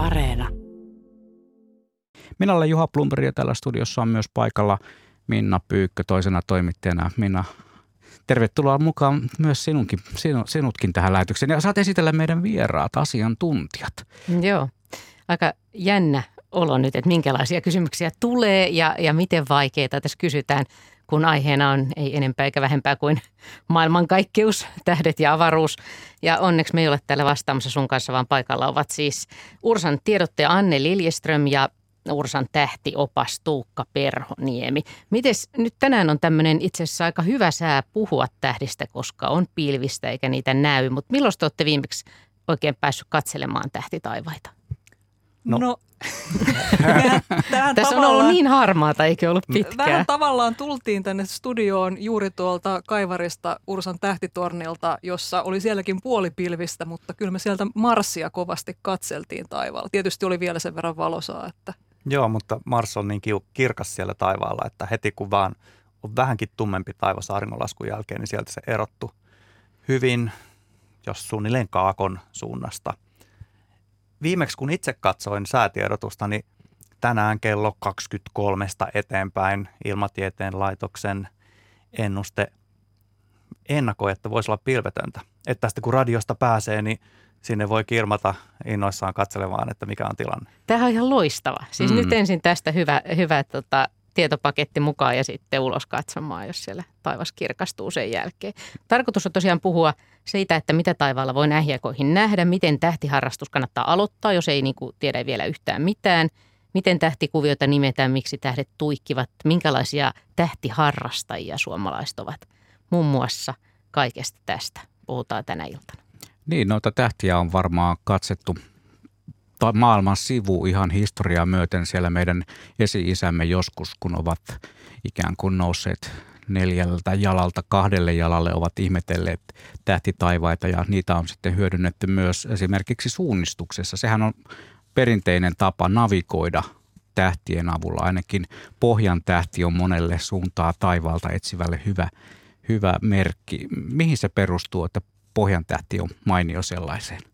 Areena. Minä olen Juha Plumperi ja täällä studiossa on myös paikalla Minna Pyykkö toisena toimittajana. Minna, tervetuloa mukaan myös sinunkin, sinu, sinutkin tähän lähetykseen. Ja saat esitellä meidän vieraat, asiantuntijat. Joo, aika jännä olo nyt, että minkälaisia kysymyksiä tulee ja, ja miten vaikeita tässä kysytään, kun aiheena on ei enempää eikä vähempää kuin maailmankaikkeus, tähdet ja avaruus. Ja onneksi me ei ole täällä vastaamassa sun kanssa, vaan paikalla ovat siis Ursan tiedottaja Anne Liljeström ja Ursan tähtiopas Tuukka Perhoniemi. Mites nyt tänään on tämmöinen itse asiassa aika hyvä sää puhua tähdistä, koska on pilvistä eikä niitä näy. Mutta milloin te olette viimeksi oikein päässyt katselemaan tähtitaivaita? No, no tähän Tässä on ollut niin harmaata, eikö ollut pitkään? Vähän tavallaan tultiin tänne studioon juuri tuolta Kaivarista Ursan tähtitornilta, jossa oli sielläkin puolipilvistä, mutta kyllä me sieltä Marsia kovasti katseltiin taivaalla. Tietysti oli vielä sen verran valosaa, että... Joo, mutta Mars on niin kirkas siellä taivaalla, että heti kun vaan on vähänkin tummempi taivas auringonlaskun jälkeen, niin sieltä se erottu hyvin, jos suunnilleen kaakon suunnasta – viimeksi kun itse katsoin säätiedotusta, niin tänään kello 23 eteenpäin ilmatieteen laitoksen ennuste ennakoi, että voisi olla pilvetöntä. Että tästä kun radiosta pääsee, niin sinne voi kirmata innoissaan katselemaan, että mikä on tilanne. Tämä on ihan loistava. Siis mm. nyt ensin tästä hyvä, hyvä tota, tietopaketti mukaan ja sitten ulos katsomaan, jos siellä taivas kirkastuu sen jälkeen. Tarkoitus on tosiaan puhua siitä, että mitä taivaalla voi nähjäkoihin nähdä, miten tähtiharrastus kannattaa aloittaa, jos ei niin kuin tiedä vielä yhtään mitään, miten tähtikuviota nimetään, miksi tähdet tuikkivat, minkälaisia tähtiharrastajia suomalaiset ovat. Muun muassa kaikesta tästä puhutaan tänä iltana. Niin, noita tähtiä on varmaan katsettu maailman sivu ihan historiaa myöten siellä meidän esi-isämme joskus, kun ovat ikään kuin nousseet neljältä jalalta kahdelle jalalle ovat ihmetelleet tähtitaivaita ja niitä on sitten hyödynnetty myös esimerkiksi suunnistuksessa. Sehän on perinteinen tapa navigoida tähtien avulla. Ainakin pohjan tähti on monelle suuntaa taivaalta etsivälle hyvä, hyvä merkki. Mihin se perustuu, että pohjan tähti on mainio sellaiseen?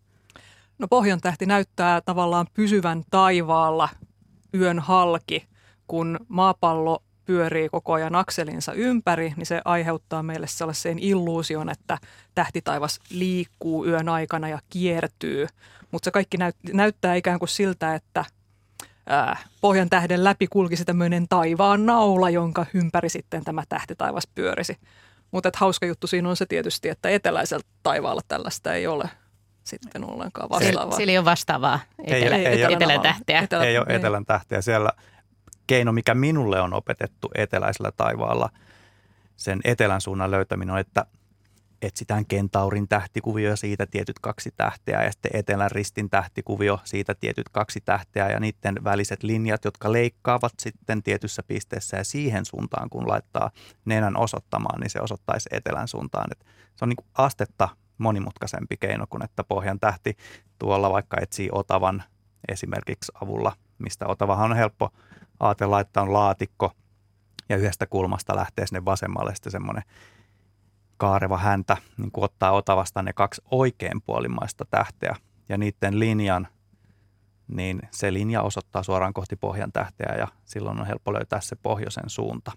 No pohjan tähti näyttää tavallaan pysyvän taivaalla yön halki, kun maapallo pyörii koko ajan akselinsa ympäri, niin se aiheuttaa meille sellaisen illuusion, että tähtitaivas liikkuu yön aikana ja kiertyy. Mutta se kaikki näyt- näyttää ikään kuin siltä, että ää, pohjan tähden läpi kulkisi tämmöinen taivaan naula, jonka ympäri sitten tämä tähtitaivas pyörisi. Mutta hauska juttu siinä on se tietysti, että eteläisellä taivaalla tällaista ei ole sitten ollenkaan vastaavaa. Siellä ei ole vastaavaa etelä, ei, ei, ei, etelän tähteä. Etelä, ei ole etelän tähteä. Siellä keino, mikä minulle on opetettu eteläisellä taivaalla, sen etelän suunnan löytäminen on, että etsitään kentaurin tähtikuvio ja siitä tietyt kaksi tähteä ja sitten etelän ristin tähtikuvio, siitä tietyt kaksi tähteä ja niiden väliset linjat, jotka leikkaavat sitten tietyssä pisteessä ja siihen suuntaan, kun laittaa nenän osoittamaan, niin se osoittaisi etelän suuntaan. Et se on niin kuin astetta monimutkaisempi keino kuin että pohjan tähti tuolla vaikka etsii Otavan esimerkiksi avulla, mistä Otavahan on helppo ajatella, että on laatikko ja yhdestä kulmasta lähtee sinne vasemmalle sitten semmoinen kaareva häntä, niin kun ottaa Otavasta ne kaksi oikeanpuolimaista tähteä ja niiden linjan, niin se linja osoittaa suoraan kohti pohjan tähteä ja silloin on helppo löytää se pohjoisen suunta.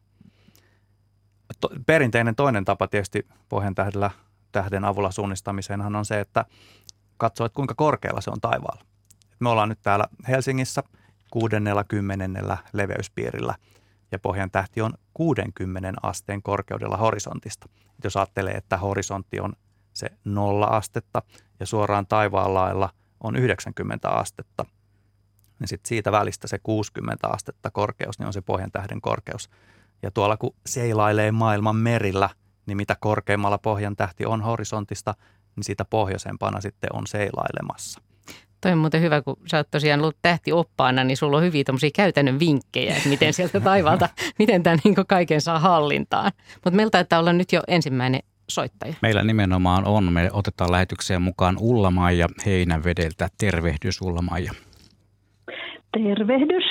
To, perinteinen toinen tapa tietysti pohjan tähdellä, tähden avulla suunnistamiseenhan on se, että katsoo, että kuinka korkealla se on taivaalla. Me ollaan nyt täällä Helsingissä – kuudennella kymmenennellä leveyspiirillä ja pohjan tähti on 60 asteen korkeudella horisontista. Jos ajattelee, että horisontti on se nolla astetta ja suoraan taivaan lailla on 90 astetta, niin sitten siitä välistä se 60 astetta korkeus, niin on se pohjan tähden korkeus. Ja tuolla kun seilailee maailman merillä, niin mitä korkeimmalla pohjan tähti on horisontista, niin sitä pohjoisempana sitten on seilailemassa. Toi on muuten hyvä, kun sä oot tosiaan ollut tähtioppaana, niin sulla on hyviä käytännön vinkkejä, että miten sieltä taivaalta, miten tämän niin kaiken saa hallintaan. Mutta meillä taitaa olla nyt jo ensimmäinen soittaja. Meillä nimenomaan on. Me otetaan lähetykseen mukaan Ulla-Maija Heinävedeltä. Tervehdys Ulla-Maija. Tervehdys.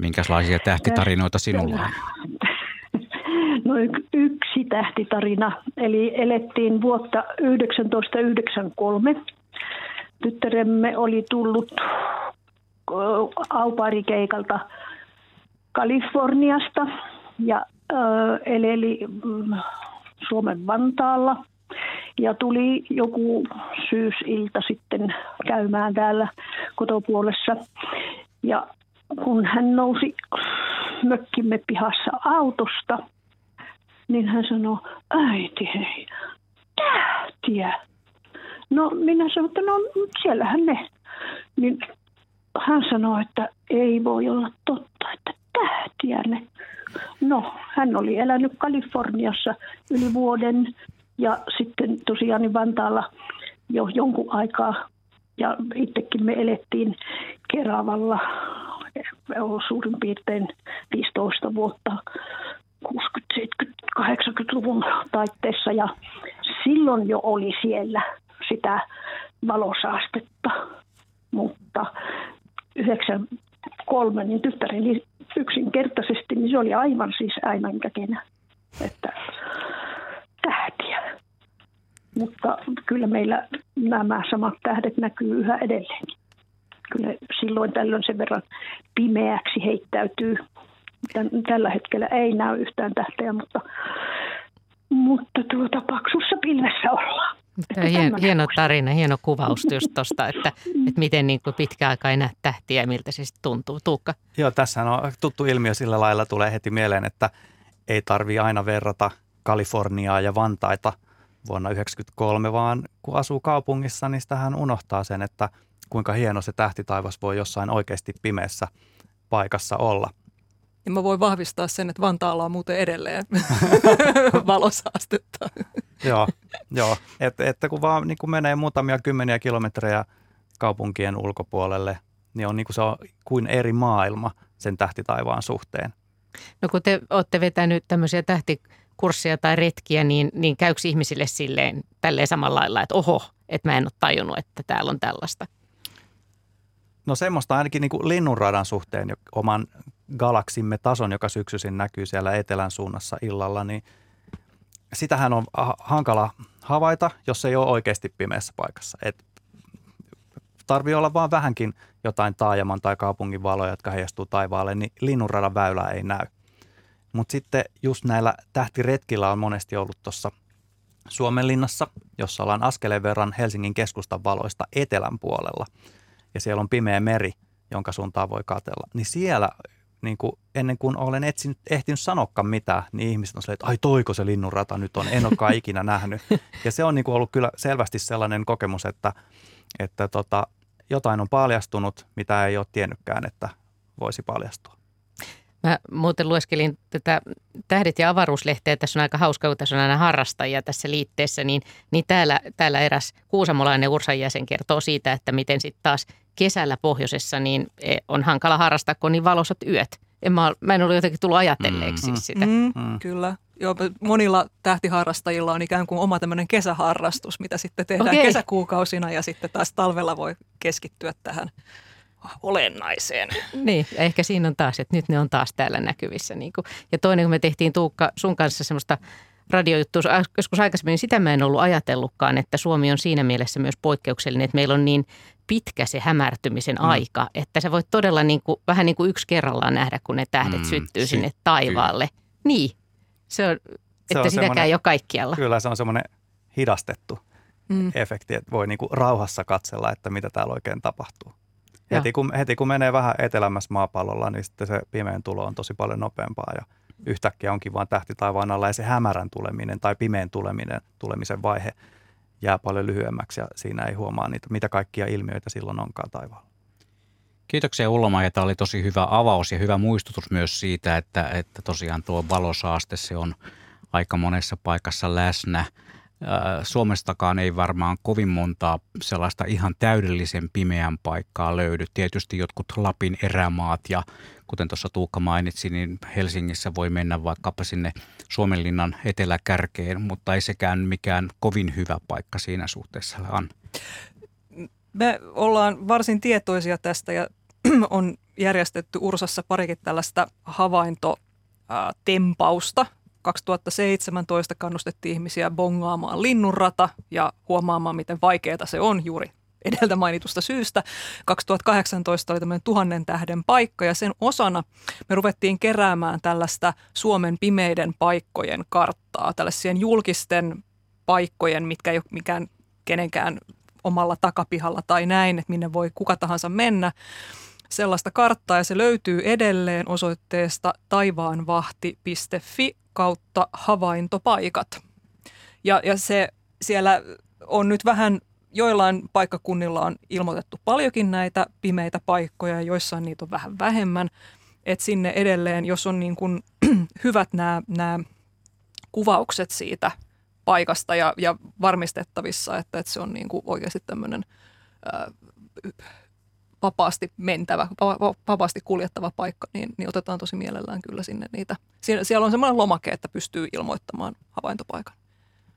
Minkälaisia tähtitarinoita sinulla on? No yksi tähtitarina. Eli elettiin vuotta 1993 tyttäremme oli tullut auparikeikalta Kaliforniasta ja eleli mm, Suomen Vantaalla. Ja tuli joku syysilta sitten käymään täällä kotopuolessa. Ja kun hän nousi mökkimme pihassa autosta, niin hän sanoi, äiti hei, tähtiä. No minä sanoin, että no siellähän ne. Niin hän sanoi, että ei voi olla totta, että tähtiä ne. No, hän oli elänyt Kaliforniassa yli vuoden ja sitten tosiaan niin Vantaalla jo jonkun aikaa. Ja itsekin me elettiin Keravalla suurin piirtein 15 vuotta 60, 70, 80-luvun taitteessa ja silloin jo oli siellä sitä valosaastetta, mutta 93 niin tyttäreni yksinkertaisesti, niin se oli aivan siis äimänkäkenä, että tähtiä. Mutta kyllä meillä nämä samat tähdet näkyy yhä edelleenkin. Kyllä silloin tällöin sen verran pimeäksi heittäytyy. Tällä hetkellä ei näy yhtään tähteä, mutta, mutta tuota, paksussa pilvessä ollaan. Tämä hieno, hieno tarina, hieno kuvaus just tuosta, että, että miten niin kuin pitkä aika ei näe tähtiä ja miltä se sitten tuntuu. Tuukka? Joo, tässä on tuttu ilmiö sillä lailla tulee heti mieleen, että ei tarvi aina verrata Kaliforniaa ja Vantaita vuonna 1993, vaan kun asuu kaupungissa, niin sitähän unohtaa sen, että kuinka hieno se tähtitaivas voi jossain oikeasti pimeässä paikassa olla. Ja mä voin vahvistaa sen, että Vantaalla on muuten edelleen valosaastetta. joo, joo. Että, että kun vaan niin kun menee muutamia kymmeniä kilometrejä kaupunkien ulkopuolelle, niin on niin kuin se on kuin eri maailma sen tähtitaivaan suhteen. No kun te olette vetänyt tämmöisiä tähtikursseja tai retkiä, niin, niin käykö ihmisille silleen tälleen samalla lailla, että oho, että mä en ole tajunnut, että täällä on tällaista? No semmoista ainakin niin kuin linnunradan suhteen oman galaksimme tason, joka syksyisin näkyy siellä etelän suunnassa illalla, niin sitähän on hankala havaita, jos ei ole oikeasti pimeässä paikassa. Et tarvii olla vaan vähänkin jotain taajaman tai kaupungin valoja, jotka heijastuu taivaalle, niin linnunradan väylää ei näy. Mutta sitten just näillä tähtiretkillä on monesti ollut tuossa Suomenlinnassa, jossa ollaan askeleen verran Helsingin keskustan valoista etelän puolella. Ja siellä on pimeä meri, jonka suuntaan voi katella. Niin siellä niin kuin ennen kuin olen etsinyt, ehtinyt sanoakaan mitään, niin ihmiset on silleen, että ai toiko se linnunrata nyt on, en olekaan ikinä nähnyt. Ja se on niin kuin ollut kyllä selvästi sellainen kokemus, että, että tota, jotain on paljastunut, mitä ei ole tiennytkään, että voisi paljastua. Mä muuten lueskelin tätä Tähdet ja avaruuslehteä. Tässä on aika hauska, kun tässä on aina harrastajia tässä liitteessä. Niin, niin täällä, täällä eräs kuusamolainen Ursan jäsen kertoo siitä, että miten sitten taas kesällä pohjoisessa niin e, on hankala harrastaa, kun on niin valosat yöt. En mä, mä en ollut jotenkin tullut ajatelleeksi mm-hmm. sitä. Mm, mm. Kyllä. Joo, monilla tähtiharrastajilla on ikään kuin oma tämmöinen kesäharrastus, mitä sitten tehdään okay. kesäkuukausina ja sitten taas talvella voi keskittyä tähän olennaiseen. Niin, ehkä siinä on taas, että nyt ne on taas täällä näkyvissä. Niin kuin. Ja toinen, kun me tehtiin Tuukka sun kanssa semmoista radiojuttua joskus aikaisemmin, niin sitä mä en ollut ajatellutkaan, että Suomi on siinä mielessä myös poikkeuksellinen, että meillä on niin pitkä se hämärtymisen mm. aika, että sä voit todella niin kuin, vähän niin kuin yksi kerrallaan nähdä, kun ne tähdet mm, syttyy sinne taivaalle. Niin, se on, se että on sitäkään ei ole kaikkialla. Kyllä se on semmoinen hidastettu mm. efekti, että voi niin kuin rauhassa katsella, että mitä täällä oikein tapahtuu. Heti kun, heti kun menee vähän etelämässä maapallolla, niin sitten se pimeän tulo on tosi paljon nopeampaa ja yhtäkkiä onkin vain tähti taivaan alla ja se hämärän tuleminen tai pimeän tuleminen, tulemisen vaihe jää paljon lyhyemmäksi ja siinä ei huomaa niitä, mitä kaikkia ilmiöitä silloin onkaan taivaalla. Kiitoksia Ulloma ja tämä oli tosi hyvä avaus ja hyvä muistutus myös siitä, että, että tosiaan tuo valosaaste se on aika monessa paikassa läsnä – Suomestakaan ei varmaan kovin montaa sellaista ihan täydellisen pimeän paikkaa löydy. Tietysti jotkut Lapin erämaat ja kuten tuossa Tuukka mainitsi, niin Helsingissä voi mennä vaikkapa sinne Suomenlinnan eteläkärkeen, mutta ei sekään mikään kovin hyvä paikka siinä suhteessa on. Me ollaan varsin tietoisia tästä ja on järjestetty Ursassa parikin tällaista havaintotempausta 2017 kannustettiin ihmisiä bongaamaan linnunrata ja huomaamaan, miten vaikeaa se on juuri edeltä mainitusta syystä. 2018 oli tämmöinen tuhannen tähden paikka ja sen osana me ruvettiin keräämään tällaista Suomen pimeiden paikkojen karttaa, tällaisien julkisten paikkojen, mitkä ei ole mikään kenenkään omalla takapihalla tai näin, että minne voi kuka tahansa mennä sellaista karttaa ja se löytyy edelleen osoitteesta taivaanvahti.fi kautta havaintopaikat. Ja, ja se siellä on nyt vähän, joillain paikkakunnilla on ilmoitettu paljonkin näitä pimeitä paikkoja, joissain niitä on vähän vähemmän. Että sinne edelleen, jos on niin kuin hyvät nämä, nämä kuvaukset siitä paikasta ja, ja varmistettavissa, että, että se on niin kuin oikeasti tämmöinen ää, vapaasti mentävä, vapaasti kuljettava paikka, niin, niin otetaan tosi mielellään kyllä sinne niitä. Siellä, siellä on semmoinen lomake, että pystyy ilmoittamaan havaintopaikan.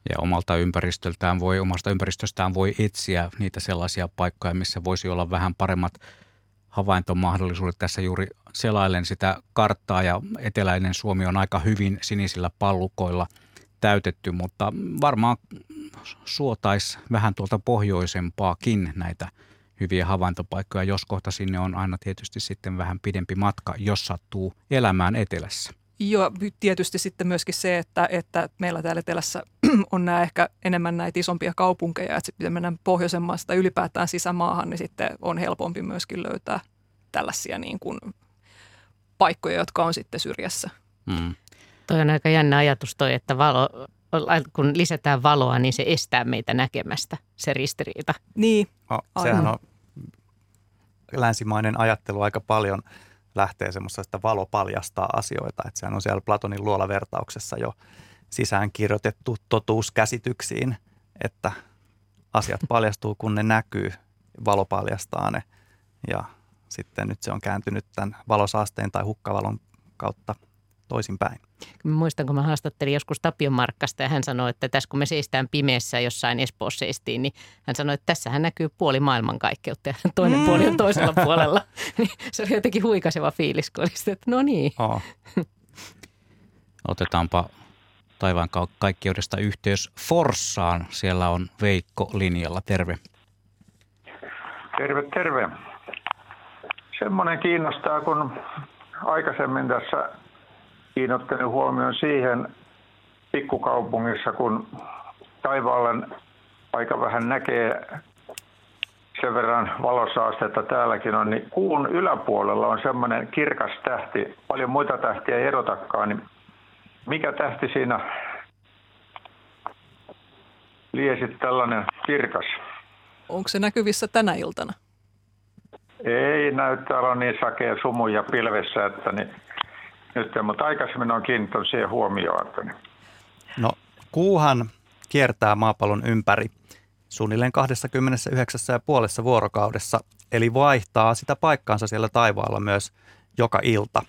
Ja omalta ympäristöltään voi, omasta ympäristöstään voi etsiä niitä sellaisia paikkoja, missä voisi olla vähän paremmat havaintomahdollisuudet. Tässä juuri selailen sitä karttaa ja eteläinen Suomi on aika hyvin sinisillä pallukoilla täytetty, mutta varmaan suotaisi vähän tuolta pohjoisempaakin näitä – hyviä havaintopaikkoja, jos kohta sinne on aina tietysti sitten vähän pidempi matka, jos sattuu elämään etelässä. Joo, tietysti sitten myöskin se, että, että meillä täällä etelässä on nämä ehkä enemmän näitä isompia kaupunkeja, että sitten mennään pohjoisemmasta ylipäätään sisämaahan, niin sitten on helpompi myöskin löytää tällaisia niin kuin paikkoja, jotka on sitten syrjässä. Mm. Toi on aika jännä ajatus toi, että valo, kun lisätään valoa, niin se estää meitä näkemästä se ristiriita. Niin. No, sehän on länsimainen ajattelu aika paljon lähtee semmoista, että valo paljastaa asioita. Että sehän on siellä Platonin luolavertauksessa jo sisään kirjoitettu totuus käsityksiin, että asiat paljastuu, kun ne näkyy. Valo paljastaa ne ja sitten nyt se on kääntynyt tämän valosaasteen tai hukkavalon kautta toisinpäin. Mä muistan, kun mä haastattelin joskus Tapion Markkasta ja hän sanoi, että tässä kun me seistään pimeässä jossain Espoossa seistiin, niin hän sanoi, että tässähän näkyy puoli maailmankaikkeutta ja toinen mm. puoli on toisella puolella. niin se oli jotenkin huikaseva fiilis, kun oli sitä, että no niin. Oh. Otetaanpa taivaan kaikkeudesta yhteys Forssaan. Siellä on Veikko linjalla. Terve. Terve, terve. Semmoinen kiinnostaa, kun aikaisemmin tässä kiinnittänyt huomioon siihen pikkukaupungissa, kun taivaallen aika vähän näkee sen verran valosaastetta täälläkin on, niin kuun yläpuolella on semmoinen kirkas tähti. Paljon muita tähtiä ei erotakaan, niin mikä tähti siinä liesit tällainen kirkas? Onko se näkyvissä tänä iltana? Ei näyttää olla niin sakea sumu ja pilvessä, että niin nyt, mutta aikaisemmin on kiinnittänyt siihen huomioon. Niin. No kuuhan kiertää maapallon ympäri suunnilleen 29,5 vuorokaudessa, eli vaihtaa sitä paikkaansa siellä taivaalla myös joka ilta.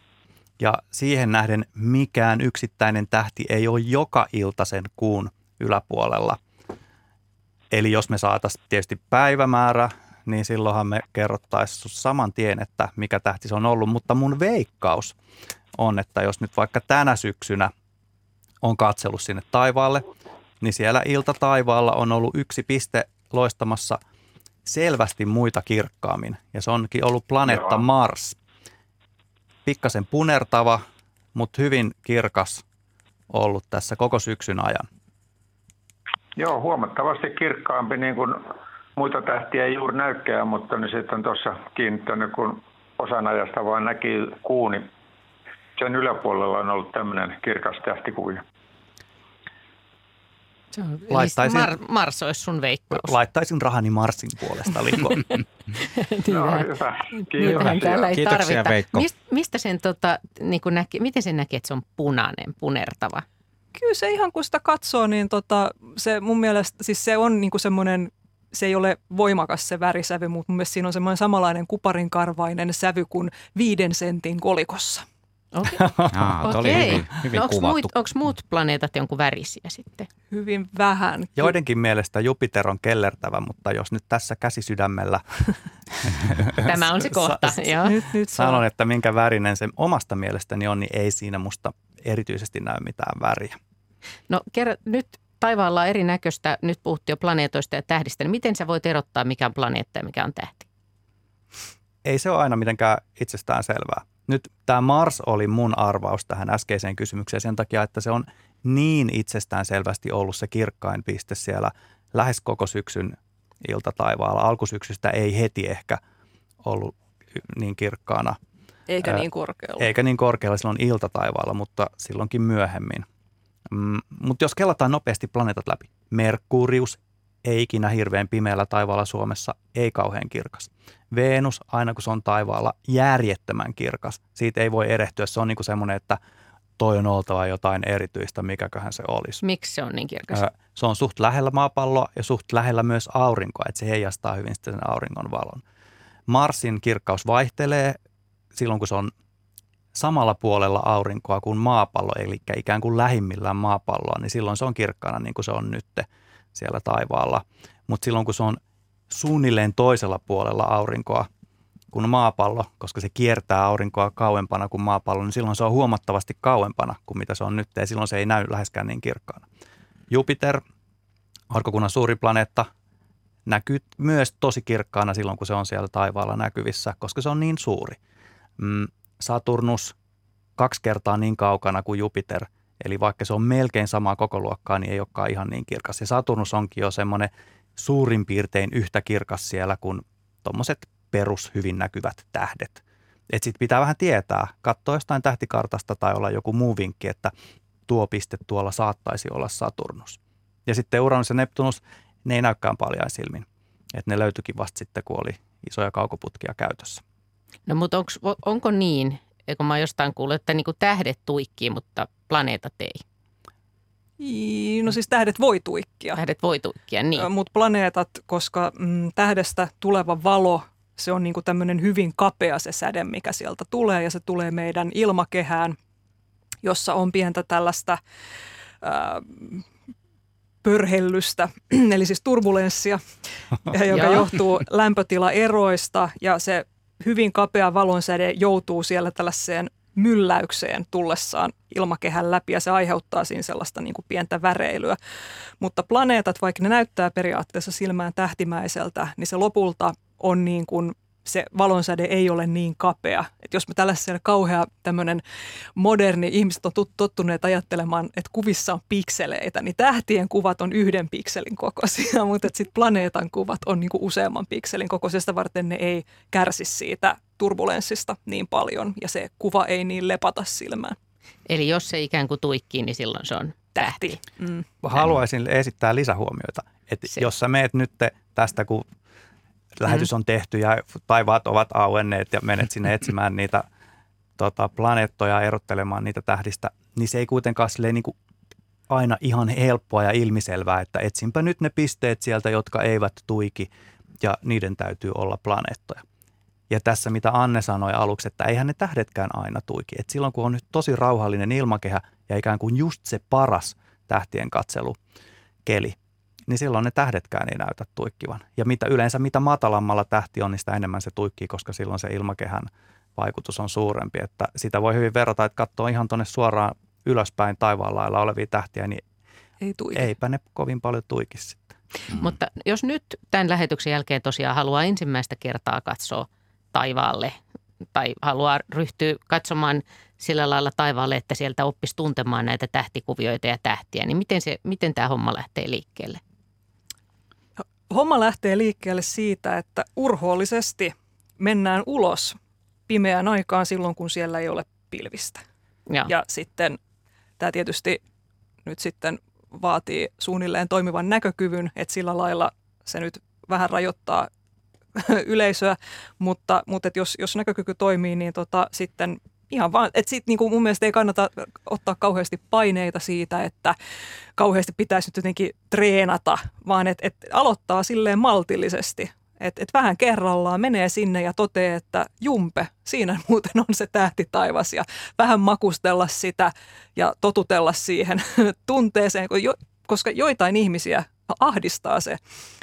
Ja siihen nähden mikään yksittäinen tähti ei ole joka ilta sen kuun yläpuolella. Eli jos me saataisiin tietysti päivämäärä, niin silloinhan me kerrottaisiin saman tien, että mikä tähti se on ollut. Mutta mun veikkaus on, että jos nyt vaikka tänä syksynä on katsellut sinne taivaalle, niin siellä ilta taivaalla on ollut yksi piste loistamassa selvästi muita kirkkaammin. Ja se onkin ollut planeetta Joo. Mars. Pikkasen punertava, mutta hyvin kirkas ollut tässä koko syksyn ajan. Joo, huomattavasti kirkkaampi, niin kuin muita tähtiä ei juuri näykään, mutta niin sitten tuossa kiinnittänyt, kun osan ajasta vain näki kuuni sen yläpuolella on ollut tämmöinen kirkas tähtikuvio. laittaisin, Mar- Mars olisi sun veikkaus. Laittaisin rahani Marsin puolesta likoon. no, hyvä. Kiitos. Täällä ei Kiitoksia tarvita. Veikko. Mist, mistä sen, tota, niin näki, miten sen näkee, että se on punainen, punertava? Kyllä se ihan kun sitä katsoo, niin tota, se mun mielestä siis se on niin semmoinen se ei ole voimakas se värisävy, mutta mun mielestä siinä on semmoinen samanlainen kuparinkarvainen sävy kuin viiden sentin kolikossa. Okay. Aa, okay. oli hyvin, hyvin no, onko muut, onko muut planeetat jonkun värisiä sitten? Hyvin vähän. Joidenkin mielestä Jupiter on kellertävä, mutta jos nyt tässä käsi sydämellä... Tämä on se kohta, sa- joo. Nyt, nyt sanon, että minkä värinen se omasta mielestäni on, niin ei siinä musta erityisesti näy mitään väriä. No kerro nyt taivaalla on erinäköistä, nyt puhuttiin jo planeetoista ja tähdistä, niin miten sä voit erottaa, mikä on planeetta ja mikä on tähti? Ei se ole aina mitenkään itsestään selvää. Nyt tämä Mars oli mun arvaus tähän äskeiseen kysymykseen sen takia, että se on niin itsestään selvästi ollut se kirkkain piste siellä lähes koko syksyn iltataivaalla. Alkusyksystä ei heti ehkä ollut niin kirkkaana. Eikä niin korkealla. Eikä niin korkealla silloin iltataivaalla, mutta silloinkin myöhemmin. Mm, mutta jos kelataan nopeasti planeetat läpi. Merkurius ei ikinä hirveän pimeällä taivaalla Suomessa, ei kauhean kirkas. Venus, aina kun se on taivaalla, järjettömän kirkas. Siitä ei voi erehtyä. Se on niin kuin semmoinen, että toi on oltava jotain erityistä, mikäköhän se olisi. Miksi se on niin kirkas? Se on suht lähellä maapalloa ja suht lähellä myös aurinkoa, että se heijastaa hyvin sitten sen auringon valon. Marsin kirkkaus vaihtelee silloin, kun se on samalla puolella aurinkoa kuin maapallo, eli ikään kuin lähimmillään maapalloa, niin silloin se on kirkkaana niin kuin se on nyt siellä taivaalla. Mutta silloin, kun se on suunnilleen toisella puolella aurinkoa kuin maapallo, koska se kiertää aurinkoa kauempana kuin maapallo, niin silloin se on huomattavasti kauempana kuin mitä se on nyt, ja silloin se ei näy läheskään niin kirkkaana. Jupiter, aurinkokunnan suuri planeetta, näkyy myös tosi kirkkaana silloin, kun se on siellä taivaalla näkyvissä, koska se on niin suuri. Mm, Saturnus kaksi kertaa niin kaukana kuin Jupiter, eli vaikka se on melkein samaa koko luokkaa, niin ei olekaan ihan niin kirkas. Ja Saturnus onkin jo semmoinen suurin piirtein yhtä kirkas siellä kuin tuommoiset perus hyvin näkyvät tähdet. Et sit pitää vähän tietää, katsoa jostain tähtikartasta tai olla joku muu vinkki, että tuo piste tuolla saattaisi olla Saturnus. Ja sitten Uranus ja Neptunus, ne ei näykään paljon silmin. että ne löytyikin vasta sitten, kun oli isoja kaukoputkia käytössä. No mutta onko niin, kun mä jostain kuullut, että niinku tähdet tuikkii, mutta planeetat ei? No siis tähdet voi tuikkia. Tähdet voi tuikkia, niin. Mutta planeetat, koska mm, tähdestä tuleva valo, se on niinku tämmöinen hyvin kapea se säde, mikä sieltä tulee. Ja se tulee meidän ilmakehään, jossa on pientä tällaista... Ää, pörhellystä, eli siis turbulenssia, joka johtuu lämpötilaeroista ja se hyvin kapea valonsäde joutuu siellä tällaiseen mylläykseen tullessaan ilmakehän läpi ja se aiheuttaa siinä sellaista niin kuin pientä väreilyä. Mutta planeetat, vaikka ne näyttää periaatteessa silmään tähtimäiseltä, niin se lopulta on niin kuin se valonsäde ei ole niin kapea. Et jos me tällaisella kauhea tämmöinen moderni, ihmiset on tottuneet ajattelemaan, että kuvissa on pikseleitä, niin tähtien kuvat on yhden pikselin kokoisia, mutta sitten planeetan kuvat on niinku useamman pikselin kokoisesta varten ne ei kärsi siitä turbulenssista niin paljon ja se kuva ei niin lepata silmään. Eli jos se ikään kuin tuikkii, niin silloin se on tähti. Mm. Haluaisin esittää lisähuomioita. Että jos sä meet nyt tästä, kun lähetys on tehty ja taivaat ovat auenneet ja menet sinne etsimään niitä tota, planeettoja, erottelemaan niitä tähdistä, niin se ei kuitenkaan silleen niin kuin aina ihan helppoa ja ilmiselvää, että etsinpä nyt ne pisteet sieltä, jotka eivät tuiki ja niiden täytyy olla planeettoja. Ja tässä mitä Anne sanoi aluksi, että eihän ne tähdetkään aina tuiki. Et silloin kun on nyt tosi rauhallinen ilmakehä ja ikään kuin just se paras tähtien katselu keli, niin silloin ne tähdetkään ei näytä tuikkivan. Ja mitä yleensä mitä matalammalla tähti on, niin sitä enemmän se tuikkii, koska silloin se ilmakehän vaikutus on suurempi. Että sitä voi hyvin verrata, että katsoo ihan tuonne suoraan ylöspäin taivaan lailla olevia tähtiä, niin ei tuiki. eipä ne kovin paljon tuiki sitten. Mm. Mutta jos nyt tämän lähetyksen jälkeen tosiaan haluaa ensimmäistä kertaa katsoa taivaalle tai haluaa ryhtyä katsomaan sillä lailla taivaalle, että sieltä oppisi tuntemaan näitä tähtikuvioita ja tähtiä, niin miten, se, miten tämä homma lähtee liikkeelle? Homma lähtee liikkeelle siitä, että urhoollisesti mennään ulos pimeään aikaan silloin, kun siellä ei ole pilvistä. Ja, ja sitten tämä tietysti nyt sitten vaatii suunnilleen toimivan näkökyvyn, että sillä lailla se nyt vähän rajoittaa yleisöä, mutta, mutta jos, jos näkökyky toimii, niin tota, sitten ihan vaan, että sit niinku mun mielestä ei kannata ottaa kauheasti paineita siitä, että kauheasti pitäisi nyt jotenkin treenata, vaan että et aloittaa silleen maltillisesti. Että et vähän kerrallaan menee sinne ja toteaa, että jumpe, siinä muuten on se tähti taivas ja vähän makustella sitä ja totutella siihen tunteeseen, koska joitain ihmisiä ahdistaa se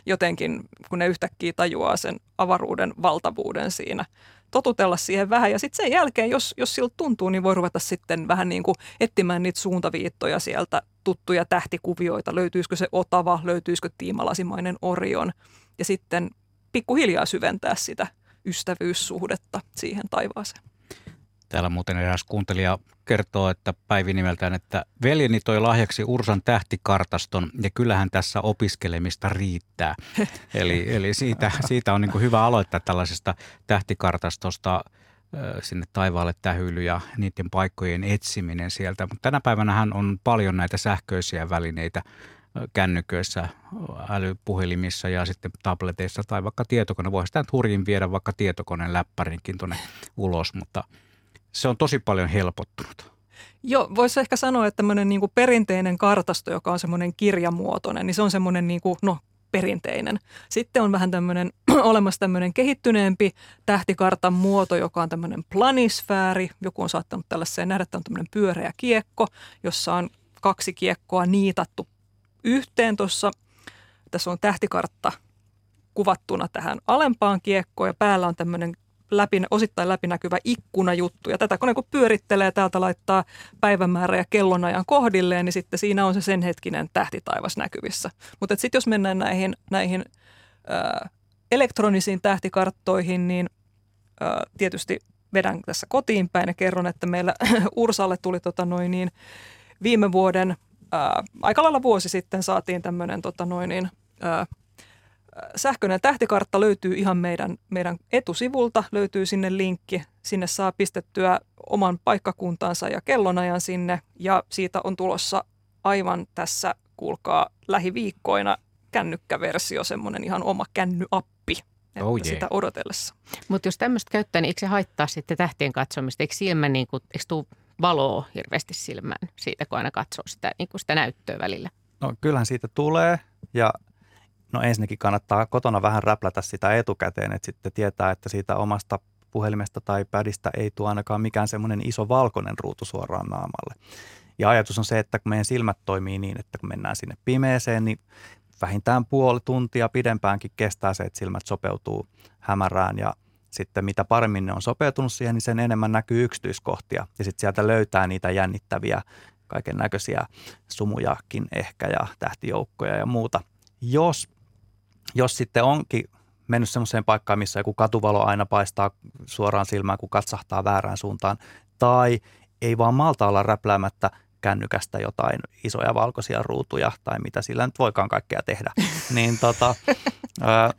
jotenkin, kun ne yhtäkkiä tajuaa sen avaruuden valtavuuden siinä, totutella siihen vähän. Ja sitten sen jälkeen, jos, jos siltä tuntuu, niin voi ruveta sitten vähän niin kuin etsimään niitä suuntaviittoja sieltä, tuttuja tähtikuvioita. Löytyisikö se Otava, löytyisikö tiimalasimainen Orion. Ja sitten pikkuhiljaa syventää sitä ystävyyssuhdetta siihen taivaaseen. Täällä muuten eräs kuuntelija kertoo, että Päivi nimeltään, että veljeni toi lahjaksi Ursan tähtikartaston ja kyllähän tässä opiskelemista riittää. eli, eli siitä, siitä on niin hyvä aloittaa tällaisesta tähtikartastosta sinne taivaalle tähyily ja niiden paikkojen etsiminen sieltä. Mutta tänä päivänä on paljon näitä sähköisiä välineitä kännyköissä, älypuhelimissa ja sitten tableteissa tai vaikka tietokone. Voisi sitä hurjin viedä vaikka tietokoneen läppärinkin tuonne ulos, mutta – se on tosi paljon helpottunut. Joo, voisi ehkä sanoa, että tämmöinen niin perinteinen kartasto, joka on semmoinen kirjamuotoinen, niin se on semmoinen niin kuin, no, perinteinen. Sitten on vähän tämmöinen, olemassa tämmöinen kehittyneempi tähtikartan muoto, joka on tämmöinen planisfääri. Joku on saattanut tällaiseen nähdä, että on tämmöinen pyöreä kiekko, jossa on kaksi kiekkoa niitattu yhteen tuossa. Tässä on tähtikartta kuvattuna tähän alempaan kiekkoon ja päällä on tämmöinen läpi, osittain läpinäkyvä ikkunajuttu. Ja tätä kun pyörittelee, täältä laittaa päivämäärä ja kellonajan kohdilleen, niin sitten siinä on se sen hetkinen tähtitaivas näkyvissä. Mutta sitten jos mennään näihin, näihin ää, elektronisiin tähtikarttoihin, niin ää, tietysti vedän tässä kotiin päin ja kerron, että meillä Ursalle tuli tota noin niin, viime vuoden, ää, aika lailla vuosi sitten saatiin tämmöinen tota noin niin, ää, sähköinen tähtikartta löytyy ihan meidän, meidän etusivulta, löytyy sinne linkki. Sinne saa pistettyä oman paikkakuntansa ja kellonajan sinne ja siitä on tulossa aivan tässä, kuulkaa, lähiviikkoina kännykkäversio, semmoinen ihan oma kännyappi että oh yeah. sitä odotellessa. Mutta jos tämmöistä käyttää, niin eikö se haittaa sitten tähtien katsomista? Eikö silmä, niin kuin, eikö tuu valoa hirveästi silmään siitä, kun aina katsoo sitä, niin kuin sitä näyttöä välillä? No kyllähän siitä tulee ja No ensinnäkin kannattaa kotona vähän räplätä sitä etukäteen, että sitten tietää, että siitä omasta puhelimesta tai pädistä ei tule ainakaan mikään semmoinen iso valkoinen ruutu suoraan naamalle. Ja ajatus on se, että kun meidän silmät toimii niin, että kun mennään sinne pimeeseen, niin vähintään puoli tuntia pidempäänkin kestää se, että silmät sopeutuu hämärään ja sitten mitä paremmin ne on sopeutunut siihen, niin sen enemmän näkyy yksityiskohtia. Ja sitten sieltä löytää niitä jännittäviä kaiken näköisiä sumujakin ehkä ja tähtijoukkoja ja muuta. Jos jos sitten onkin mennyt semmoiseen paikkaan, missä joku katuvalo aina paistaa suoraan silmään, kun katsahtaa väärään suuntaan, tai ei vaan malta olla räpläämättä kännykästä jotain isoja valkoisia ruutuja tai mitä sillä nyt voikaan kaikkea tehdä, niin tota, ö,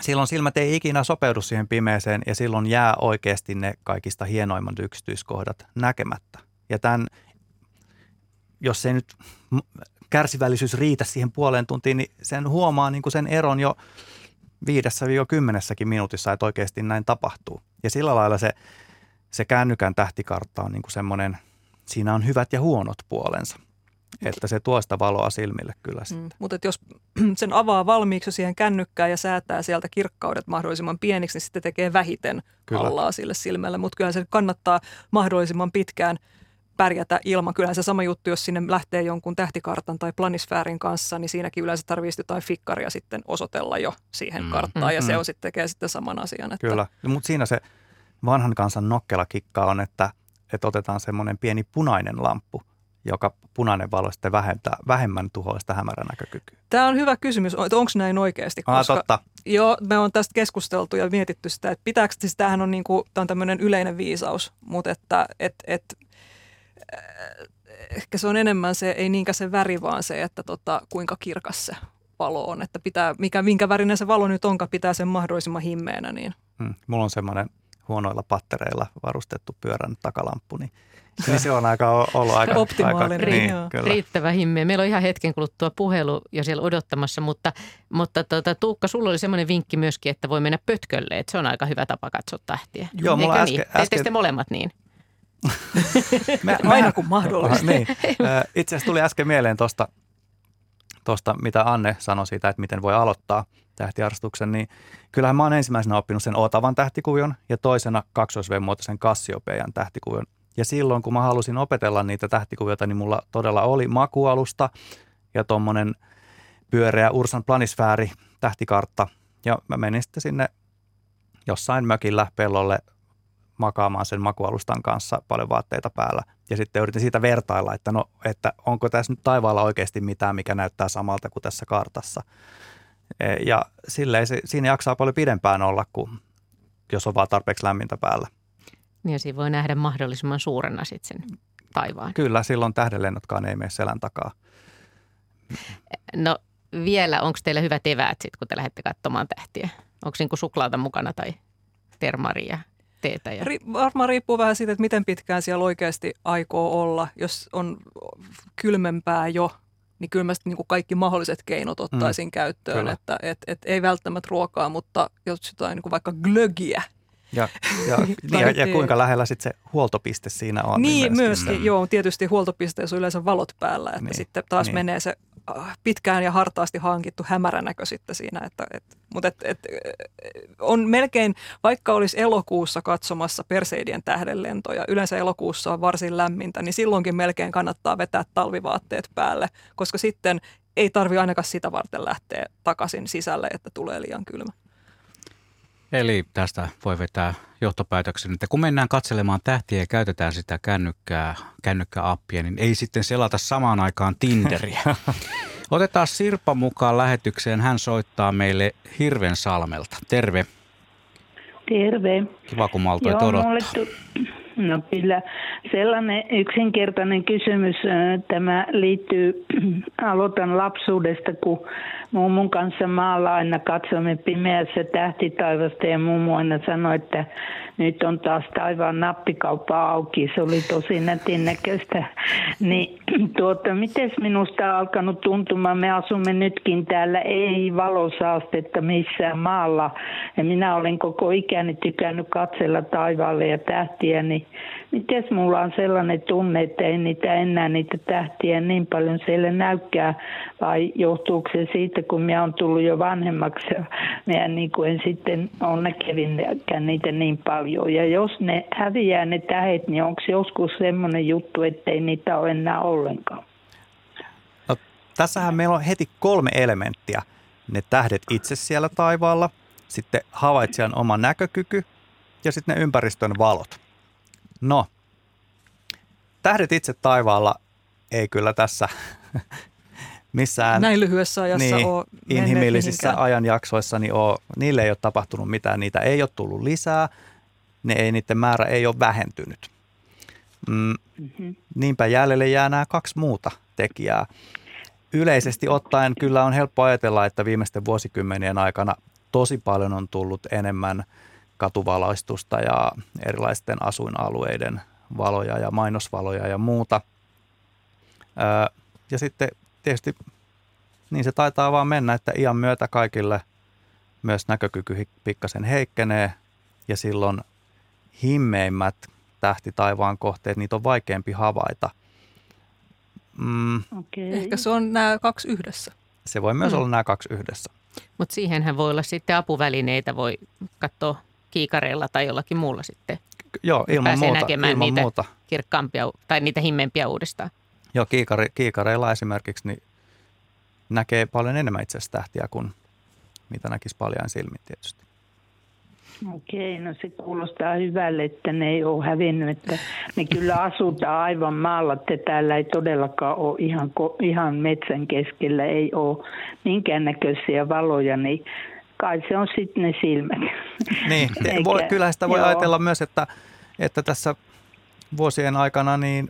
silloin silmät ei ikinä sopeudu siihen pimeeseen ja silloin jää oikeasti ne kaikista hienoimmat yksityiskohdat näkemättä. Ja tämän, jos ei nyt kärsivällisyys riitä siihen puoleen tuntiin, niin sen huomaa niin kuin sen eron jo viidessä kymmenessäkin minuutissa, että oikeasti näin tapahtuu. Ja sillä lailla se, se kännykän tähtikartta on niin kuin semmoinen, siinä on hyvät ja huonot puolensa. Että se tuo sitä valoa silmille kyllä mm, sitten. Mm, mutta jos sen avaa valmiiksi siihen kännykkään ja säätää sieltä kirkkaudet mahdollisimman pieniksi, niin sitten tekee vähiten kyllä. allaa sille silmälle. Mutta kyllä se kannattaa mahdollisimman pitkään – pärjätä ilman. Kyllähän se sama juttu, jos sinne lähtee jonkun tähtikartan tai planisfäärin kanssa, niin siinäkin yleensä tarvitsisi jotain fikkaria sitten osoitella jo siihen mm. karttaan ja mm. se on sitten tekee sitten saman asian. Että... Kyllä, mutta siinä se vanhan kansan nokkela kikka on, että, että otetaan semmoinen pieni punainen lamppu, joka punainen valo sitten vähentää, vähemmän tuhoista hämärän näkökykyä. Tämä on hyvä kysymys, että onko näin oikeasti? Koska, Aa, totta. Joo, me on tästä keskusteltu ja mietitty sitä, että pitääkö, siis tämähän on, niin kuin, tämä on tämmöinen yleinen viisaus, mutta että et, et, ehkä se on enemmän se, ei niinkään se väri, vaan se, että tota, kuinka kirkas se valo on. Että pitää, mikä, minkä värinen se valo nyt onkaan, pitää sen mahdollisimman himmeenä. Niin. Hmm. Mulla on semmoinen huonoilla pattereilla varustettu pyörän takalamppu, niin niin se on aika ollut aika optimaalinen. Aika, niin, kyllä. Riittävä himmeä. Meillä on ihan hetken kuluttua puhelu jo siellä odottamassa, mutta, mutta tuota, Tuukka, sulla oli semmoinen vinkki myöskin, että voi mennä pötkölle, että se on aika hyvä tapa katsoa tähtiä. Joo, mulla äsken, niin? äsken... Teette molemmat niin? Mä, Aina kun mahdollista. niin. Itse asiassa tuli äsken mieleen tuosta, tosta, mitä Anne sanoi siitä, että miten voi aloittaa tähtiarvostuksen, niin kyllähän mä oon ensimmäisenä oppinut sen Otavan tähtikuvion ja toisena kaksoisvemuotoisen Kassiopeian tähtikuvion. Ja silloin, kun mä halusin opetella niitä tähtikuvioita, niin mulla todella oli makualusta ja tuommoinen pyöreä Ursan planisfääri tähtikartta. Ja mä menin sitten sinne jossain mökillä pellolle makaamaan sen makualustan kanssa paljon vaatteita päällä. Ja sitten yritin siitä vertailla, että, no, että onko tässä nyt taivaalla oikeasti mitään, mikä näyttää samalta kuin tässä kartassa. E, ja silleen se, siinä jaksaa paljon pidempään olla, kuin jos on vaan tarpeeksi lämmintä päällä. Niin ja siinä voi nähdä mahdollisimman suurena sitten sen taivaan. Kyllä, silloin tähdenlennotkaan ei mene selän takaa. No vielä, onko teillä hyvät eväät sitten, kun te lähdette katsomaan tähtiä? Onko niinku suklaata mukana tai termaria? Teetä? Ja... Ri- varmaan riippuu vähän siitä, että miten pitkään siellä oikeasti aikoo olla. Jos on kylmempää jo, niin kyllä mä niin kuin kaikki mahdolliset keinot ottaisin mm. käyttöön. Kyllä. Että et, et ei välttämättä ruokaa, mutta jos jotain niin kuin vaikka glögiä. Ja, ja, niin, ja, ja kuinka lähellä sitten se huoltopiste siinä on. Niin, niin myöskin, mm. joo. Tietysti huoltopisteessä on yleensä valot päällä, että niin, sitten taas niin. menee se Äh, pitkään ja hartaasti hankittu hämäränäkö sitten siinä. Että, et, mutta et, et, on melkein, vaikka olisi elokuussa katsomassa Perseidien tähdenlentoja, yleensä elokuussa on varsin lämmintä, niin silloinkin melkein kannattaa vetää talvivaatteet päälle, koska sitten ei tarvi ainakaan sitä varten lähteä takaisin sisälle, että tulee liian kylmä. Eli tästä voi vetää johtopäätöksen, että kun mennään katselemaan tähtiä ja käytetään sitä kännykkää, kännykkäappia, niin ei sitten selata samaan aikaan Tinderiä. Otetaan Sirpa mukaan lähetykseen. Hän soittaa meille Hirven salmelta. Terve. Terve. Kiva, kun maltoit Joo, odottaa. Tu- no kyllä, sellainen yksinkertainen kysymys. Tämä liittyy, aloitan lapsuudesta, kun mummun kanssa maalla aina katsomme pimeässä tähtitaivasta ja mummu aina sanoi, että nyt on taas taivaan nappikauppa auki. Se oli tosi nätin näköistä. Niin tuota, miten minusta on alkanut tuntumaan? Me asumme nytkin täällä, ei valosaastetta missään maalla. Ja minä olen koko ikäni tykännyt katsella taivaalle ja tähtiä, niin miten mulla on sellainen tunne, että ei niitä enää niitä tähtiä niin paljon siellä näykää, vai johtuuko se siitä, kun minä olen tullut jo vanhemmaksi ja minä niin kuin en sitten ole näkevinkään niitä niin paljon. Ja jos ne häviää ne tähet, niin onko joskus semmoinen juttu, että ei niitä ole enää ollenkaan? No, tässähän meillä on heti kolme elementtiä. Ne tähdet itse siellä taivaalla, sitten havaitsijan oma näkökyky ja sitten ne ympäristön valot. No, tähdet itse taivaalla ei kyllä tässä missään näin lyhyessä ajassa niin, ole inhimillisissä mihinkään. ajanjaksoissa, niin ole, niille ei ole tapahtunut mitään, niitä ei ole tullut lisää, ne ei, niiden määrä ei ole vähentynyt. Mm, mm-hmm. Niinpä jäljelle jää nämä kaksi muuta tekijää. Yleisesti ottaen kyllä on helppo ajatella, että viimeisten vuosikymmenien aikana tosi paljon on tullut enemmän – katuvalaistusta ja erilaisten asuinalueiden valoja ja mainosvaloja ja muuta. Ja sitten tietysti niin se taitaa vaan mennä, että iän myötä kaikille myös näkökyky pikkasen heikkenee ja silloin himmeimmät tähti taivaan kohteet, niitä on vaikeampi havaita. Mm. Okay. Ehkä se on nämä kaksi yhdessä. Se voi myös mm. olla nämä kaksi yhdessä. Mutta siihenhän voi olla sitten apuvälineitä, voi katsoa kiikareilla tai jollakin muulla sitten Joo, ilman muuta. näkemään ilman niitä muuta. kirkkaampia tai niitä himmempiä uudestaan. Joo, kiikari, kiikareilla esimerkiksi niin näkee paljon enemmän itse asiassa tähtiä kuin mitä näkisi paljon silmin tietysti. Okei, no se kuulostaa hyvälle, että ne ei ole hävinnyt. Että me kyllä asutaan aivan maalla, että täällä ei todellakaan ole ihan, ihan metsän keskellä, ei ole minkäännäköisiä valoja, niin kai se on sitten ne silmät. Niin, Eikä, voi, kyllä sitä voi joo. ajatella myös, että, että tässä vuosien aikana niin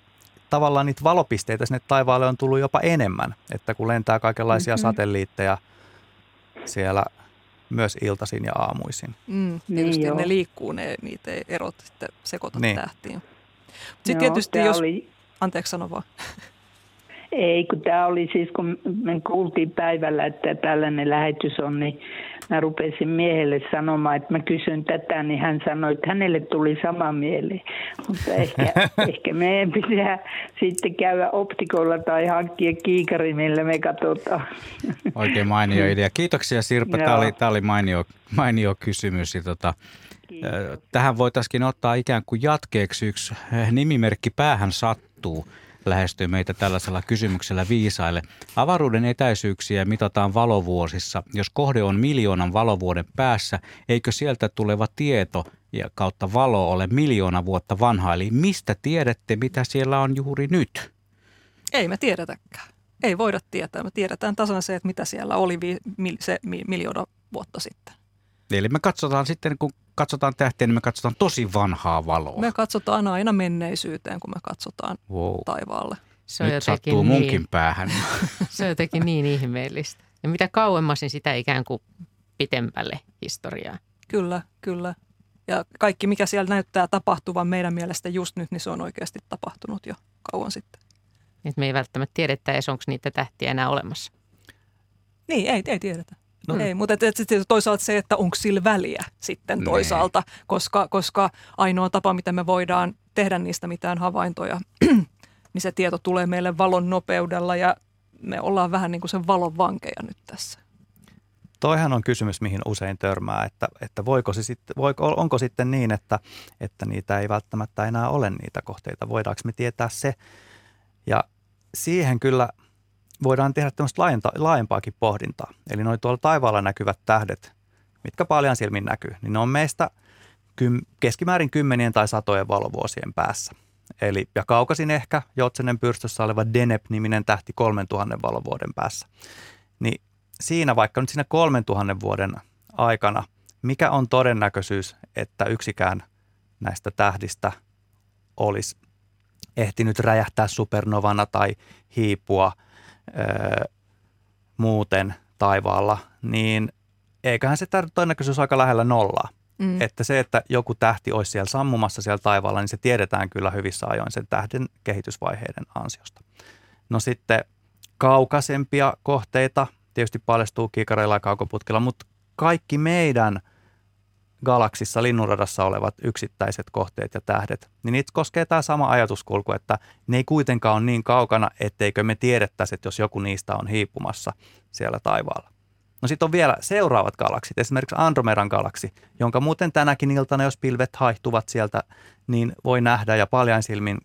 tavallaan niitä valopisteitä sinne taivaalle on tullut jopa enemmän, että kun lentää kaikenlaisia mm-hmm. satelliitteja siellä myös iltaisin ja aamuisin. Mm, tietysti niin ne liikkuu, ne, niitä ei erot sitten sekoita niin. tähtiin. Sitten tietysti jos... Oli... Anteeksi, sano vaan. Ei, kun tämä oli siis, kun me kuultiin päivällä, että tällainen lähetys on, niin mä rupesin miehelle sanomaan, että mä kysyn tätä, niin hän sanoi, että hänelle tuli sama mieli. Mutta ehkä, ehkä meidän pitää sitten käydä optikolla tai hankkia kiikari, millä me katsotaan. Oikein mainio idea. Kiitoksia Sirpa, tämä oli, tämä oli mainio, mainio kysymys. Ja tota, Tähän voitaisiin ottaa ikään kuin jatkeeksi yksi nimimerkki Päähän sattuu. Lähestyy meitä tällaisella kysymyksellä viisaille. Avaruuden etäisyyksiä mitataan valovuosissa. Jos kohde on miljoonan valovuoden päässä, eikö sieltä tuleva tieto ja kautta valo ole miljoona vuotta vanha? Eli mistä tiedätte, mitä siellä on juuri nyt? Ei me tiedetäkään. Ei voida tietää. Me tiedetään tasan se, että mitä siellä oli se mi- miljoona vuotta sitten. Eli me katsotaan sitten, kun katsotaan tähtiä, niin me katsotaan tosi vanhaa valoa. Me katsotaan aina menneisyyteen, kun me katsotaan wow. taivaalle. Se on Nyt jotenkin sattuu munkin niin, päähän. se on jotenkin niin ihmeellistä. Ja mitä kauemmas, niin sitä ikään kuin pitemmälle historiaa. Kyllä, kyllä. Ja kaikki, mikä siellä näyttää tapahtuvan meidän mielestä just nyt, niin se on oikeasti tapahtunut jo kauan sitten. Että me ei välttämättä tiedetä edes, onko niitä tähtiä enää olemassa. Niin, ei, ei tiedetä. No. Ei, mutta et, et, sit toisaalta se, että onko sillä väliä sitten Nee. toisaalta, koska, koska ainoa tapa, miten me voidaan tehdä niistä mitään havaintoja, niin se tieto tulee meille valon nopeudella ja me ollaan vähän niin kuin sen valon vankeja nyt tässä. Toihan on kysymys, mihin usein törmää, että, että voiko se sitten, voiko, onko sitten niin, että, että niitä ei välttämättä enää ole niitä kohteita. Voidaanko me tietää se? Ja siihen kyllä voidaan tehdä tämmöistä laajenta, laajempaakin pohdintaa. Eli noin tuolla taivaalla näkyvät tähdet, mitkä paljon silmin näkyy, niin ne on meistä kym, keskimäärin kymmenien tai satojen valovuosien päässä. Eli, ja kaukasin ehkä Joutsenen pyrstössä oleva Deneb-niminen tähti 3000 valovuoden päässä. Niin siinä vaikka nyt siinä 3000 vuoden aikana, mikä on todennäköisyys, että yksikään näistä tähdistä olisi ehtinyt räjähtää supernovana tai hiipua öö, muuten taivaalla, niin eiköhän se todennäköisyys aika lähellä nollaa. Mm. Että se, että joku tähti olisi siellä sammumassa siellä taivaalla, niin se tiedetään kyllä hyvissä ajoin sen tähden kehitysvaiheiden ansiosta. No sitten kaukaisempia kohteita tietysti paljastuu kiikareilla ja kaukoputkilla, mutta kaikki meidän galaksissa linnunradassa olevat yksittäiset kohteet ja tähdet, niin niitä koskee tämä sama ajatuskulku, että ne ei kuitenkaan ole niin kaukana, etteikö me tiedettäisi, että jos joku niistä on hiipumassa siellä taivaalla. No sitten on vielä seuraavat galaksit, esimerkiksi Andromedan galaksi, jonka muuten tänäkin iltana, jos pilvet haihtuvat sieltä, niin voi nähdä ja paljain silmin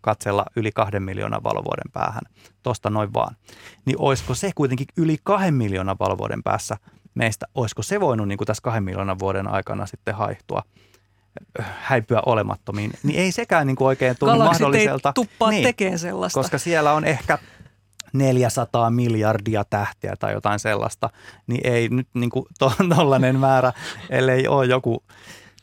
katsella yli kahden miljoonan valovuoden päähän, tosta noin vaan. Niin olisiko se kuitenkin yli kahden miljoonan valovuoden päässä meistä, olisiko se voinut niin kuin tässä kahden miljoonan vuoden aikana sitten haihtua, häipyä olemattomiin, niin ei sekään niin kuin oikein tunnu Galaksit mahdolliselta. ei tuppaa niin, tekemään sellaista. koska siellä on ehkä 400 miljardia tähtiä tai jotain sellaista, niin ei nyt niin kuin tollainen määrä, ellei ole joku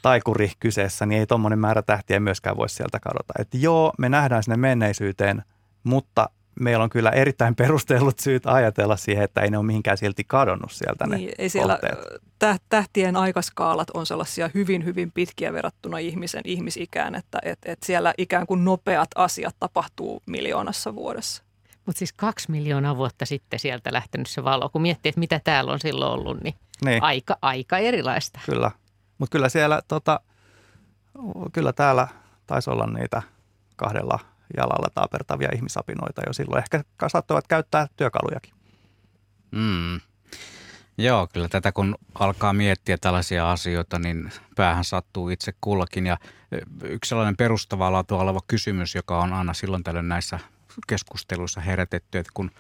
taikuri kyseessä, niin ei tuommoinen määrä tähtiä myöskään voi sieltä kadota. Että joo, me nähdään sinne menneisyyteen, mutta meillä on kyllä erittäin perustellut syyt ajatella siihen, että ei ne ole mihinkään silti kadonnut sieltä ne Niin, ei siellä tähtien aikaskaalat on sellaisia hyvin, hyvin pitkiä verrattuna ihmisen ihmisikään, että et, et siellä ikään kuin nopeat asiat tapahtuu miljoonassa vuodessa. Mutta siis kaksi miljoonaa vuotta sitten sieltä lähtenyt se valo. Kun miettii, että mitä täällä on silloin ollut, niin, Niin. aika, aika erilaista. Kyllä, mutta kyllä siellä, tota, kyllä täällä taisi olla niitä kahdella jalalla taapertavia ihmisapinoita jo silloin. Ehkä saattoivat käyttää työkalujakin. Mm. Joo, kyllä tätä kun alkaa miettiä tällaisia asioita, niin päähän sattuu itse kullakin. Ja yksi sellainen perustavaa laatua oleva kysymys, joka on aina silloin tällöin näissä keskusteluissa herätetty, että kun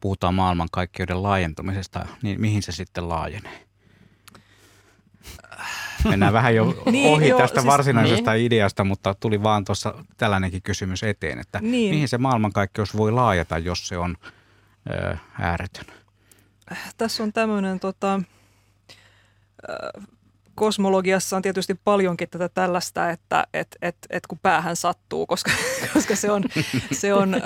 puhutaan maailmankaikkeuden laajentumisesta, niin mihin se sitten laajenee? Mennään vähän jo Niin, ohi joo, tästä siis- varsinaisesta ideasta, mutta tuli vaan tuossa tällainenkin kysymys eteen, että Niin. mihin se maailmankaikkeus voi laajata, jos se on ö, ääretön? Tässä on tämmöinen tota, kosmologiassa on tietysti paljonkin tätä tällaista, että et, et, et kun päähän sattuu, koska, koska se on, se on äh,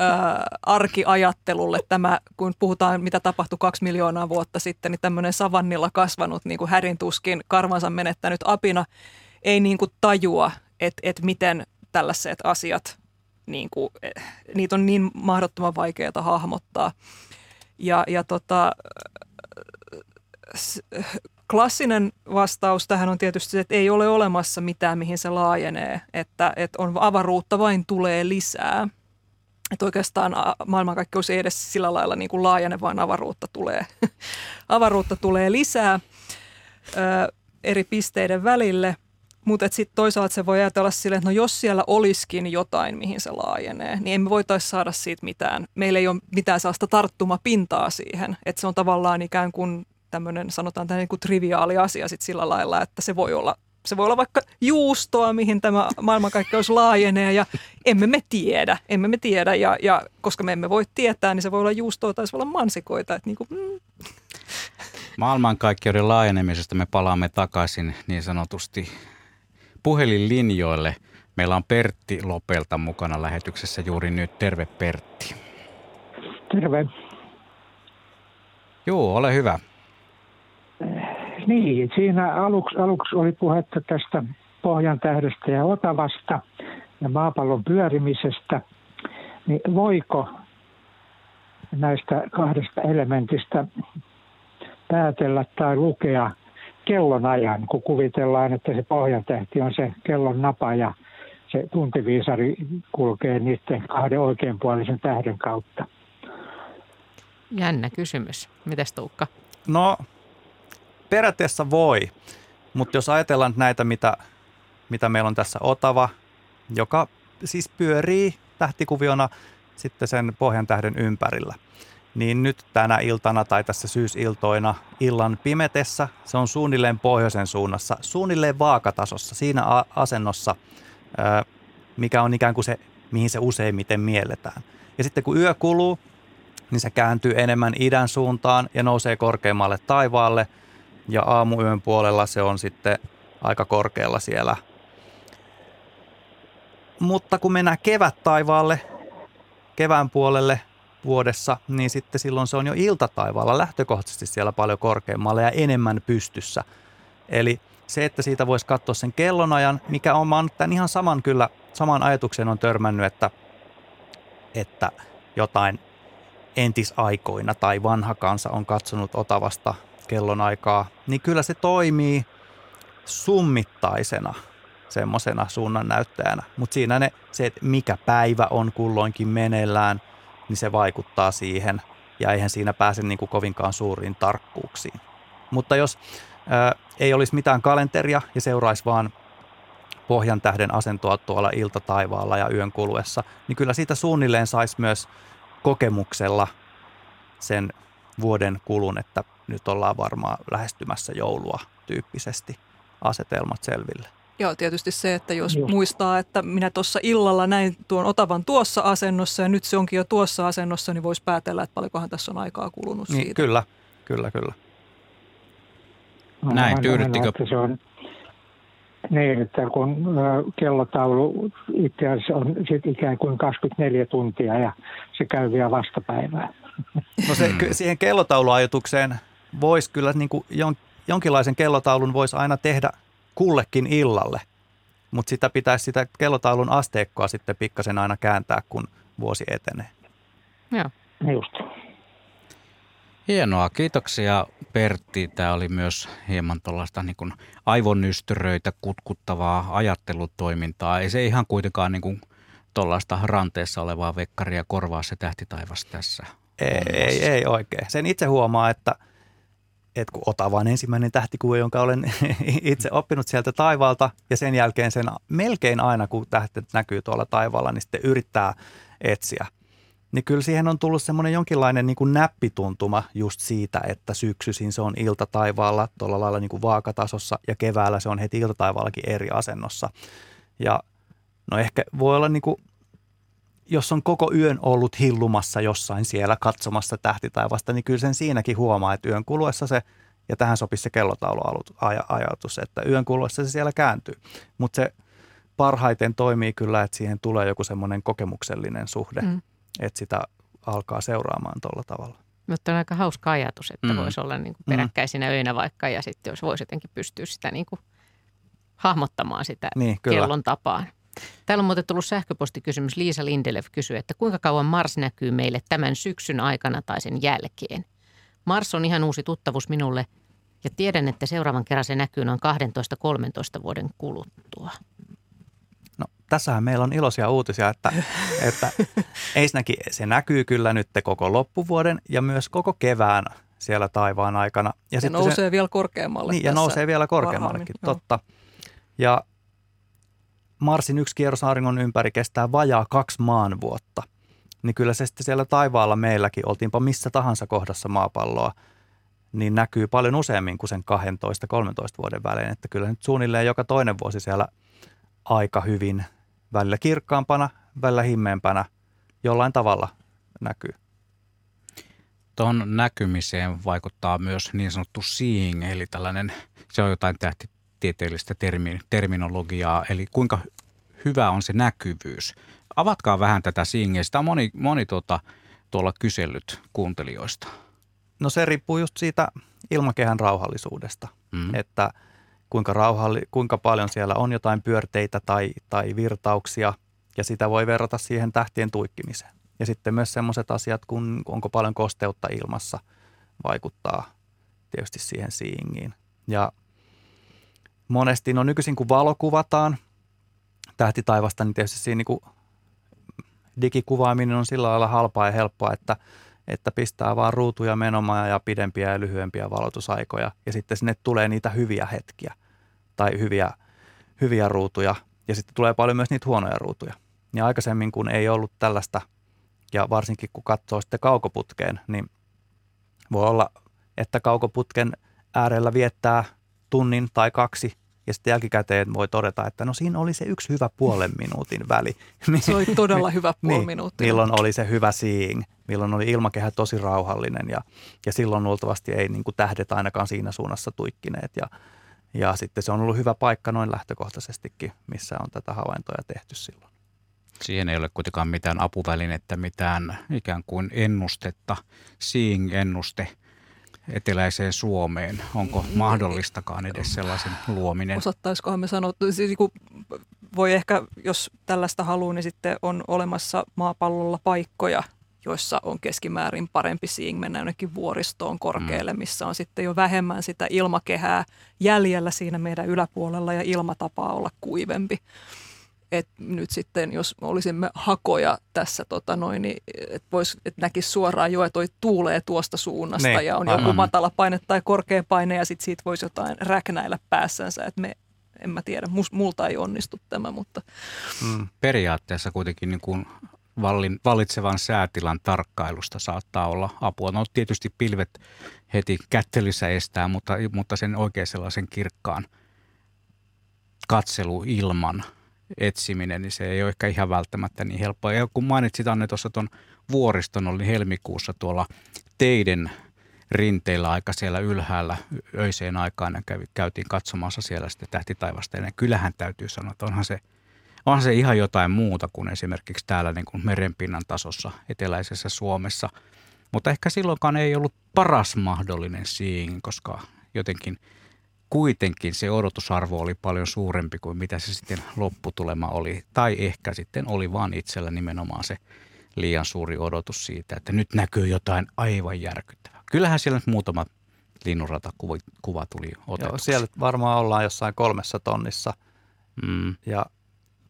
arkiajattelulle tämä, kun puhutaan mitä tapahtui kaksi miljoonaa vuotta sitten, niin tämmöinen savannilla kasvanut niin kuin härintuskin karvansa menettänyt apina ei niin kuin tajua, että et miten tällaiset asiat, niin kuin, eh, niitä on niin mahdottoman vaikeaa hahmottaa. Ja, ja tota, klassinen vastaus tähän on tietysti se, että ei ole olemassa mitään, mihin se laajenee, että, että on avaruutta vain tulee lisää. Että oikeastaan maailmankaikkeus ei edes sillä lailla niin kuin laajene, vaan avaruutta tulee, avaruutta tulee lisää ö, eri pisteiden välille. Mutta sitten toisaalta se voi ajatella silleen, että no jos siellä olisikin jotain, mihin se laajenee, niin emme voitaisi saada siitä mitään. Meillä ei ole mitään sellaista tarttumapintaa siihen. Että se on tavallaan ikään kuin tämmöinen, sanotaan tämmöinen niin kuin triviaali asia sit sillä lailla, että se voi olla se voi olla vaikka juustoa, mihin tämä maailmankaikkeus laajenee ja emme me tiedä. Emme me tiedä ja, ja koska me emme voi tietää, niin se voi olla juustoa tai se voi olla mansikoita. Että niin kuin, mm. Maailmankaikkeuden laajenemisesta me palaamme takaisin niin sanotusti puhelinlinjoille. Meillä on Pertti Lopelta mukana lähetyksessä juuri nyt. Terve Pertti. Terve. Joo, ole hyvä. Niin, siinä aluksi, aluksi oli puhetta tästä pohjan tähdestä ja otavasta ja maapallon pyörimisestä. Niin voiko näistä kahdesta elementistä päätellä tai lukea kellonajan, kun kuvitellaan, että se pohjantähti on se kellon napa ja se tuntiviisari kulkee niiden kahden oikeanpuolisen tähden kautta. Jännä kysymys. Mitäs Tuukka? No periaatteessa voi, mutta jos ajatellaan näitä, mitä, mitä meillä on tässä Otava, joka siis pyörii tähtikuviona sitten sen pohjan tähden ympärillä, niin nyt tänä iltana tai tässä syysiltoina illan pimetessä se on suunnilleen pohjoisen suunnassa, suunnilleen vaakatasossa, siinä asennossa, mikä on ikään kuin se, mihin se useimmiten mielletään. Ja sitten kun yö kuluu, niin se kääntyy enemmän idän suuntaan ja nousee korkeammalle taivaalle – ja aamuyön puolella se on sitten aika korkealla siellä. Mutta kun mennään kevät taivaalle, kevään puolelle vuodessa, niin sitten silloin se on jo iltataivaalla lähtökohtaisesti siellä paljon korkeammalla ja enemmän pystyssä. Eli se, että siitä voisi katsoa sen kellonajan, mikä on, mä tämän ihan saman kyllä, saman ajatuksen on törmännyt, että, että jotain entisaikoina tai vanha kansa on katsonut Otavasta kellonaikaa, niin kyllä se toimii summittaisena semmoisena näyttäjänä. Mutta siinä ne, se, että mikä päivä on kulloinkin meneillään, niin se vaikuttaa siihen ja eihän siinä pääse niin kuin kovinkaan suuriin tarkkuuksiin. Mutta jos ää, ei olisi mitään kalenteria ja seuraisi vaan pohjan tähden asentoa tuolla iltataivaalla ja yön kuluessa, niin kyllä siitä suunnilleen saisi myös kokemuksella sen vuoden kulun, että nyt ollaan varmaan lähestymässä joulua tyyppisesti asetelmat selville. Joo, tietysti se, että jos Joo. muistaa, että minä tuossa illalla näin tuon otavan tuossa asennossa ja nyt se onkin jo tuossa asennossa, niin voisi päätellä, että paljonkohan tässä on aikaa kulunut niin, siitä. Kyllä, kyllä, kyllä. No, näin, tyydyttikö? Se on, niin, että kun kellotaulu itse asiassa on sit ikään kuin 24 tuntia ja se käy vielä vastapäivää. No se, siihen kellotauluajatukseen voisi kyllä niin kuin jon, jonkinlaisen kellotaulun voisi aina tehdä kullekin illalle, mutta sitä pitäisi sitä kellotaulun asteikkoa sitten pikkasen aina kääntää, kun vuosi etenee. Joo. Just. Hienoa, kiitoksia Pertti. Tämä oli myös hieman tuollaista niin aivonystyröitä kutkuttavaa ajattelutoimintaa. Ei se ihan kuitenkaan niin tuollaista ranteessa olevaa vekkaria korvaa se tähtitaivas tässä. Ei, ei, ei oikein. Sen itse huomaa, että – että kun Otavan ensimmäinen tähtikuva, jonka olen itse oppinut sieltä taivaalta, ja sen jälkeen sen melkein aina, kun tähtet näkyy tuolla taivaalla, niin sitten yrittää etsiä. Niin kyllä siihen on tullut semmoinen jonkinlainen niin kuin näppituntuma just siitä, että syksyisin se on iltataivaalla tuolla lailla niin kuin vaakatasossa ja keväällä se on heti iltataivaallakin eri asennossa. Ja no ehkä voi olla niin kuin jos on koko yön ollut hillumassa jossain siellä katsomassa tähtitaivasta, niin kyllä sen siinäkin huomaa, että yön kuluessa se, ja tähän sopisi se kellotauluajatus, että yön kuluessa se siellä kääntyy. Mutta se parhaiten toimii kyllä, että siihen tulee joku semmoinen kokemuksellinen suhde, mm. että sitä alkaa seuraamaan tuolla tavalla. Mutta on aika hauska ajatus, että mm. voisi olla niin kuin peräkkäisinä mm. öinä vaikka, ja sitten jos voisi jotenkin pystyä sitä niin kuin hahmottamaan sitä niin, kellon tapaan. Täällä on muuten tullut sähköpostikysymys. Liisa Lindelev kysyy, että kuinka kauan Mars näkyy meille tämän syksyn aikana tai sen jälkeen? Mars on ihan uusi tuttavuus minulle ja tiedän, että seuraavan kerran se näkyy noin 12-13 vuoden kuluttua. No tässähän meillä on iloisia uutisia, että, että ensinnäkin se näkyy kyllä nyt koko loppuvuoden ja myös koko kevään siellä taivaan aikana. Ja, ja nousee se, vielä korkeammalle. Niin, ja nousee vielä korkeammallekin, totta. Ja Marsin yksi kierros auringon ympäri kestää vajaa kaksi maan vuotta, niin kyllä se sitten siellä taivaalla meilläkin, oltiinpa missä tahansa kohdassa maapalloa, niin näkyy paljon useammin kuin sen 12-13 vuoden välein. Että kyllä nyt suunnilleen joka toinen vuosi siellä aika hyvin, välillä kirkkaampana, välillä himmeämpänä, jollain tavalla näkyy. Tuohon näkymiseen vaikuttaa myös niin sanottu seeing, eli tällainen, se on jotain tähtitieteellistä termi, terminologiaa, eli kuinka hyvä on se näkyvyys. Avatkaa vähän tätä. Sitä on moni, moni tuota, tuolla kysellyt kuuntelijoista. No se riippuu just siitä ilmakehän rauhallisuudesta, mm. että kuinka, rauhalli, kuinka paljon siellä on jotain pyörteitä tai, tai virtauksia, ja sitä voi verrata siihen tähtien tuikkimiseen. Ja sitten myös sellaiset asiat, kun onko paljon kosteutta ilmassa, vaikuttaa tietysti siihen siingiin. Ja monesti, no nykyisin kun valokuvataan tähtitaivasta, niin tietysti siinä niin digikuvaaminen on sillä lailla halpaa ja helppoa, että, että pistää vaan ruutuja menomaan ja pidempiä ja lyhyempiä valotusaikoja. Ja sitten sinne tulee niitä hyviä hetkiä tai hyviä, hyviä ruutuja. Ja sitten tulee paljon myös niitä huonoja ruutuja. Ja aikaisemmin, kun ei ollut tällaista – ja varsinkin kun katsoo sitten kaukoputkeen, niin voi olla, että kaukoputken äärellä viettää tunnin tai kaksi ja sitten jälkikäteen voi todeta, että no siinä oli se yksi hyvä puolen minuutin väli. Se oli todella hyvä puoli niin, minuuttia. Milloin oli se hyvä seeing, milloin oli ilmakehä tosi rauhallinen ja, ja silloin luultavasti ei niin kuin tähdet ainakaan siinä suunnassa tuikkineet. Ja, ja sitten se on ollut hyvä paikka noin lähtökohtaisestikin, missä on tätä havaintoja tehty silloin. Siihen ei ole kuitenkaan mitään apuvälinettä, mitään ikään kuin ennustetta, seeing-ennuste eteläiseen Suomeen. Onko mahdollistakaan edes sellaisen luominen? Osattaisikohan me sanoa, siis niin voi ehkä, jos tällaista haluaa, niin sitten on olemassa maapallolla paikkoja, joissa on keskimäärin parempi seeing mennä jonnekin vuoristoon korkealle, mm. missä on sitten jo vähemmän sitä ilmakehää jäljellä siinä meidän yläpuolella ja ilma tapaa olla kuivempi että nyt sitten, jos olisimme hakoja tässä, tota noin, niin että vois, et näkisi suoraan jo, että toi tuulee tuosta suunnasta ne, ja on joku matala paine tai korkea paine ja sitten siitä voisi jotain räknäillä päässänsä, että me en mä tiedä, multa ei onnistu tämä, mutta... Mm, periaatteessa kuitenkin niin kuin vallin, vallitsevan säätilan tarkkailusta saattaa olla apua. No tietysti pilvet heti kättelyssä estää, mutta, mutta sen oikein sellaisen kirkkaan katselu ilman – etsiminen, niin se ei ole ehkä ihan välttämättä niin helppoa. Ja kun mainitsit Anne tuossa tuon vuoriston, oli helmikuussa tuolla teiden rinteillä aika siellä ylhäällä öiseen aikaan ja kävi, käytiin katsomassa siellä sitten tähtitaivasta. Ja kyllähän täytyy sanoa, että onhan se, onhan se ihan jotain muuta kuin esimerkiksi täällä niin kuin merenpinnan tasossa eteläisessä Suomessa. Mutta ehkä silloinkaan ei ollut paras mahdollinen seeing, koska jotenkin – kuitenkin se odotusarvo oli paljon suurempi kuin mitä se sitten lopputulema oli. Tai ehkä sitten oli vaan itsellä nimenomaan se liian suuri odotus siitä, että nyt näkyy jotain aivan järkyttävää. Kyllähän siellä nyt muutama linnunratakuva tuli otetuksi. Joo, siellä varmaan ollaan jossain kolmessa tonnissa. Mm. Ja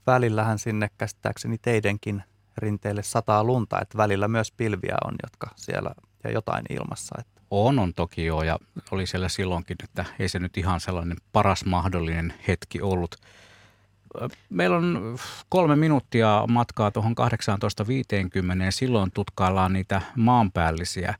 välillähän sinne käsittääkseni teidenkin rinteille sataa lunta, että välillä myös pilviä on, jotka siellä ja jotain ilmassa. Että on, on toki joo ja oli siellä silloinkin, että ei se nyt ihan sellainen paras mahdollinen hetki ollut. Meillä on kolme minuuttia matkaa tuohon 18.50 ja silloin tutkaillaan niitä maanpäällisiä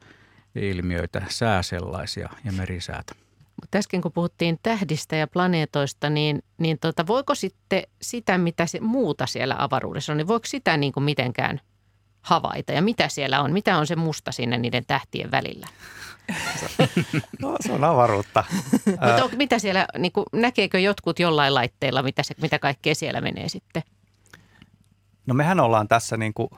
ilmiöitä, sää sellaisia ja merisäätä. Mutta äsken kun puhuttiin tähdistä ja planeetoista, niin, niin tota, voiko sitten sitä, mitä se muuta siellä avaruudessa on, niin voiko sitä niin kuin mitenkään havaita ja mitä siellä on? Mitä on se musta sinne niiden tähtien välillä? No se on avaruutta. Mutta mitä siellä, niin kuin, näkeekö jotkut jollain laitteilla, mitä, se, mitä kaikkea siellä menee sitten? No mehän ollaan tässä niin kuin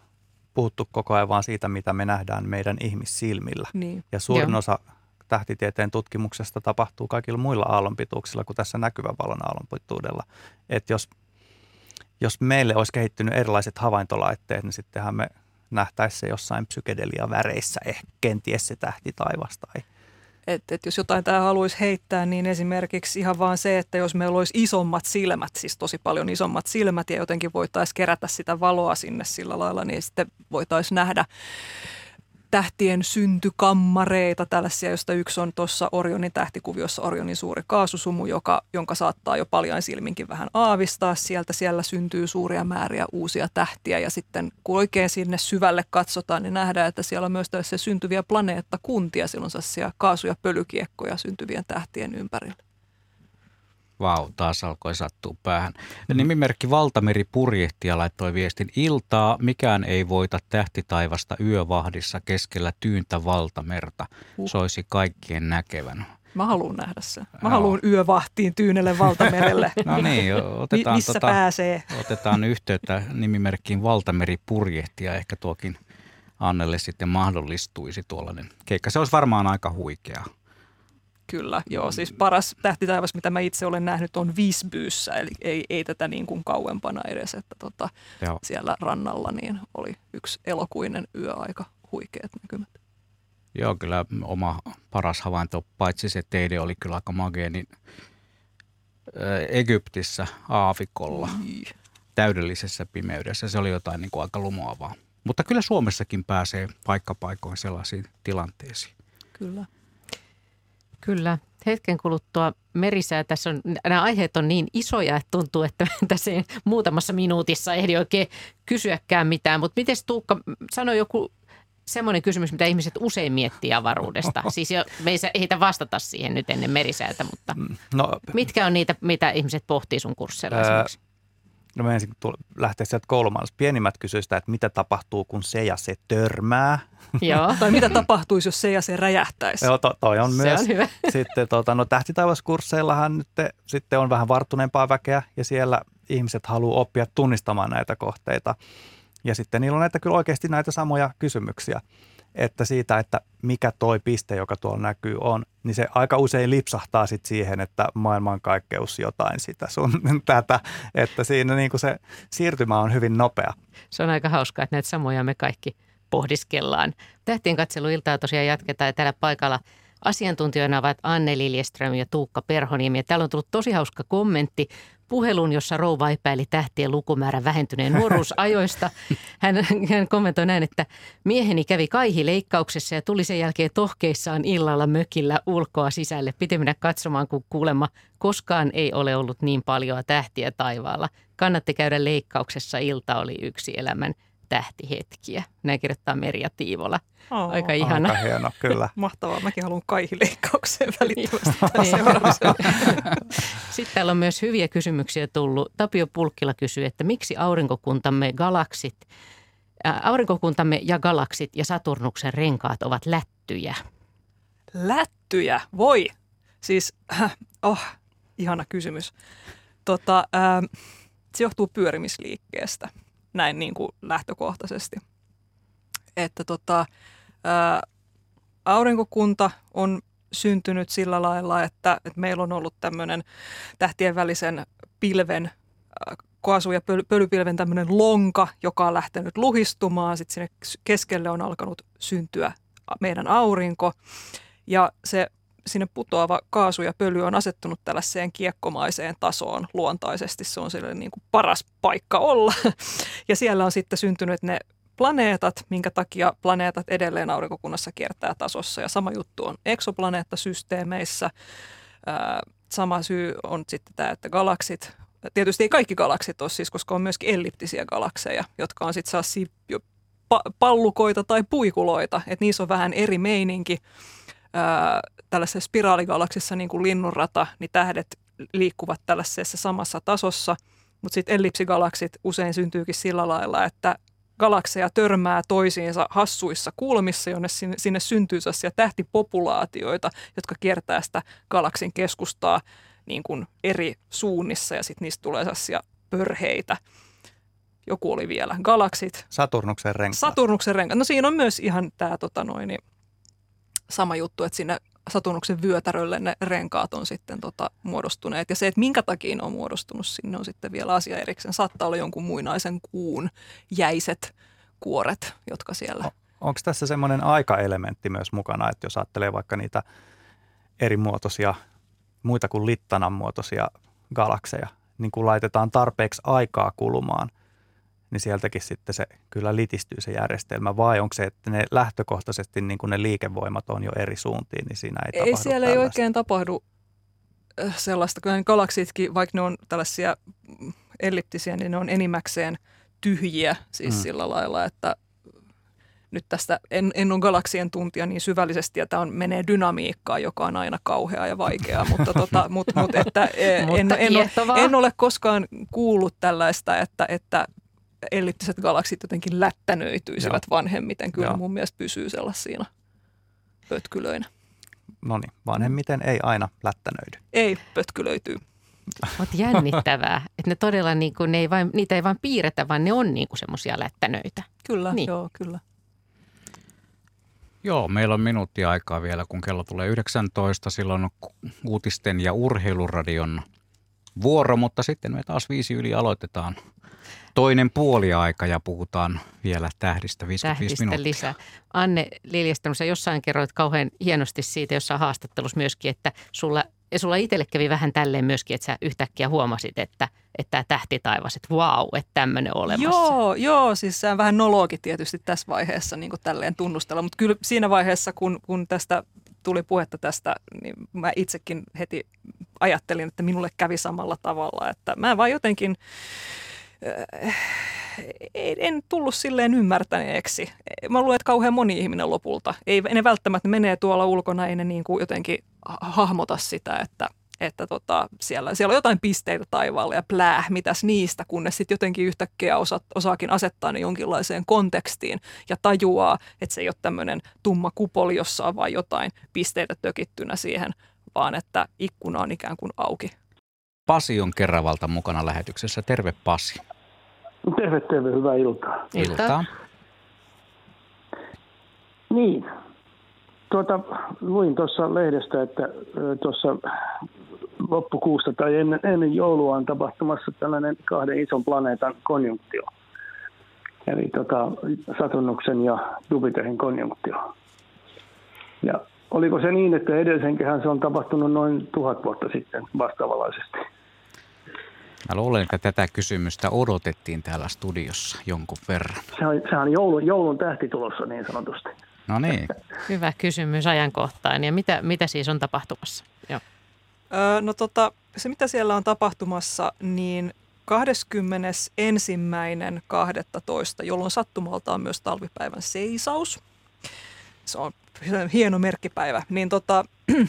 puhuttu koko ajan vaan siitä, mitä me nähdään meidän ihmissilmillä. Niin. Ja suurin Joo. osa tähtitieteen tutkimuksesta tapahtuu kaikilla muilla aallonpituuksilla kuin tässä näkyvän valon aallonpituudella. Että jos, jos meille olisi kehittynyt erilaiset havaintolaitteet, niin sittenhän me nähtäisi se jossain psykedelia väreissä, ehkä kenties se tähti taivas tai et, et jos jotain tämä haluaisi heittää, niin esimerkiksi ihan vaan se, että jos meillä olisi isommat silmät, siis tosi paljon isommat silmät ja jotenkin voitaisiin kerätä sitä valoa sinne sillä lailla, niin sitten voitaisiin nähdä tähtien syntykammareita, tällaisia, joista yksi on tuossa Orionin tähtikuviossa Orionin suuri kaasusumu, joka, jonka saattaa jo paljon silminkin vähän aavistaa. Sieltä siellä syntyy suuria määriä uusia tähtiä ja sitten kun oikein sinne syvälle katsotaan, niin nähdään, että siellä on myös tällaisia syntyviä planeettakuntia, siellä on sellaisia kaasu- ja pölykiekkoja syntyvien tähtien ympärillä. Vau, taas alkoi sattua päähän. Nimimerkki Valtameri purjehti ja laittoi viestin iltaa. Mikään ei voita tähtitaivasta yövahdissa keskellä tyyntä valtamerta. Soisi kaikkien näkevän. Mä haluan nähdä sen. Mä no. haluan yövahtiin tyynelle valtamerelle. no niin, otetaan, missä tota, pääsee? otetaan yhteyttä nimimerkkiin Valtameri purjehti ja ehkä tuokin Annelle sitten mahdollistuisi tuollainen keikka. Se olisi varmaan aika huikea. Kyllä, joo. Siis paras tähtitaivas, mitä mä itse olen nähnyt, on Visbyyssä, eli ei, ei tätä niin kuin kauempana edes, että tota, siellä rannalla niin oli yksi elokuinen yöaika huikeat näkymät. Joo, kyllä oma paras havainto, paitsi se teide oli kyllä aika magea, niin Egyptissä aavikolla Ui. täydellisessä pimeydessä. Se oli jotain niin kuin aika lumoavaa. Mutta kyllä Suomessakin pääsee paikkapaikoin sellaisiin tilanteisiin. Kyllä. Kyllä. Hetken kuluttua merisää. Tässä on, nämä aiheet on niin isoja, että tuntuu, että tässä ei muutamassa minuutissa ehdi oikein kysyäkään mitään. Mutta miten Tuukka, sano joku semmoinen kysymys, mitä ihmiset usein miettii avaruudesta. Siis jo, me ei ehitä vastata siihen nyt ennen merisäätä, mutta no, mitkä on niitä, mitä ihmiset pohtii sun kursseilla ää, esimerkiksi? No mä ensin lähteä sieltä koulumaailmassa. Pienimmät kysyivät sitä, että mitä tapahtuu, kun se ja se törmää. Joo. tai mitä tapahtuisi, jos se ja se räjähtäisi. Joo, to, toi on se myös. On hyvä. Sitten tota, no, tähtitaivaskursseillahan nyt te, sitten on vähän varttuneempaa väkeä ja siellä ihmiset haluaa oppia tunnistamaan näitä kohteita. Ja sitten niillä on näitä kyllä oikeasti näitä samoja kysymyksiä että siitä, että mikä toi piste, joka tuolla näkyy on, niin se aika usein lipsahtaa sit siihen, että maailmankaikkeus jotain sitä sun tätä, että siinä niin kuin se siirtymä on hyvin nopea. Se on aika hauskaa, että näitä samoja me kaikki pohdiskellaan. Tähtien katseluiltaa tosiaan jatketaan ja täällä paikalla Asiantuntijoina ovat Anne Liljeström ja Tuukka Perhoniemi. Ja täällä on tullut tosi hauska kommentti puhelun, jossa rouva epäili tähtien lukumäärän vähentyneen nuoruusajoista. Hän, hän kommentoi näin, että mieheni kävi kaihileikkauksessa ja tuli sen jälkeen tohkeissaan illalla mökillä ulkoa sisälle. Piti mennä katsomaan, kun kuulemma koskaan ei ole ollut niin paljon tähtiä taivaalla. Kannatti käydä leikkauksessa, ilta oli yksi elämän tähtihetkiä. Näin kirjoittaa Merja Tiivola. Oh, aika ihana. Aika hieno, kyllä. Mahtavaa. Mäkin haluan kaihileikkaukseen välittömästi Sitten täällä on myös hyviä kysymyksiä tullut. Tapio Pulkkila kysyy, että miksi aurinkokuntamme galaksit, äh, aurinkokuntamme ja galaksit ja Saturnuksen renkaat ovat lättyjä? Lättyjä? Voi! Siis, äh, oh, ihana kysymys. Tota, äh, se johtuu pyörimisliikkeestä näin niin kuin lähtökohtaisesti. Että tota, ää, aurinkokunta on syntynyt sillä lailla, että, että meillä on ollut tämmöinen tähtien välisen pilven, kaasu- ja pöly, pölypilven tämmöinen lonka, joka on lähtenyt luhistumaan. Sitten sinne keskelle on alkanut syntyä meidän aurinko. Ja se sinne putoava kaasu ja pöly on asettunut tällaiseen kiekkomaiseen tasoon luontaisesti. Se on sille niin kuin paras paikka olla. Ja siellä on sitten syntynyt ne planeetat, minkä takia planeetat edelleen aurinkokunnassa kiertää tasossa. Ja sama juttu on eksoplaneettasysteemeissä. Sama syy on sitten tämä, että galaksit, tietysti ei kaikki galaksit ole siis, koska on myöskin elliptisiä galakseja, jotka on sitten saa pallukoita tai puikuloita, että niissä on vähän eri meininki tällaisessa spiraaligalaksissa niin kuin linnunrata, niin tähdet liikkuvat tällaisessa samassa tasossa, mutta sitten ellipsigalaksit usein syntyykin sillä lailla, että galakseja törmää toisiinsa hassuissa kulmissa, jonne sinne, sinne syntyy sellaisia tähtipopulaatioita, jotka kiertää sitä galaksin keskustaa niin kuin eri suunnissa ja sitten niistä tulee sellaisia pörheitä. Joku oli vielä. Galaksit. Saturnuksen renkaat. Saturnuksen renkaat. No siinä on myös ihan tämä tota noin, niin sama juttu, että sinne Saturnuksen vyötärölle ne renkaat on sitten tota, muodostuneet. Ja se, että minkä takia ne on muodostunut sinne on sitten vielä asia erikseen. Saattaa olla jonkun muinaisen kuun jäiset kuoret, jotka siellä... O, Onko tässä semmoinen aikaelementti myös mukana, että jos ajattelee vaikka niitä eri muotoisia, muita kuin littanan muotoisia galakseja, niin kun laitetaan tarpeeksi aikaa kulumaan, niin sieltäkin sitten se kyllä litistyy se järjestelmä, vai onko se, että ne lähtökohtaisesti niin kuin ne liikevoimat on jo eri suuntiin, niin siinä ei, ei siellä tällaista. ei oikein tapahdu äh, sellaista, kun galaksitkin, vaikka ne on tällaisia elliptisiä, niin ne on enimmäkseen tyhjiä siis mm. sillä lailla, että nyt tästä en, en ole galaksien tuntia niin syvällisesti, ja tämä on, menee dynamiikkaan, joka on aina kauheaa ja vaikeaa, mutta, tota, mut, mut, että, e, en, en, en, ole, en ole koskaan kuullut tällaista, että, että elliptiset galaksit jotenkin lättänöityisivät Joo. vanhemmiten. Kyllä Joo. mun mielestä pysyy sellaisina pötkylöinä. No niin, vanhemmiten ei aina lättänöidy. Ei, pötkylöityy. Mutta jännittävää, että ne todella niin kuin, ne ei vain, niitä ei vain piirretä, vaan ne on niin kuin semmoisia lättänöitä. Kyllä, niin. joo, kyllä. Joo, meillä on minuutti aikaa vielä, kun kello tulee 19. Silloin on uutisten ja urheiluradion vuoro, mutta sitten me taas viisi yli aloitetaan toinen puoliaika ja puhutaan vielä tähdistä 55 tähdistä minuuttia. lisää. Anne Liljestämä, jossain kerroit kauhean hienosti siitä jossain haastattelussa myöskin, että sulla, ja sulla itselle kävi vähän tälleen myöskin, että sä yhtäkkiä huomasit, että, että tämä tähtitaivas, että vau, että tämmöinen olemassa. Joo, joo, siis se on vähän nologi tietysti tässä vaiheessa niin kuin tälleen tunnustella, mutta kyllä siinä vaiheessa, kun, kun tästä tuli puhetta tästä, niin mä itsekin heti ajattelin, että minulle kävi samalla tavalla, että mä vaan jotenkin en tullut silleen ymmärtäneeksi. Mä luulen, että kauhean moni ihminen lopulta. Ei ne välttämättä menee tuolla ulkona, ei ne niin kuin jotenkin hahmota sitä, että, että tota, siellä, siellä on jotain pisteitä taivaalla ja plää, mitäs niistä, kunnes sitten jotenkin yhtäkkiä osa, osaakin asettaa ne jonkinlaiseen kontekstiin ja tajuaa, että se ei ole tämmöinen tumma kupoli, jossa on vain jotain pisteitä tökittynä siihen, vaan että ikkuna on ikään kuin auki. Pasi on Keravalta mukana lähetyksessä. Terve Pasi. Terve, terve. Hyvää iltaa. Iltaa. Niin. Tuota, luin tuossa lehdestä, että tuossa loppukuusta tai ennen, ennen joulua on tapahtumassa tällainen kahden ison planeetan konjunktio. Eli tota, Saturnuksen ja Jupiterin konjunktio. Ja oliko se niin, että edellisen kehän se on tapahtunut noin tuhat vuotta sitten vastaavalaisesti? Mä luulen, että tätä kysymystä odotettiin täällä studiossa jonkun verran. Se on, se on joulun, joulun tähti tulossa niin sanotusti. No niin. Hyvä kysymys ajankohtaan. Ja mitä, mitä siis on tapahtumassa? Joo. Öö, no tota, se mitä siellä on tapahtumassa, niin 21. 12. jolloin sattumalta on myös talvipäivän seisaus. Se on hieno merkkipäivä. Niin tota,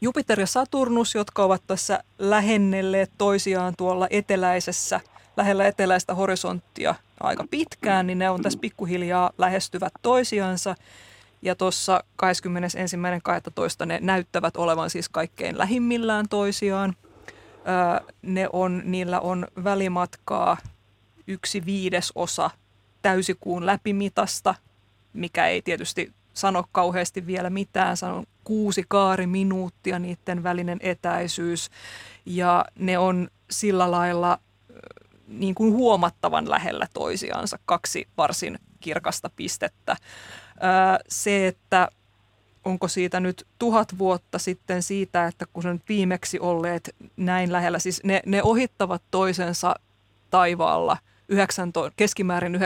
Jupiter ja Saturnus, jotka ovat tässä lähennelleet toisiaan tuolla eteläisessä, lähellä eteläistä horisonttia aika pitkään, niin ne on tässä pikkuhiljaa lähestyvät toisiansa. Ja tuossa 21.12. ne näyttävät olevan siis kaikkein lähimmillään toisiaan. ne on, niillä on välimatkaa yksi viidesosa täysikuun läpimitasta, mikä ei tietysti sano kauheasti vielä mitään, sanon kuusi kaariminuuttia niiden välinen etäisyys. Ja ne on sillä lailla niin kuin huomattavan lähellä toisiansa, kaksi varsin kirkasta pistettä. Se, että onko siitä nyt tuhat vuotta sitten siitä, että kun se nyt viimeksi olleet näin lähellä, siis ne, ne ohittavat toisensa taivaalla – 19, keskimäärin 19,6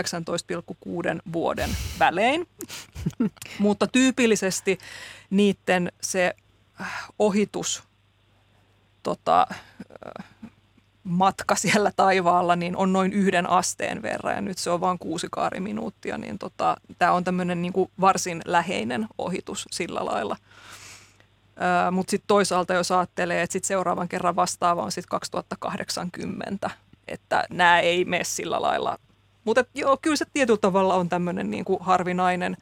vuoden välein. Mutta tyypillisesti niiden se äh, ohitus tota, äh, matka siellä taivaalla niin on noin yhden asteen verran ja nyt se on vain kuusi kaariminuuttia, niin tota, tämä on tämmöinen niin varsin läheinen ohitus sillä lailla. Äh, Mutta sitten toisaalta jos ajattelee, että sit seuraavan kerran vastaava on sitten 2080, että nämä ei mene sillä lailla. Mutta joo, kyllä se tietyllä tavalla on tämmöinen niin kuin harvinainen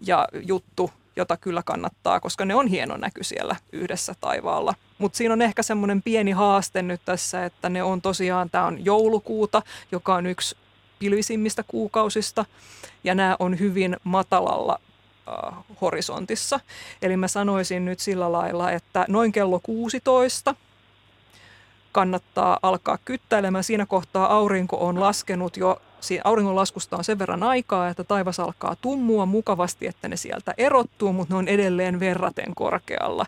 ja juttu, jota kyllä kannattaa, koska ne on hieno näky siellä yhdessä taivaalla. Mutta siinä on ehkä semmoinen pieni haaste nyt tässä, että ne on tosiaan, tämä on joulukuuta, joka on yksi pilvisimmistä kuukausista, ja nämä on hyvin matalalla äh, horisontissa. Eli mä sanoisin nyt sillä lailla, että noin kello 16 – kannattaa alkaa kyttäilemään. Siinä kohtaa aurinko on laskenut jo, auringon laskusta on sen verran aikaa, että taivas alkaa tummua mukavasti, että ne sieltä erottuu, mutta ne on edelleen verraten korkealla.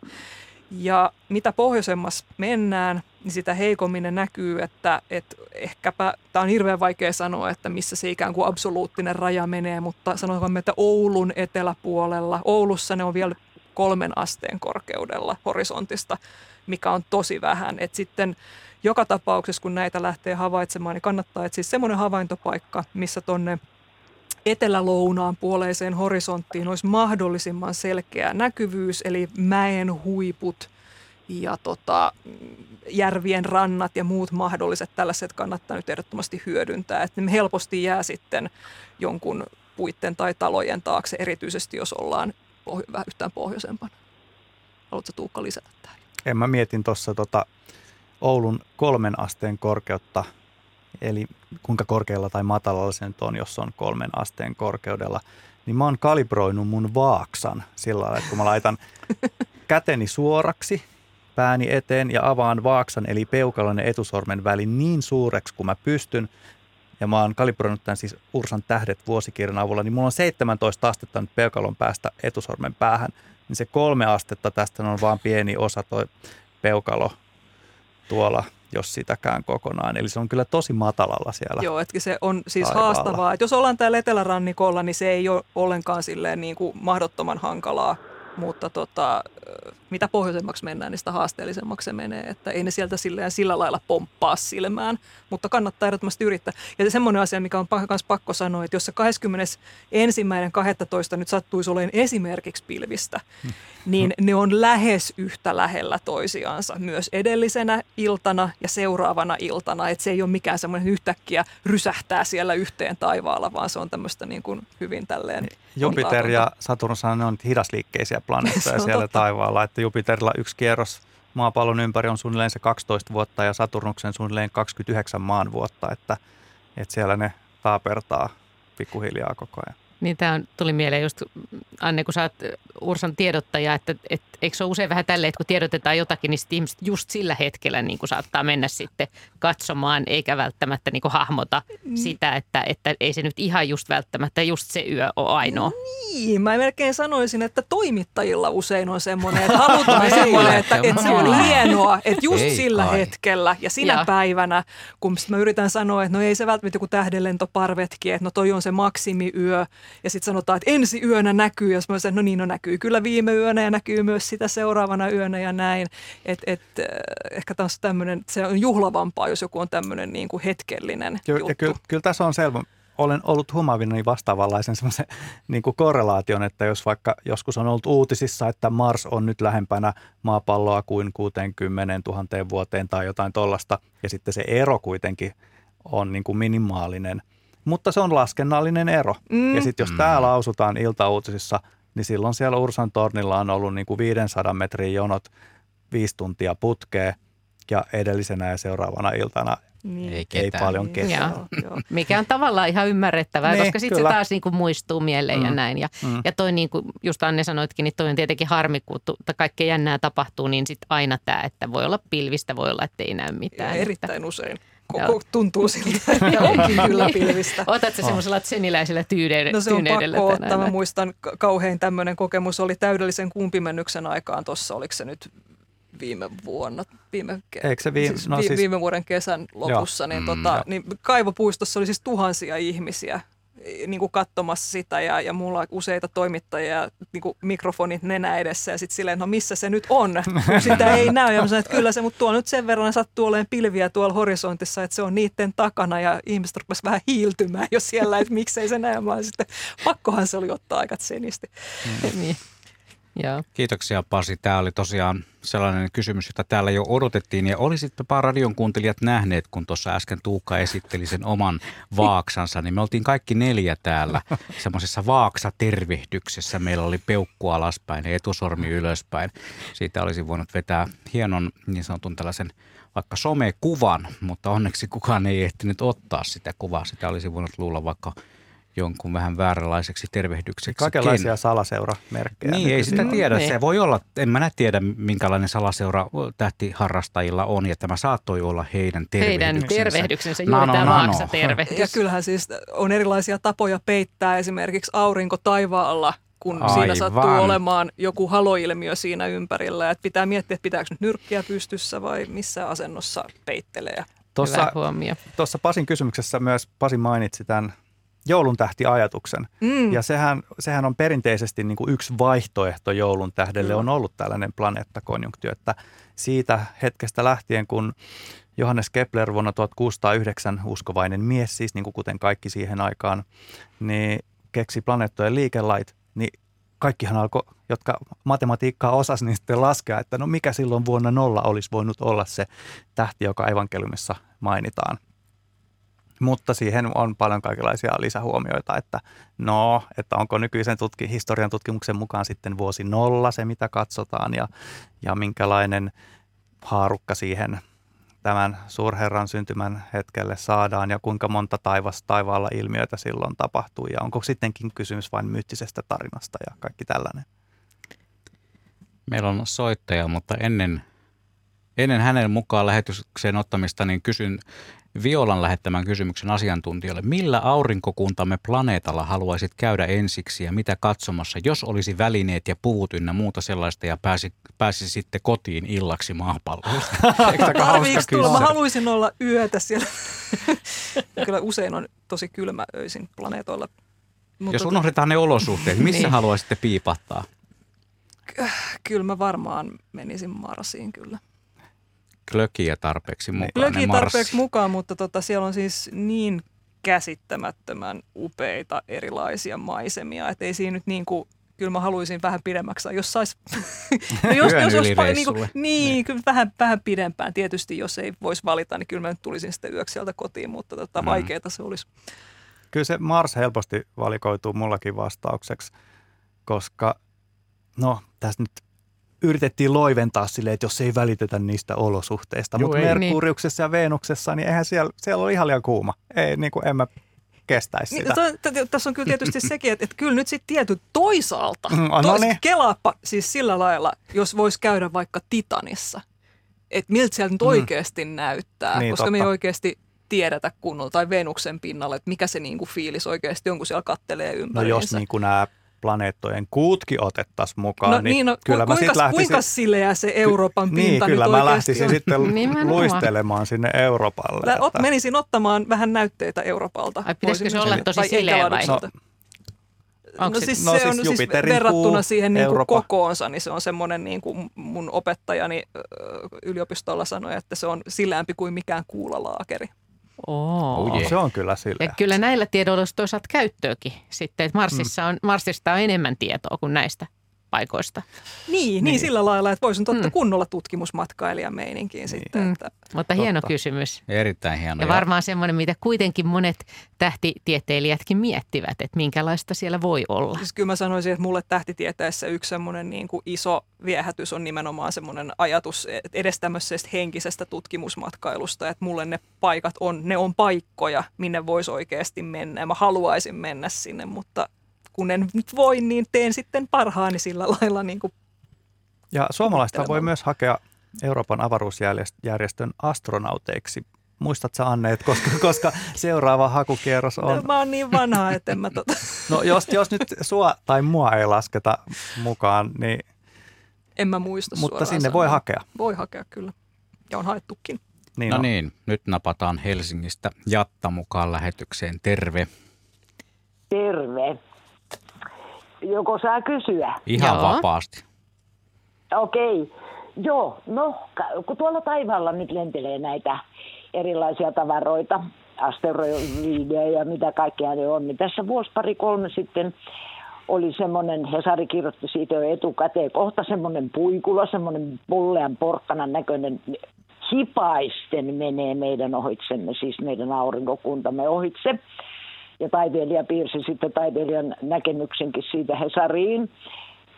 Ja mitä pohjoisemmassa mennään, niin sitä heikommin ne näkyy, että, että ehkäpä, tämä on hirveän vaikea sanoa, että missä se ikään kuin absoluuttinen raja menee, mutta sanotaan, että Oulun eteläpuolella, Oulussa ne on vielä kolmen asteen korkeudella horisontista, mikä on tosi vähän. Et sitten joka tapauksessa, kun näitä lähtee havaitsemaan, niin kannattaa etsiä semmoinen havaintopaikka, missä tonne etelälounaan puoleiseen horisonttiin olisi mahdollisimman selkeä näkyvyys, eli mäen huiput ja tota, järvien rannat ja muut mahdolliset tällaiset kannattaa nyt ehdottomasti hyödyntää. Että ne helposti jää sitten jonkun puitten tai talojen taakse, erityisesti jos ollaan pohjo- yhtään pohjoisempana. Haluatko Tuukka lisätä tähän? En mä mietin tuossa tota Oulun kolmen asteen korkeutta, eli kuinka korkealla tai matalalla se nyt on, jos on kolmen asteen korkeudella, niin mä oon kalibroinut mun vaaksan sillä lailla, että kun mä laitan käteni suoraksi, pääni eteen ja avaan vaaksan, eli peukalon ja etusormen välin niin suureksi kuin mä pystyn, ja mä oon kalibroinut tämän siis Ursan tähdet vuosikirjan avulla, niin mulla on 17 astetta nyt peukalon päästä etusormen päähän, niin se kolme astetta tästä on vaan pieni osa toi peukalo tuolla, jos sitäkään kokonaan. Eli se on kyllä tosi matalalla siellä. Joo, että se on siis Taivaalla. haastavaa. Että jos ollaan täällä etelärannikolla, niin se ei ole ollenkaan silleen niin kuin mahdottoman hankalaa. Mutta tota, mitä pohjoisemmaksi mennään, niin sitä haasteellisemmaksi se menee. Että ei ne sieltä silleen, sillä lailla pomppaa silmään, mutta kannattaa ehdottomasti yrittää. Ja semmoinen asia, mikä on myös pakko sanoa, että jos se 21.12. nyt sattuisi olemaan esimerkiksi pilvistä, niin ne on lähes yhtä lähellä toisiansa myös edellisenä iltana ja seuraavana iltana. Että se ei ole mikään semmoinen yhtäkkiä rysähtää siellä yhteen taivaalla, vaan se on tämmöistä niin kuin hyvin tälleen Jupiter ja Saturnus ne on hidasliikkeisiä planeettoja on siellä totta. taivaalla, että Jupiterilla yksi kierros maapallon ympäri on suunnilleen se 12 vuotta ja Saturnuksen suunnilleen 29 maan vuotta, että, että siellä ne taapertaa pikkuhiljaa koko ajan. Niin tämä on, tuli mieleen just, Anne, kun sä oot Ursan tiedottaja, että, että eikö se ole usein vähän tälleen, että kun tiedotetaan jotakin, niin sitten ihmiset just sillä hetkellä niin kuin saattaa mennä sitten katsomaan, eikä välttämättä niin kuin hahmota sitä, että, että ei se nyt ihan just välttämättä just se yö ole ainoa. Niin, mä melkein sanoisin, että toimittajilla usein on semmoinen, että halutaan semmoinen, että, että se on hienoa, että just Ei sillä kai. hetkellä ja sinä Joo. päivänä, kun mä yritän sanoa, että no ei se välttämättä joku tähdenlentoparvetki, että no toi on se maksimiyö ja sitten sanotaan, että ensi yönä näkyy sit mä sanon, no niin, no näkyy kyllä viime yönä ja näkyy myös sitä seuraavana yönä ja näin, että et, äh, ehkä taas tämmöinen, se on juhlavampaa, jos joku on tämmöinen niin kuin hetkellinen Ky- juttu. ja kyllä, kyllä tässä on selvä. Olen ollut huomaavinani vastaavanlaisen semmoisen niin kuin korrelaation, että jos vaikka joskus on ollut uutisissa, että Mars on nyt lähempänä maapalloa kuin 60 000 vuoteen tai jotain tollasta, ja sitten se ero kuitenkin on niin kuin minimaalinen, mutta se on laskennallinen ero. Mm. Ja sitten jos tämä lausutaan iltauutisissa, niin silloin siellä Ursan tornilla on ollut niin kuin 500 metrin jonot viisi tuntia putkeen, ja edellisenä ja seuraavana iltana Niin. Ei ei ketään. paljon Niin, ketään. joo, joo. Mikä on tavallaan ihan ymmärrettävää, Niin, koska sitten se taas niin kuin muistuu mieleen mm. ja Mm. näin. Ja, Mm. ja toi niin kuin just Anne sanoitkin, niin toi on tietenkin harmi, kun kaikkea jännää tapahtuu, niin sitten aina tämä, että voi olla pilvistä, voi olla, että ei näy Ja mitään. erittäin usein. Joo. Koko tuntuu siltä, että onkin kyllä pilvistä. Otat sä semmoisella tseniläisellä tyyneydellä, No se on pakko ottaa. Mä muistan ka- kauhein tämmöinen kokemus oli täydellisen kumpimennyksen aikaan tuossa, oliko se nyt viime vuonna, viime, ke- Eikö se viime- siis, no vi- siis- viime vuoden kesän lopussa, niin, Mm, tota, joo. niin kaivopuistossa oli siis tuhansia ihmisiä niin kuin katsomassa sitä ja, ja mulla on useita toimittajia niin kuin mikrofonit nenä edessä ja sitten silleen, no missä se nyt on, kun sitä ei näy. Ja mä sanoin, että kyllä se, mutta tuolla nyt sen verran sattuu olemaan pilviä tuolla horisontissa, että se on niiden takana ja ihmiset rupesivat vähän hiiltymään jo siellä, että miksei se näy. Mä sitten, pakkohan se oli ottaa aika senisti. niin. Joo. Kiitoksia Pasi. Tämä oli tosiaan sellainen kysymys, jota täällä jo odotettiin. Ja olisitpa radion kuuntelijat nähneet, kun tuossa äsken Tuukka esitteli sen oman vaaksansa, niin me oltiin kaikki neljä täällä semmoisessa vaaksatervehdyksessä. Meillä oli peukku alaspäin ja etusormi ylöspäin. Siitä olisi voinut vetää hienon niin sanotun tällaisen vaikka somekuvan, mutta onneksi kukaan ei ehtinyt ottaa sitä kuvaa. Sitä olisi voinut luulla vaikka jonkun vähän vääränlaiseksi tervehdykseksi. Kaikenlaisia salaseuramerkkejä. Niin, ei sitä on. tiedä. Niin. Se voi olla, en mä tiedä minkälainen salaseura tähtiharrastajilla on, ja tämä saattoi olla heidän Heidän tervehdyksensä. tervehdyksensä, juuri Nano, tämä nano. vaaksatervehdys. Ja kyllähän siis on erilaisia tapoja peittää esimerkiksi aurinko taivaalla, kun Aivan. siinä sattuu olemaan joku haloilmiö siinä ympärillä. Että pitää miettiä, että pitääkö nyt nyrkkiä pystyssä vai missä asennossa peittelee. Tuossa, Hyvä huomio. tuossa Pasin kysymyksessä myös Pasi mainitsi tämän joulun tähtiajatuksen. Mm. Ja sehän, sehän on perinteisesti niin kuin yksi vaihtoehto joulun tähdelle Kyllä. on ollut tällainen planeettakonjunktio, että siitä hetkestä lähtien, kun Johannes Kepler vuonna 1609, uskovainen mies siis, niin kuin kuten kaikki siihen aikaan, niin keksi planeettojen liikelait, niin kaikkihan alkoi, jotka matematiikkaa osasi, niin sitten laskea, että no mikä silloin vuonna nolla olisi voinut olla se tähti, joka evankeliumissa mainitaan. Mutta siihen on paljon kaikenlaisia lisähuomioita, että no, että onko nykyisen tutki, historian tutkimuksen mukaan sitten vuosi nolla se, mitä katsotaan ja, ja minkälainen haarukka siihen tämän suurherran syntymän hetkelle saadaan ja kuinka monta taivas, taivaalla ilmiöitä silloin tapahtuu ja onko sittenkin kysymys vain myyttisestä tarinasta ja kaikki tällainen. Meillä on soittaja, mutta ennen, ennen hänen mukaan lähetykseen ottamista, niin kysyn Violan lähettämän kysymyksen asiantuntijoille. Millä aurinkokuntamme planeetalla haluaisit käydä ensiksi ja mitä katsomassa, jos olisi välineet ja puvut ynnä muuta sellaista ja pääsi, pääsi sitten kotiin illaksi hauska Tarviiks tulla? Mä haluaisin olla yötä siellä. Kyllä usein on tosi kylmä öisin planeetoilla. Mutta Jos unohdetaan ne olosuhteet, missä Niin. haluaisitte piipahtaa? kyllä mä varmaan menisin Marsiin kyllä. Klökiä tarpeeksi mukaan. Löki ne Marssi. tarpeeksi mukaan, mutta tota, siellä on siis niin käsittämättömän upeita erilaisia maisemia, että ei siinä nyt niin kuin, kyllä mä haluaisin vähän pidemmäksi, jos sais, no jos, jos, jos, niin, kuin, reissulle. niin, kyllä vähän, vähän pidempään. Tietysti jos ei voisi valita, niin kyllä mä nyt tulisin sitten yöksi sieltä kotiin, mutta tota, Mm. vaikeaa se olisi. Kyllä se Mars helposti valikoituu mullakin vastaukseksi, koska no tässä nyt yritettiin loiventaa silleen, että jos ei välitetä niistä olosuhteista. Mutta. Merkuriuksessa ja Venuksessa, niin eihän siellä, siellä ole ihan liian kuuma. Ei, niin kuin en mä kestäisi Niin, sitä. to, to, tässä on kyllä tietysti sekin, että, että kyllä nyt sitten tietyt toisaalta, Mm, no tois, niin. kelaappa siis sillä lailla, jos voisi käydä vaikka Titanissa, että miltä sieltä nyt oikeasti näyttää, Niin, koska me ei totta. oikeasti tiedetä kunnolla, tai Venuksen pinnalla, että mikä se niinku fiilis oikeasti on, kun siellä kattelee No ympäriinsä. jos niin kuin nämä planeettojen kuutkin otettaisiin mukaan, no, niin, niin, no, kyllä ku, mä kuinka, sitten lähtisin... kuinka sileä se Euroopan niin, pinta kyllä nyt mä lähtisin on? sitten Nimenomaan. luistelemaan sinne Euroopalle. Lä- ot, menisin ottamaan vähän näytteitä Euroopalta. Ai, pitäisikö se olla tosi sileä vai? Enceladukselta. Onko no siis no se siis on siis Jupiterin verrattuna kuu, siihen niin kuin kokoonsa, niin se on semmoinen niin kuin mun opettajani yliopistolla sanoi, että se on sileämpi kuin mikään kuulalaakeri. Oo. Oh, No, jee. se on kyllä Ja sille. kyllä näillä tiedoilla olisi toisaalta käyttöäkin sitten, että Marsissa on, Marsista on enemmän tietoa kuin näistä paikoista. Niin, niin. Niin. sillä lailla, että voisin ottaa Mm. kunnolla tutkimusmatkailijan meininkiin sitten. Mm. Että, Mutta hieno Totta. kysymys. Erittäin hieno. Ja varmaan semmoinen, mitä kuitenkin monet tähtitieteilijätkin miettivät, että minkälaista siellä voi olla. siis kyllä mä sanoisin, että mulle tähtitieteessä yksi semmoinen niin kuin iso viehätys on nimenomaan semmoinen ajatus että edes tämmöisestä henkisestä tutkimusmatkailusta, että mulle ne paikat on, ne on paikkoja, minne voisi oikeasti mennä ja mä haluaisin mennä sinne, mutta kun en nyt voi, niin teen sitten parhaani sillä lailla niin kuin Ja suomalaista voi myös hakea Euroopan avaruusjärjestön astronauteiksi. Muistat sä Anne, että koska, koska seuraava hakukierros on... Mä oon niin vanha, että en mä tota, No jos, jos nyt sua tai mua ei lasketa mukaan, niin, en mä muista mutta sinne voi sanoa. hakea. Voi hakea kyllä. Ja on haettukin. Niin No on. niin, nyt napataan Helsingistä Jatta mukaan lähetykseen. Terve. Terve. Joko saa kysyä? Ihan Joo. vapaasti. Okei. Joo, no kun tuolla taivaalla nyt lentelee näitä erilaisia tavaroita, asteroideja ja mitä kaikkea ne on, niin tässä vuosi pari kolme sitten oli semmoinen, Hesari kirjoitti siitä jo etukäteen, kohta semmoinen puikula, semmoinen pullean porkkanan näköinen hipaisten menee meidän ohitsemme, siis meidän aurinkokuntamme ohitse. Ja taiteilija piirsi sitten taiteilijan näkemyksenkin siitä Hesariin.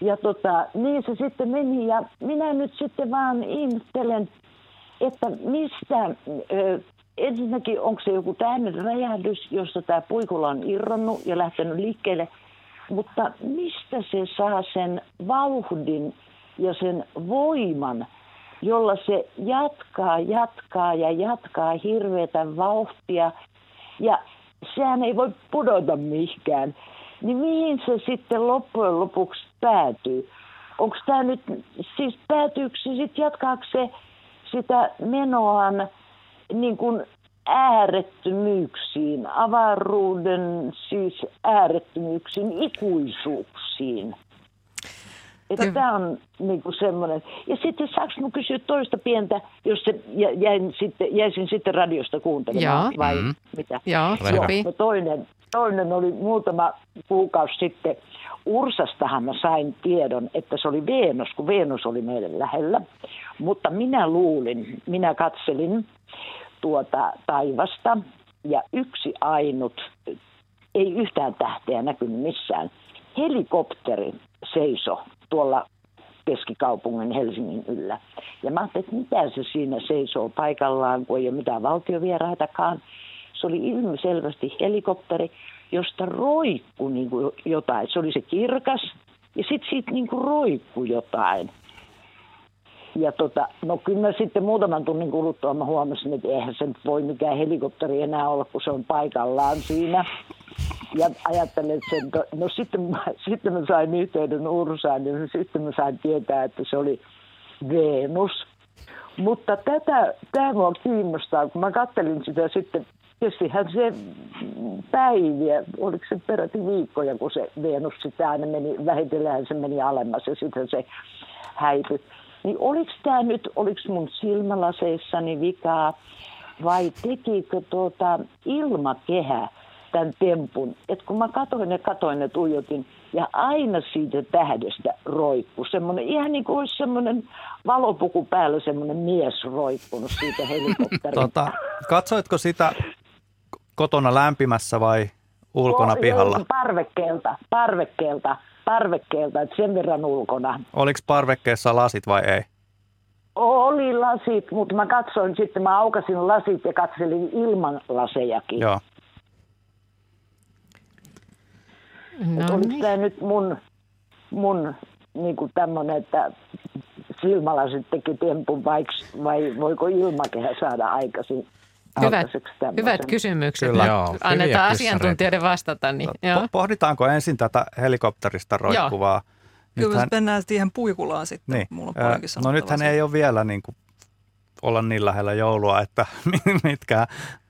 Ja tota, niin se sitten meni ja minä nyt sitten vaan ihmettelen, että mistä, ö, ensinnäkin onko se joku tämmöinen räjähdys, josta tämä puikula on irronnut ja lähtenyt liikkeelle, mutta mistä se saa sen vauhdin ja sen voiman, jolla se jatkaa, jatkaa ja jatkaa hirveätä vauhtia ja sehän ei voi pudota mihinkään. niin mihin se sitten loppujen lopuksi päätyy? Onko tämä nyt, siis päätyykö se sitten, jatkaako se sitä menoaan niin kuin äärettömyyksiin, avaruuden siis äärettömyyksiin, ikuisuuksiin. Että tämä on niinku semmoinen. Ja sitten saanko minun kysyä toista pientä, jos se jäin sitten, jäisin sitten radiosta kuuntelemaan Joo. vai Mm. mitä? Joo, Hyvä. sopii. No toinen, toinen oli muutama kuukausi sitten. Ursastahan mä sain tiedon, että se oli Venus, kun Venus oli meille lähellä. Mutta minä luulin, minä katselin tuota taivasta ja yksi ainut, ei yhtään tähteä näkynyt missään. Helikopteri seiso tuolla keskikaupungin Helsingin yllä. Ja mä ajattelin, että mitä se siinä seisoo paikallaan, kun ei ole mitään valtiovieraitakaan. Se oli ilmiselvästi helikopteri, josta roikku niin jotain. Se oli se kirkas ja sitten siitä niin kuin roikku jotain. Ja tota, no kyllä mä sitten muutaman tunnin kuluttua mä huomasin, että eihän se voi mikään helikopteri enää olla, kun se on paikallaan siinä. Ja ajattelin, että sen, no sitten, mä- sitten mä sain yhteyden Ursaan ja sitten mä sain tietää, että se oli Venus. Mutta tätä, tämä mua kiinnostaa, kun mä kattelin sitä sitten, kestihän se päiviä, oliko se peräti viikkoja, kun se Venus sitä aina meni, vähitellen se meni alemmas ja sitten se häipyi. Niin oliko tämä nyt, oliko mun silmälaseissani vikaa vai tekikö tuota ilmakehä tämän tempun? Et kun mä katoin ja katoin ja tuijotin ja aina siitä tähdestä roikku. Semmoinen, ihan niin kuin olisi semmoinen valopuku päällä semmoinen mies roikkunut siitä helikopterista. Tota, katsoitko sitä kotona lämpimässä vai ulkona pihalla? Parvekkeelta, parvekkeelta, parvekkeelta, että sen verran ulkona. Oliko parvekkeessa lasit vai ei? Oli lasit, mutta mä katsoin sitten, mä aukasin lasit ja katselin ilman lasejakin. Joo. No Oliko niin. tämä nyt mun, mun niin kuin tämmöinen, että silmälasit teki tempun vai, vai voiko ilmakehä saada aikaisin, Hyvät, hyvät kysymykset. Kyllä. Joo, Annetaan asiantuntijoiden vastata. Niin, joo. Po- Pohditaanko ensin tätä helikopterista roikkuvaa? Kyllä Nythän- Nythän... mennään siihen puikulaan sitten. Niin. Mulla on paljonkin no nythän siitä. ei ole vielä niin kuin olla niin lähellä joulua, että mitkä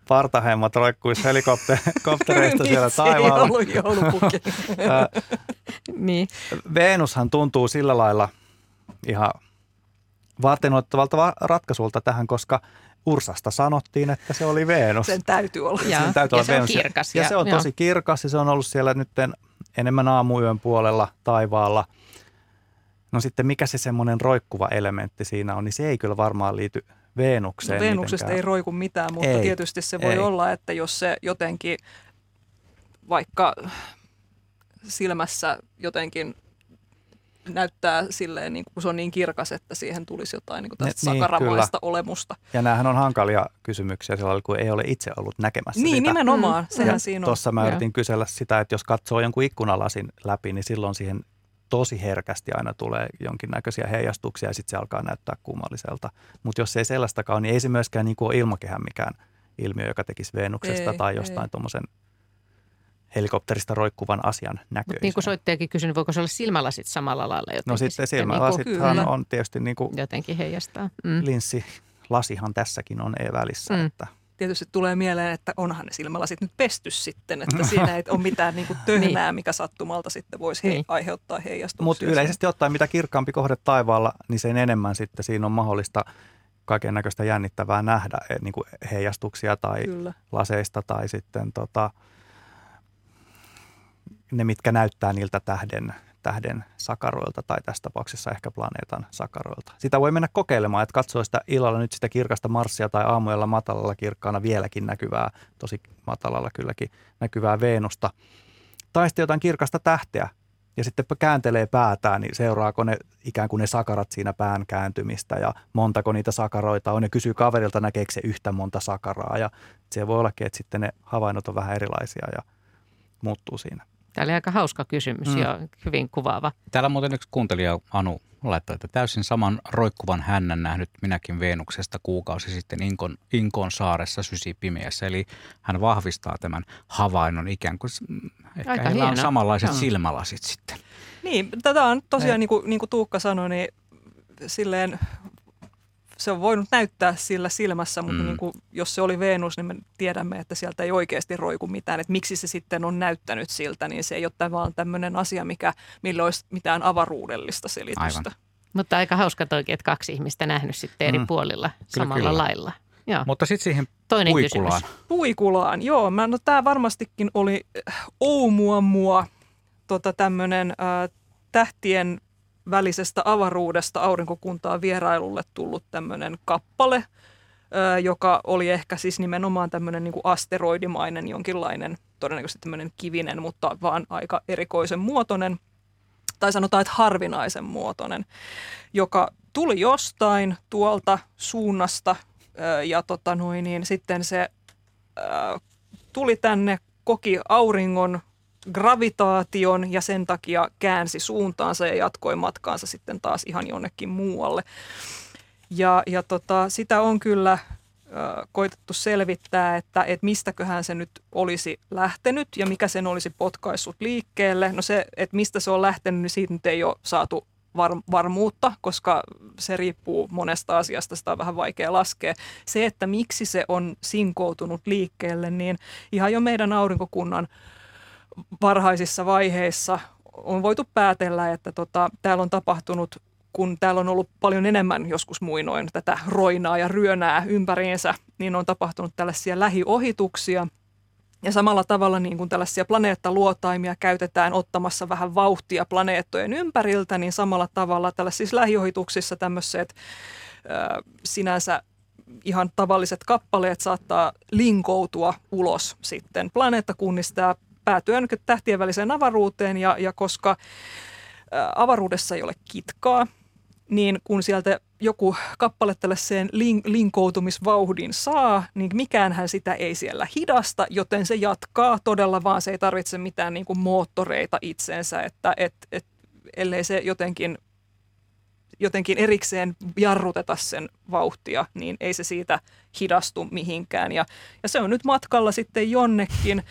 partahemmat roikkuisi helikoptereista siellä Niin, Se ei taivaalla. joulupukki. Ö, niin. Venushan tuntuu sillä lailla ihan varteenottavalta va- ratkaisulta tähän, koska Ursasta sanottiin, että se oli Venus. Sen täytyy olla. Ja, Sen täytyy ja olla se on Venus. kirkas. Ja, se on joo. tosi kirkas ja se on ollut siellä nyt enemmän aamuyön puolella taivaalla. No sitten mikä se semmoinen roikkuva elementti siinä on, niin se ei kyllä varmaan liity Venukseen No, Venuksesta mitenkään. ei roiku mitään, mutta Ei, tietysti se voi ei. olla, että jos se jotenkin vaikka silmässä jotenkin näyttää silleen, niin kun se on niin kirkas, että siihen tulisi jotain niin kuin tästä niin, sakaramaista olemusta. Ja näähän on hankalia kysymyksiä sillä kun ei ole itse ollut näkemässä Niin, sitä. nimenomaan. Mm. Sehän Ja siinä on. Tuossa mä yritin kysellä sitä, että jos katsoo jonkun ikkunalasin läpi, niin silloin siihen tosi herkästi aina tulee jonkinnäköisiä heijastuksia ja sitten se alkaa näyttää kummalliselta. Mutta jos ei sellaistakaan ole, niin ei se myöskään niin kuin ole ilmakehän mikään ilmiö, joka tekisi Venuksesta Ei, tai jostain tuommoisen helikopterista roikkuvan asian näköisen. Mutta niin kuin soittajakin kysyi, niin voiko se olla silmälasit samalla lailla jotenkin no sitten sitten silmälasithan Kyllä. on tietysti niin kuin Niin jotenkin heijastaa. Mm. linssilasihan tässäkin on E-välissä, Mm. että Tietysti tulee mieleen, että onhan ne silmälasit nyt pesty sitten, että siinä ei ole mitään niin töhnää, mikä sattumalta sitten voisi he- Niin. aiheuttaa heijastuksia. Mutta yleisesti ottaen, mitä kirkkaampi kohde taivaalla, niin sen enemmän sitten siinä on mahdollista kaiken näköistä jännittävää nähdä, eh, niin kuin heijastuksia tai Kyllä. laseista tai sitten tota, ne, mitkä näyttää niiltä tähden, tähden sakaroilta tai tässä tapauksessa ehkä planeetan sakaroilta. Sitä voi mennä kokeilemaan, että katsoo sitä illalla nyt sitä kirkasta Marsia tai aamuyöllä matalalla kirkkaana vieläkin näkyvää, tosi matalalla kylläkin näkyvää Venusta. Tai sitten jotain kirkasta tähteä ja sitten kääntelee päätään, niin seuraako ne ikään kuin ne sakarat siinä pään kääntymistä ja montako niitä sakaroita on ja kysyy kaverilta, näkeekö se yhtä monta sakaraa ja se voi ollakin, että sitten ne havainnot on vähän erilaisia ja muuttuu siinä. Tämä oli aika hauska kysymys Mm. mm. ja hyvin kuvaava. Täällä muuten yksi kuuntelija Anu laittoi, että täysin saman roikkuvan hännän nähnyt minäkin Veenuksesta kuukausi sitten Inkon, Inkon saaressa sysi pimeässä. Eli hän vahvistaa tämän havainnon ikään kuin, ehkä Aika heillä on hieno. samanlaiset Joo. silmälasit sitten. Niin, tätä on tosiaan, Ei. niin kuin, niin kuin Tuukka sanoi, niin silleen se on voinut näyttää sillä silmässä, mutta Mm. niin kuin, jos se oli Venus, niin me tiedämme, että sieltä ei oikeasti roiku mitään. Että miksi se sitten on näyttänyt siltä, niin se ei ole vaan tämmöinen asia, mikä, millä olisi mitään avaruudellista selitystä. Aivan. Mutta aika hauska toikin, että kaksi ihmistä nähnyt sitten eri Mm. puolilla samalla kyllä. lailla. Joo. Mutta sitten siihen Toinen puikulaan. kysymys. Puikulaan, joo. Mä, no tämä varmastikin oli äh, Oumuamua, tota tämmöinen äh, tähtien välisestä avaruudesta aurinkokuntaa vierailulle tullut tämmöinen kappale, joka oli ehkä siis nimenomaan tämmöinen niin kuin asteroidimainen jonkinlainen, todennäköisesti tämmöinen kivinen, mutta vaan aika erikoisen muotoinen, tai sanotaan, että harvinaisen muotoinen, joka tuli jostain tuolta suunnasta ja tota noin, niin sitten se tuli tänne, koki auringon gravitaation ja sen takia käänsi suuntaansa ja jatkoi matkaansa sitten taas ihan jonnekin muualle. Ja, ja tota, sitä on kyllä ö, koitettu selvittää, että, että mistäköhän se nyt olisi lähtenyt ja mikä sen olisi potkaissut liikkeelle. No se, että mistä se on lähtenyt, niin siitä nyt ei ole saatu var, varmuutta, koska se riippuu monesta asiasta, sitä on vähän vaikea laskea. Se, että miksi se on sinkoutunut liikkeelle, niin ihan jo meidän aurinkokunnan varhaisissa vaiheissa on voitu päätellä, että tota, täällä on tapahtunut, kun täällä on ollut paljon enemmän joskus muinoin tätä roinaa ja ryönää ympäriinsä, niin on tapahtunut tällaisia lähiohituksia. Ja samalla tavalla niin kuin tällaisia planeettaluotaimia käytetään ottamassa vähän vauhtia planeettojen ympäriltä, niin samalla tavalla tällaisissa lähiohituksissa tämmöiset ö, sinänsä ihan tavalliset kappaleet saattaa linkoutua ulos sitten planeettakunnista ja päätyä nyt tähtien väliseen avaruuteen. Ja, ja koska avaruudessa ei ole kitkaa, niin kun sieltä joku kappale tällaiseen lin- linkoutumisvauhdin saa, niin mikäänhän sitä ei siellä hidasta, joten se jatkaa todella vaan, se ei tarvitse mitään niin kuin moottoreita itseensä, että et, et, ellei se jotenkin jotenkin erikseen jarruteta sen vauhtia, niin ei se siitä hidastu mihinkään. Ja, ja se on nyt matkalla sitten jonnekin.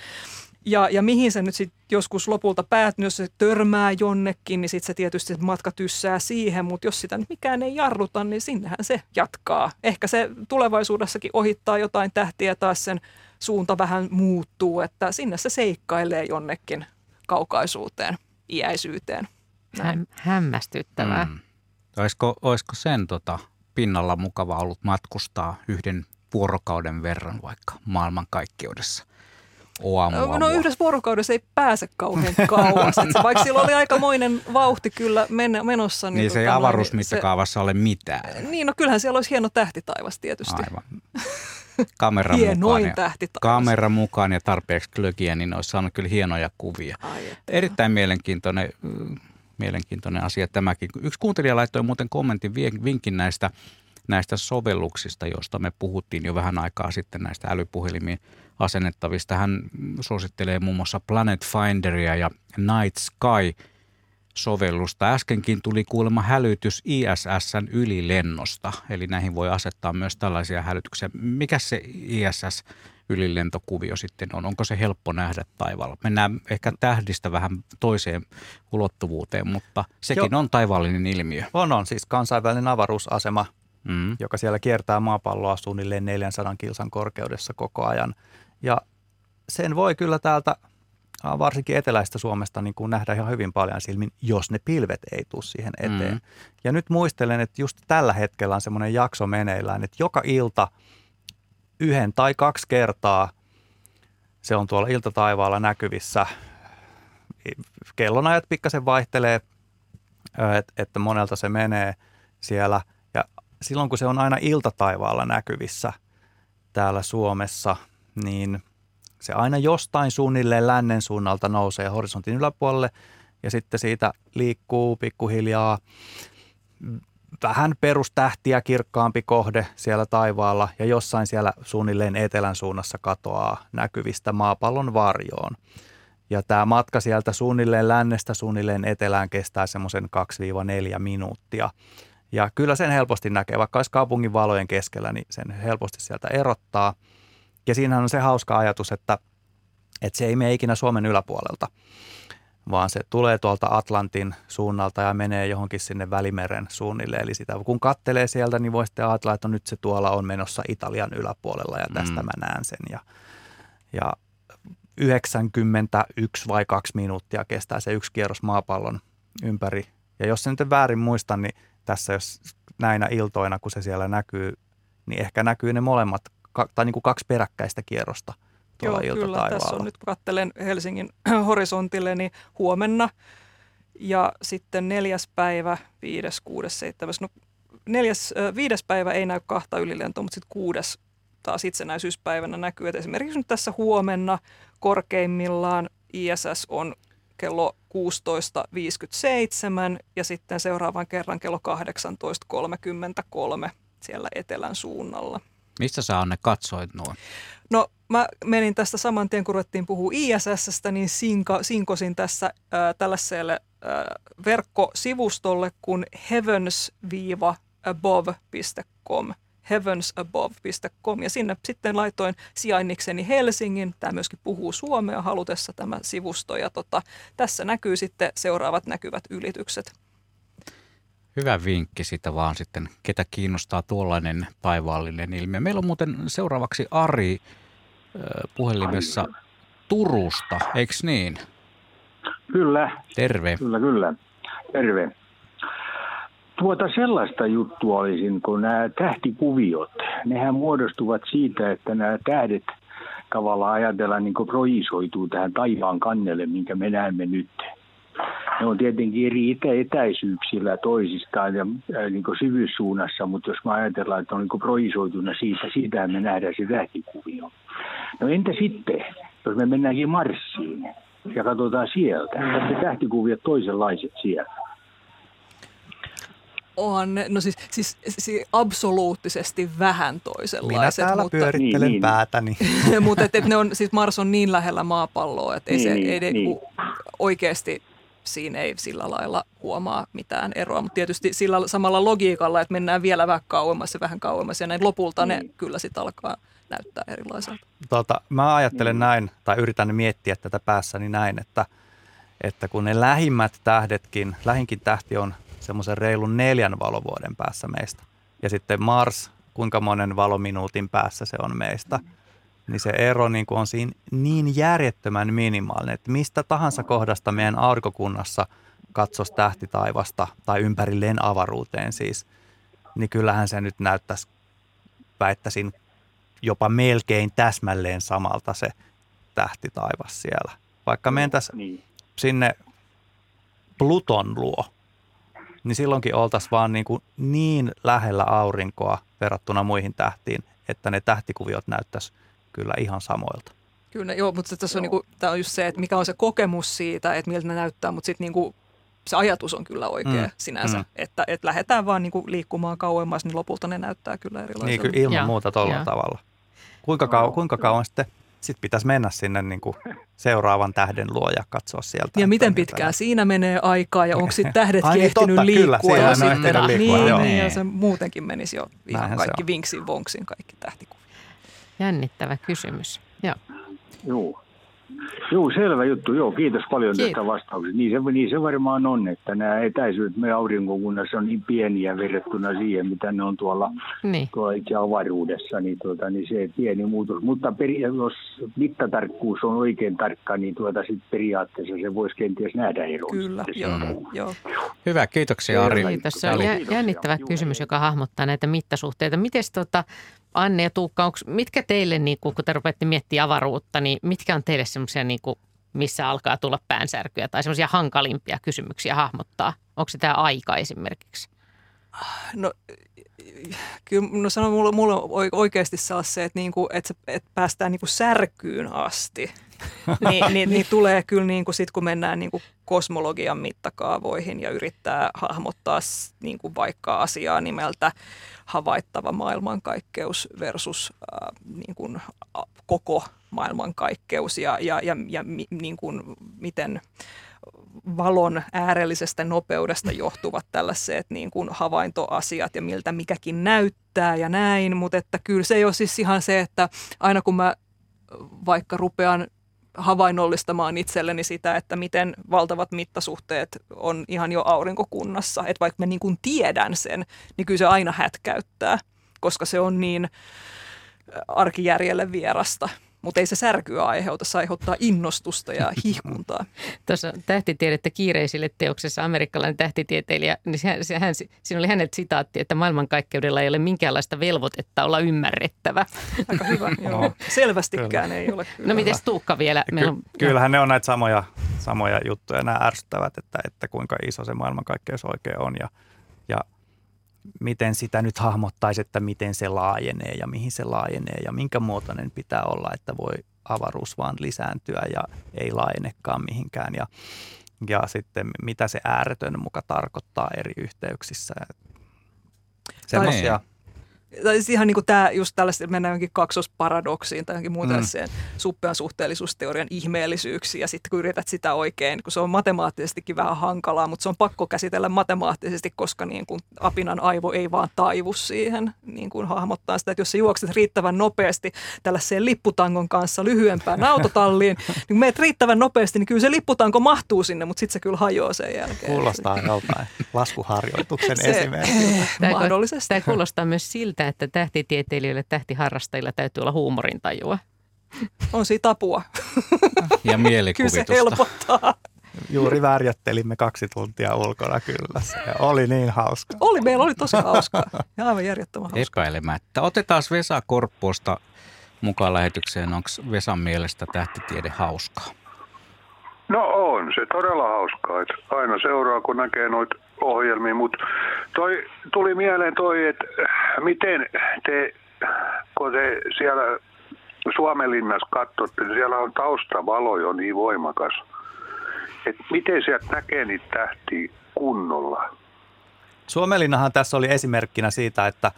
Ja, ja mihin se nyt sitten joskus lopulta päätyy, jos se törmää jonnekin, niin sitten se tietysti matka tyssää siihen, mutta jos sitä nyt mikään ei jarruta, niin sinnehän se jatkaa. Ehkä se tulevaisuudessakin ohittaa jotain tähtiä, taas sen suunta vähän muuttuu, että sinne se seikkailee jonnekin kaukaisuuteen, iäisyyteen. Näin. Häm, hämmästyttävää. Mm. Olisiko, olisiko sen tota, pinnalla mukava ollut matkustaa yhden vuorokauden verran vaikka maailmankaikkeudessa? Oamua, No yhdessä vuorokaudessa ei pääse kauhean kauas. Et se, vaikka sillä oli aikamoinen vauhti kyllä men- menossa. Niin se ei tota avaruusmittakaavassa ole mitään. se- Niin, no kyllähän siellä olisi hieno tähtitaivas tietysti. Aivan. Kamera mukaan, ja, kamera mukaan ja tarpeeksi klökiä, niin olisi saanut kyllä hienoja kuvia. Ai, että- Erittäin mielenkiintoinen, mielenkiintoinen asia tämäkin. Yksi kuuntelija laittoi muuten kommentin, vinkin näistä, näistä sovelluksista, joista me puhuttiin jo vähän aikaa sitten näistä älypuhelimiin asennettavista. Hän suosittelee muun muassa Planet Finderia ja Night Sky sovellusta. Äskenkin tuli kuulemma hälytys ISSn ylilennosta, eli näihin voi asettaa myös tällaisia hälytyksiä. Mikä se ISS ylilentokuvio sitten on? Onko se helppo nähdä taivaalla? Mennään ehkä tähdistä vähän toiseen ulottuvuuteen, mutta sekin Joo. on taivaallinen ilmiö. On, on siis kansainvälinen avaruusasema, Mm. joka siellä kiertää maapalloa suunnilleen 400 kilsan korkeudessa koko ajan. Ja sen voi kyllä täältä varsinkin eteläistä Suomesta niin kuin nähdä ihan hyvin paljon silmin, jos ne pilvet ei tule siihen eteen. Mm. Ja nyt muistelen, että just tällä hetkellä on semmoinen jakso meneillään, että joka ilta yhden tai kaksi kertaa se on tuolla iltataivaalla näkyvissä. Kellonajat pikkasen vaihtelee, että monelta se menee siellä. Silloin kun se on aina iltataivaalla näkyvissä täällä Suomessa, niin se aina jostain suunnilleen lännen suunnalta nousee horisontin yläpuolelle ja sitten siitä liikkuu pikkuhiljaa vähän perustähtiä kirkkaampi kohde siellä taivaalla ja jossain siellä suunnilleen etelän suunnassa katoaa näkyvistä maapallon varjoon. Ja tämä matka sieltä suunnilleen lännestä suunnilleen etelään kestää semmoisen 2-4 minuuttia. Ja kyllä sen helposti näkee, vaikka olisi kaupungin valojen keskellä, niin sen helposti sieltä erottaa. Ja siinähän on se hauska ajatus, että, että se ei mene ikinä Suomen yläpuolelta, vaan se tulee tuolta Atlantin suunnalta ja menee johonkin sinne Välimeren suunnille. Eli sitä kun kattelee sieltä, niin voi sitten ajatella, että no nyt se tuolla on menossa Italian yläpuolella ja tästä mm. mä näen sen. Ja, ja 91 vai 2 minuuttia kestää se yksi kierros maapallon ympäri. Ja jos sen nyt väärin muistan, niin tässä jos näinä iltoina, kun se siellä näkyy, niin ehkä näkyy ne molemmat, tai niin kuin kaksi peräkkäistä kierrosta Joo, kyllä. Tässä on nyt, kun katselen Helsingin horisontille, niin huomenna ja sitten neljäs päivä, viides, kuudes, seitsemäs. No, neljäs, viides päivä ei näy kahta ylilentoa, mutta sitten kuudes taas itsenäisyyspäivänä näkyy, että esimerkiksi nyt tässä huomenna korkeimmillaan ISS on kello 16.57 ja sitten seuraavan kerran kello 18.33 siellä etelän suunnalla. Mistä sä Anne katsoit noin? No mä menin tästä saman tien, kun ruvettiin puhua ISSstä, niin sinka, sinkosin tässä äh, tällaiselle äh, verkkosivustolle kuin heavens-above.com heavensabove.com ja sinne sitten laitoin sijainnikseni Helsingin. Tämä myöskin puhuu suomea halutessa tämä sivusto ja tota, tässä näkyy sitten seuraavat näkyvät ylitykset. Hyvä vinkki sitä vaan sitten, ketä kiinnostaa tuollainen taivaallinen ilmiö. Meillä on muuten seuraavaksi Ari puhelimessa Turusta, eikö niin? Kyllä. Terve. Kyllä, kyllä. Terve. Tuota sellaista juttua olisin, kun nämä tähtikuviot, nehän muodostuvat siitä, että nämä tähdet tavallaan ajatellaan niin projisoituu tähän taivaan kannelle, minkä me näemme nyt. Ne on tietenkin eri etä- etäisyyksillä toisistaan ja äh, niin syvyyssuunnassa, mutta jos me ajatellaan, että on niin projisoituna siitä, siitähän me nähdään se tähtikuvio. No entä sitten, jos me mennäänkin Marsiin ja katsotaan sieltä, että tähtikuviot toisenlaiset siellä? On, no siis, siis, siis absoluuttisesti vähän toisenlaiset. Minä täällä mutta, pyörittelen niin, niin. päätäni. mutta et, et ne on, siis Mars on niin lähellä maapalloa, että ei niin, se ei niin. niin. oikeasti siinä ei sillä lailla huomaa mitään eroa, mutta tietysti sillä samalla logiikalla, että mennään vielä vähän kauemmas ja vähän kauemmas ja näin lopulta niin. ne kyllä sitten alkaa näyttää erilaiselta. Tota, mä ajattelen niin. näin, tai yritän miettiä tätä päässäni näin, että, että kun ne lähimmät tähdetkin, lähinkin tähti on semmoisen reilun neljän valovuoden päässä meistä. Ja sitten Mars, kuinka monen valominuutin päässä se on meistä. Niin se ero niin kuin on siinä niin järjettömän minimaalinen, että mistä tahansa kohdasta meidän aurinkokunnassa katsos tähtitaivasta tai ympärilleen avaruuteen siis, niin kyllähän se nyt näyttäisi, väittäisin, jopa melkein täsmälleen samalta se tähtitaivas siellä. Vaikka mentäisiin niin. sinne Pluton luo, niin silloinkin oltaisiin vaan niin, kuin niin lähellä aurinkoa verrattuna muihin tähtiin, että ne tähtikuviot näyttäisi kyllä ihan samoilta. Kyllä, joo, mutta tässä on, niin kuin, tämä on just se, että mikä on se kokemus siitä, että miltä ne näyttää, mutta sitten niin kuin, se ajatus on kyllä oikea mm. sinänsä, mm. Että, että lähdetään vaan niin kuin liikkumaan kauemmas, niin lopulta ne näyttää kyllä erilaisilta. Niin, kyllä ilman ja, muuta tuolla tavalla. Kuinka, kau- kuinka kauan sitten sitten pitäisi mennä sinne niin kuin seuraavan tähden luo ja katsoa sieltä. Ja miten pitkään siinä menee aikaa ja onko sitten tähdet Ai, ehtinyt totta, liikkua kyllä, jo sitten. Liikkua, niin, niin, ja se muutenkin menisi jo ihan Näinhän kaikki vinksin vonksin, kaikki tähtikuvia. Jännittävä kysymys. Joo. Joo. Joo, selvä juttu. Joo, kiitos paljon kiitos. tästä vastauksesta. Niin se, niin se varmaan on, että nämä etäisyydet meidän aurinkokunnassa on niin pieniä verrattuna siihen, mitä ne on tuolla, niin. tuolla itse avaruudessa. Niin, tuota, niin se pieni muutos. Mutta peri, jos mittatarkkuus on oikein tarkka, niin tuota, sit periaatteessa se voisi kenties nähdä eroa. Kyllä, joo, joo. Hyvä, kiitoksia Ari. Kiitos. Se on jännittävä kysymys, joka hahmottaa näitä mittasuhteita. Miten tota, Anne ja Tuukka, onks, mitkä teille, niin kun, te rupeatte miettimään avaruutta, niin mitkä on teille semmoisia, niin missä alkaa tulla päänsärkyjä tai semmoisia hankalimpia kysymyksiä hahmottaa? Onko se tämä aika esimerkiksi? No, kyllä no sanon, mulla, mulla oikeasti se, että, niinku, että, että päästään niinku särkyyn asti. Niin, niin, niin, tulee kyllä niin kuin sit, kun mennään niin kuin kosmologian mittakaavoihin ja yrittää hahmottaa niin kuin vaikka asiaa nimeltä havaittava maailmankaikkeus versus äh, niin kuin, koko maailmankaikkeus ja, ja, ja, ja mi, niin kuin, miten valon äärellisestä nopeudesta johtuvat tällaiset niin kuin havaintoasiat ja miltä mikäkin näyttää ja näin, mutta että kyllä se ei ole siis ihan se, että aina kun mä vaikka rupean havainnollistamaan itselleni sitä, että miten valtavat mittasuhteet on ihan jo aurinkokunnassa. Että vaikka mä niin kuin tiedän sen, niin kyllä se aina hätkäyttää, koska se on niin arkijärjelle vierasta mutta ei se särkyä aiheuta, se aiheuttaa innostusta ja hihkuntaa. Tuossa tähtitiedettä kiireisille teoksessa amerikkalainen tähtitieteilijä, niin se, se, hän, siinä oli häneltä sitaatti, että maailmankaikkeudella ei ole minkäänlaista velvoitetta olla ymmärrettävä. Aika hyvä, joo. Selvästikään kyllä. ei ole. Kyllä. No miten Tuukka vielä? Ky- on, kyllähän ne on näitä samoja, samoja juttuja, nämä ärsyttävät, että, että kuinka iso se maailmankaikkeus oikein on ja, ja miten sitä nyt hahmottaisi, että miten se laajenee ja mihin se laajenee ja minkä muotoinen pitää olla, että voi avaruus vaan lisääntyä ja ei laajenekaan mihinkään. Ja, ja sitten mitä se ääretön muka tarkoittaa eri yhteyksissä. Semmoisia tai siis ihan niin kuin tämä, just tällaista, mennään johonkin kaksosparadoksiin tai johonkin muuta mm. suppean suhteellisuusteorian ihmeellisyyksiin ja sitten kun yrität sitä oikein, kun se on matemaattisestikin vähän hankalaa, mutta se on pakko käsitellä matemaattisesti, koska niin kuin apinan aivo ei vaan taivu siihen niin kuin hahmottaa sitä, että jos sä juokset riittävän nopeasti tällaiseen lipputangon kanssa lyhyempään autotalliin, niin kun meet riittävän nopeasti, niin kyllä se lipputanko mahtuu sinne, mutta sitten se kyllä hajoaa sen jälkeen. Kuulostaa joltain laskuharjoituksen esimerkiksi. Mahdollisesti. Tämä kuulostaa myös siltä, sitä, että tähtitieteilijöille, tähtiharrastajilla täytyy olla huumorintajua. On siitä apua. Ja mielikuvitusta. Kyllä se helpottaa. Juuri värjättelimme kaksi tuntia ulkona kyllä. Se oli niin hauska. Oli, meillä oli tosi hauskaa. Ja aivan järjettömän hauskaa. Epäilemättä. Otetaan Vesa Korpposta mukaan lähetykseen. Onko Vesan mielestä tähtitiede hauskaa? No on se todella hauskaa. Että aina seuraa, kun näkee noita ohjelmia, mutta toi tuli mieleen toi, että miten te, kun te siellä Suomenlinnassa katsotte, niin siellä on taustavalo jo niin voimakas. että miten sieltä näkee niitä tähtiä kunnolla? Suomenlinnahan tässä oli esimerkkinä siitä, että,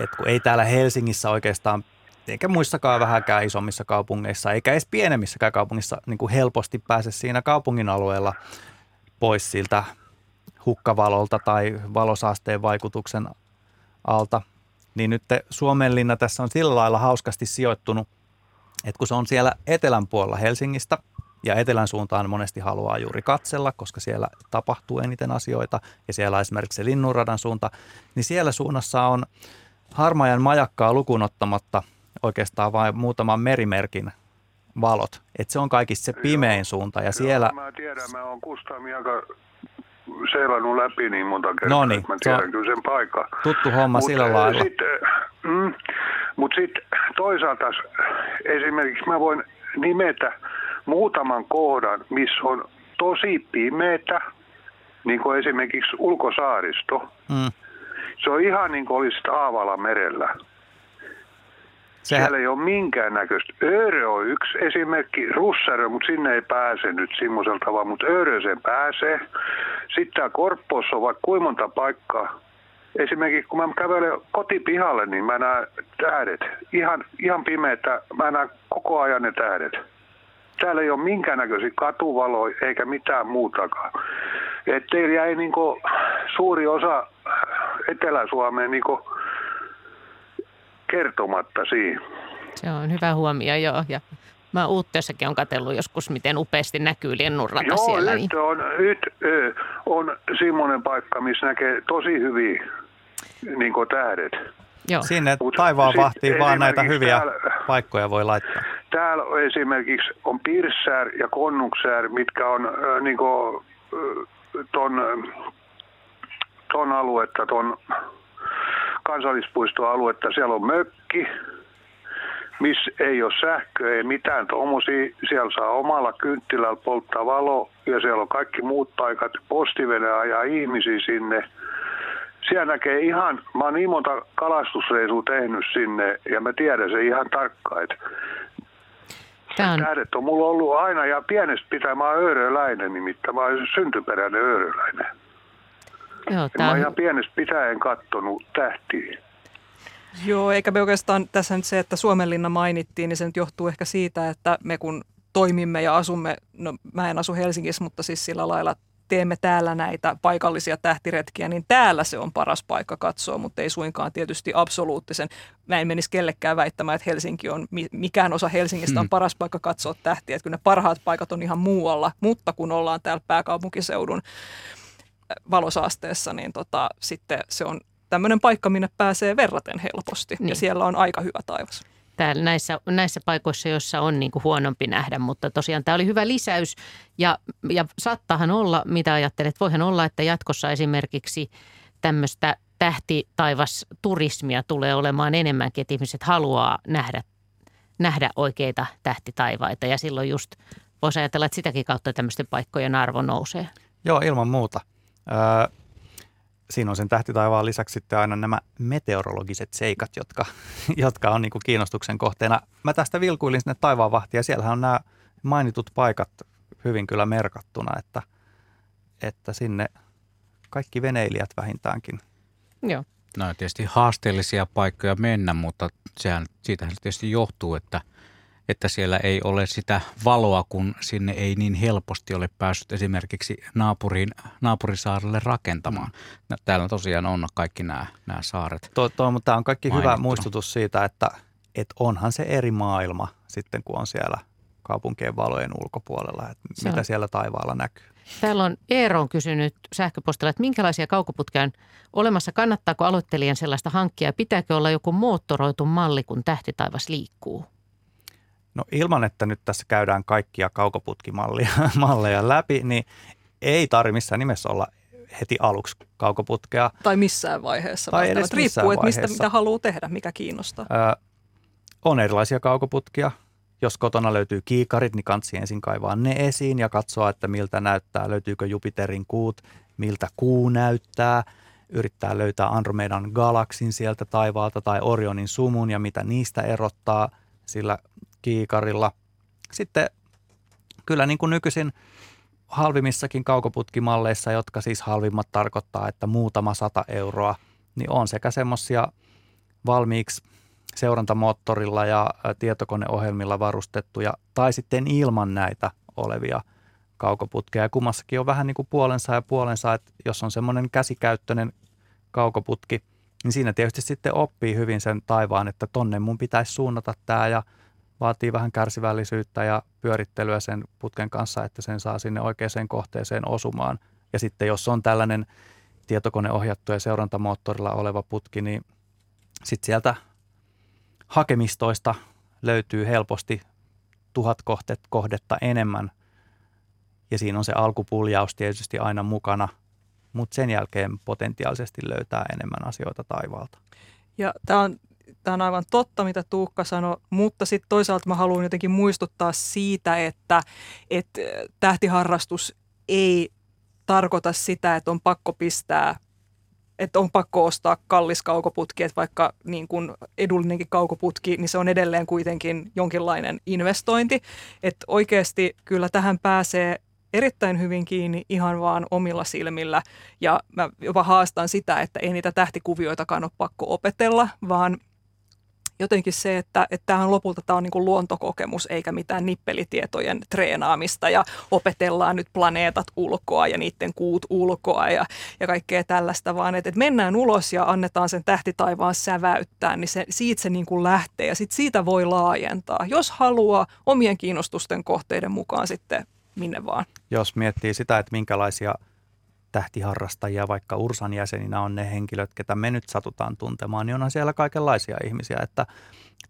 että kun ei täällä Helsingissä oikeastaan eikä muissakaan vähäkään isommissa kaupungeissa, eikä edes pienemmissäkään kaupungissa niin kuin helposti pääse siinä kaupungin alueella pois siltä hukkavalolta tai valosaasteen vaikutuksen alta. Niin nyt Suomenlinna tässä on sillä lailla hauskasti sijoittunut, että kun se on siellä etelän puolella Helsingistä ja etelän suuntaan monesti haluaa juuri katsella, koska siellä tapahtuu eniten asioita ja siellä on esimerkiksi se linnunradan suunta, niin siellä suunnassa on harmajan majakkaa lukunottamatta – oikeastaan vain muutaman merimerkin valot. Että se on kaikista se pimein Joo. suunta. Ja siellä... Mä tiedän, mä oon Kustami aika seilannut läpi niin monta kertaa, no niin, mä tiedän kyllä sen paikan. Tuttu homma mut, sillä lailla. Sit, mm, Mutta sitten toisaalta esimerkiksi mä voin nimetä muutaman kohdan, missä on tosi pimeätä, niin kuin esimerkiksi ulkosaaristo. Mm. Se on ihan niin kuin olisi Aavala merellä. Sehän... Siellä ei ole minkäännäköistä. Öörö on yksi esimerkki, Russarö, mutta sinne ei pääse nyt semmoisella tavalla, mutta Öörö sen pääsee. Sitten tämä Korppoossa on vaikka kuinka monta paikkaa. Esimerkiksi kun mä kävelen kotipihalle, niin mä näen tähdet. Ihan, ihan pimeätä, mä näen koko ajan ne tähdet. Täällä ei ole minkäännäköisiä katuvaloja eikä mitään muutakaan. Et teillä jäi niinku suuri osa Etelä-Suomeen niinku kertomatta siinä. Se on hyvä huomio, joo. Ja mä Uutteessakin on katsellut joskus, miten upeasti näkyy linnunrata joo, siellä. Nyt on, nyt on semmoinen paikka, missä näkee tosi hyvin niin tähdet. Joo. Sinne Mut taivaan vahtiin vaan näitä hyviä täällä, paikkoja voi laittaa. Täällä esimerkiksi on Pirsär ja Konnuksär, mitkä on äh, niin kuin, ton, ton aluetta, ton kansallispuistoaluetta. Siellä on mökki, missä ei ole sähköä, ei mitään tuommoisia. Siellä saa omalla kynttilällä polttaa valo ja siellä on kaikki muut paikat. Postivene ajaa ihmisiä sinne. Siellä näkee ihan, mä oon niin monta kalastusreisua tehnyt sinne ja mä tiedän se ihan tarkkaan, että Tämä on... Tähdet on mulla ollut aina ja pienestä pitää, mä oon ööröläinen nimittäin, mä oon syntyperäinen ööröläinen. Joo, tämän... Mä ihan pienestä pitäen kattonut tähtiä. Joo, eikä me oikeastaan tässä nyt se, että Suomenlinna mainittiin, niin se nyt johtuu ehkä siitä, että me kun toimimme ja asumme, no mä en asu Helsingissä, mutta siis sillä lailla teemme täällä näitä paikallisia tähtiretkiä, niin täällä se on paras paikka katsoa, mutta ei suinkaan tietysti absoluuttisen. Mä en menisi kellekään väittämään, että Helsinki on, mikään osa Helsingistä on hmm. paras paikka katsoa tähtiä, että kyllä ne parhaat paikat on ihan muualla, mutta kun ollaan täällä pääkaupunkiseudun valosaasteessa, niin tota, sitten se on tämmöinen paikka, minne pääsee verraten helposti niin. ja siellä on aika hyvä taivas täällä näissä, näissä paikoissa, joissa on niin kuin huonompi nähdä, mutta tosiaan tämä oli hyvä lisäys ja, ja saattahan olla, mitä ajattelet, voihan olla, että jatkossa esimerkiksi tämmöistä tähtitaivas-turismia tulee olemaan enemmänkin, että ihmiset haluaa nähdä, nähdä oikeita tähtitaivaita ja silloin just voisi ajatella, että sitäkin kautta tämmöisten paikkojen arvo nousee. Joo, ilman muuta. Öö, siinä on sen tähtitaivaan lisäksi sitten aina nämä meteorologiset seikat, jotka, jotka on niin kuin kiinnostuksen kohteena. Mä tästä vilkuilin sinne taivaanvahtiin ja siellähän on nämä mainitut paikat hyvin kyllä merkattuna, että, että sinne kaikki veneilijät vähintäänkin. Joo. No tietysti haasteellisia paikkoja mennä, mutta sehän, siitähän se tietysti johtuu, että – että siellä ei ole sitä valoa, kun sinne ei niin helposti ole päässyt esimerkiksi naapurin, naapurisaarelle rakentamaan. No, täällä tosiaan on kaikki nämä, nämä saaret. Tuo, tuo, mutta tämä on kaikki mainittuna. hyvä muistutus siitä, että, että onhan se eri maailma sitten, kun on siellä kaupunkien valojen ulkopuolella, että se mitä on. siellä taivaalla näkyy. Täällä on Eero on kysynyt sähköpostilla, että minkälaisia kaukoputkia on olemassa, kannattaako aloittelijan sellaista hankkia pitääkö olla joku moottoroitu malli, kun tähtitaivas liikkuu? No ilman, että nyt tässä käydään kaikkia kaukoputkimalleja läpi, niin ei tarvitse missään nimessä olla heti aluksi kaukoputkea. Tai missään vaiheessa. Tai edes Riippuu, vaiheessa. että mistä, mitä haluaa tehdä, mikä kiinnostaa. Öö, on erilaisia kaukoputkia. Jos kotona löytyy kiikarit, niin kansi ensin kaivaa ne esiin ja katsoa, että miltä näyttää, löytyykö Jupiterin kuut, miltä kuu näyttää. Yrittää löytää Andromedan galaksin sieltä taivaalta tai Orionin sumun ja mitä niistä erottaa sillä kiikarilla. Sitten kyllä niin kuin nykyisin halvimmissakin kaukoputkimalleissa, jotka siis halvimmat tarkoittaa, että muutama sata euroa, niin on sekä semmoisia valmiiksi seurantamoottorilla ja tietokoneohjelmilla varustettuja tai sitten ilman näitä olevia kaukoputkeja. Ja kummassakin on vähän niin kuin puolensa ja puolensa, että jos on semmoinen käsikäyttöinen kaukoputki, niin siinä tietysti sitten oppii hyvin sen taivaan, että tonne mun pitäisi suunnata tämä ja – vaatii vähän kärsivällisyyttä ja pyörittelyä sen putken kanssa, että sen saa sinne oikeaan kohteeseen osumaan. Ja sitten jos on tällainen tietokoneohjattu ja seurantamoottorilla oleva putki, niin sitten sieltä hakemistoista löytyy helposti tuhat kohdetta enemmän. Ja siinä on se alkupuljaus tietysti aina mukana, mutta sen jälkeen potentiaalisesti löytää enemmän asioita taivaalta. Ja tämä on tämä on aivan totta, mitä Tuukka sanoi, mutta sitten toisaalta mä haluan jotenkin muistuttaa siitä, että, että tähtiharrastus ei tarkoita sitä, että on pakko pistää että on pakko ostaa kallis kaukoputki, että vaikka niin kuin edullinenkin kaukoputki, niin se on edelleen kuitenkin jonkinlainen investointi. Että oikeasti kyllä tähän pääsee erittäin hyvin kiinni ihan vaan omilla silmillä ja mä jopa haastan sitä, että ei niitä tähtikuvioitakaan ole pakko opetella, vaan jotenkin se, että, että tämähän lopulta tämä on niin kuin luontokokemus eikä mitään nippelitietojen treenaamista ja opetellaan nyt planeetat ulkoa ja niiden kuut ulkoa ja, ja kaikkea tällaista, vaan että, että mennään ulos ja annetaan sen tähtitaivaan säväyttää, niin se, siitä se niin kuin lähtee ja sit siitä voi laajentaa, jos haluaa omien kiinnostusten kohteiden mukaan sitten minne vaan. Jos miettii sitä, että minkälaisia – tähtiharrastajia, vaikka Ursan jäseninä on ne henkilöt, ketä me nyt satutaan tuntemaan, niin onhan siellä kaikenlaisia ihmisiä, että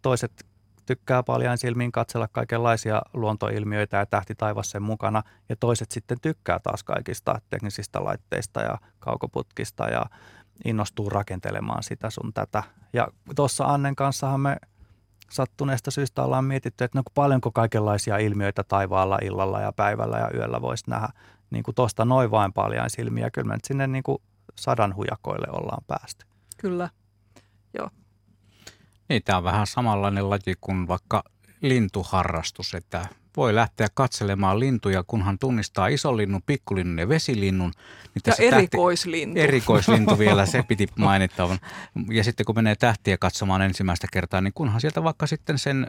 toiset tykkää paljon silmiin katsella kaikenlaisia luontoilmiöitä ja tähtitaivas sen mukana, ja toiset sitten tykkää taas kaikista teknisistä laitteista ja kaukoputkista ja innostuu rakentelemaan sitä sun tätä. Ja tuossa Annen kanssahan me sattuneesta syystä ollaan mietitty, että no paljonko kaikenlaisia ilmiöitä taivaalla illalla ja päivällä ja yöllä voisi nähdä niin kuin tuosta noin vain paljon silmiä. Kyllä me nyt sinne niin kuin sadan hujakoille ollaan päästy. Kyllä, joo. Niin, tämä on vähän samanlainen laji kuin vaikka lintuharrastus, että voi lähteä katselemaan lintuja, kunhan tunnistaa isolinnun, pikkulinnun ja vesilinnun. Niin ja erikoislintu. Tähti, erikoislintu vielä, se piti mainittavan. Ja sitten kun menee tähtiä katsomaan ensimmäistä kertaa, niin kunhan sieltä vaikka sitten sen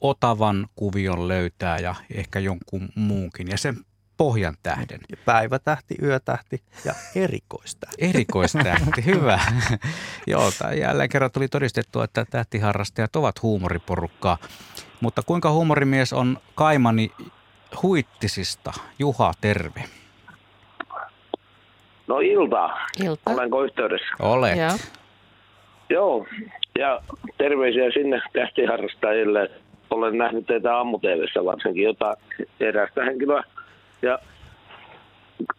otavan kuvion löytää ja ehkä jonkun muunkin. Ja sen pohjan tähden. Päivätähti, yötähti ja erikoistähti. Erikoistähti, hyvä. Joo, jälleen kerran tuli todistettua, että tähtiharrastajat ovat huumoriporukkaa. Mutta kuinka huumorimies on Kaimani Huittisista? Juha, terve. No ilta. Ilta. Olenko yhteydessä? Olet. Joo. Joo, ja terveisiä sinne tähtiharrastajille. Olen nähnyt teitä aamu varsinkin jota erästä henkilöä ja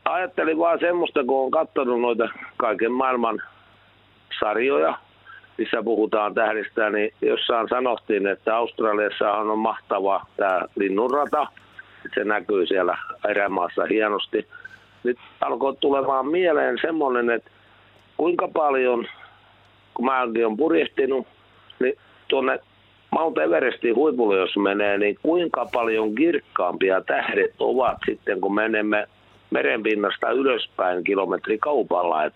ajattelin vaan semmoista, kun on katsonut noita kaiken maailman sarjoja, missä puhutaan tähdistä, niin jossain sanottiin, että Australiassa on mahtava tämä linnunrata. Se näkyy siellä erämaassa hienosti. Nyt alkoi tulemaan mieleen semmoinen, että kuinka paljon, kun mä olen purjehtinut, niin tuonne Mount Everestin huipulle, jos menee, niin kuinka paljon kirkkaampia tähdet ovat sitten, kun menemme merenpinnasta ylöspäin kilometri kaupalla. Et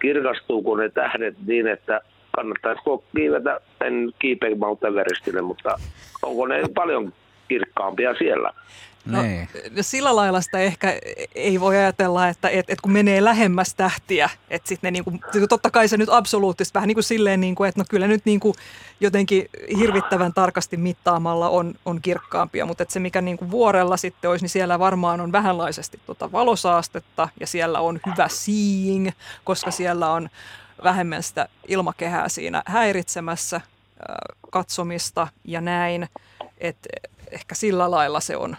kirkastuuko ne tähdet niin, että kannattaisiko kiivetä, en kiipeä Mount Everestille, mutta onko ne paljon kirkkaampia siellä? No, niin. sillä lailla sitä ehkä ei voi ajatella, että et, et kun menee lähemmäs tähtiä, että sitten ne niinku, totta kai se nyt absoluuttisesti vähän niin kuin silleen, niinku, että no kyllä nyt niinku jotenkin hirvittävän tarkasti mittaamalla on, on kirkkaampia, mutta se mikä niinku vuorella sitten olisi, niin siellä varmaan on vähänlaisesti tota valosaastetta ja siellä on hyvä seeing, koska siellä on vähemmän sitä ilmakehää siinä häiritsemässä katsomista ja näin, että ehkä sillä lailla se on.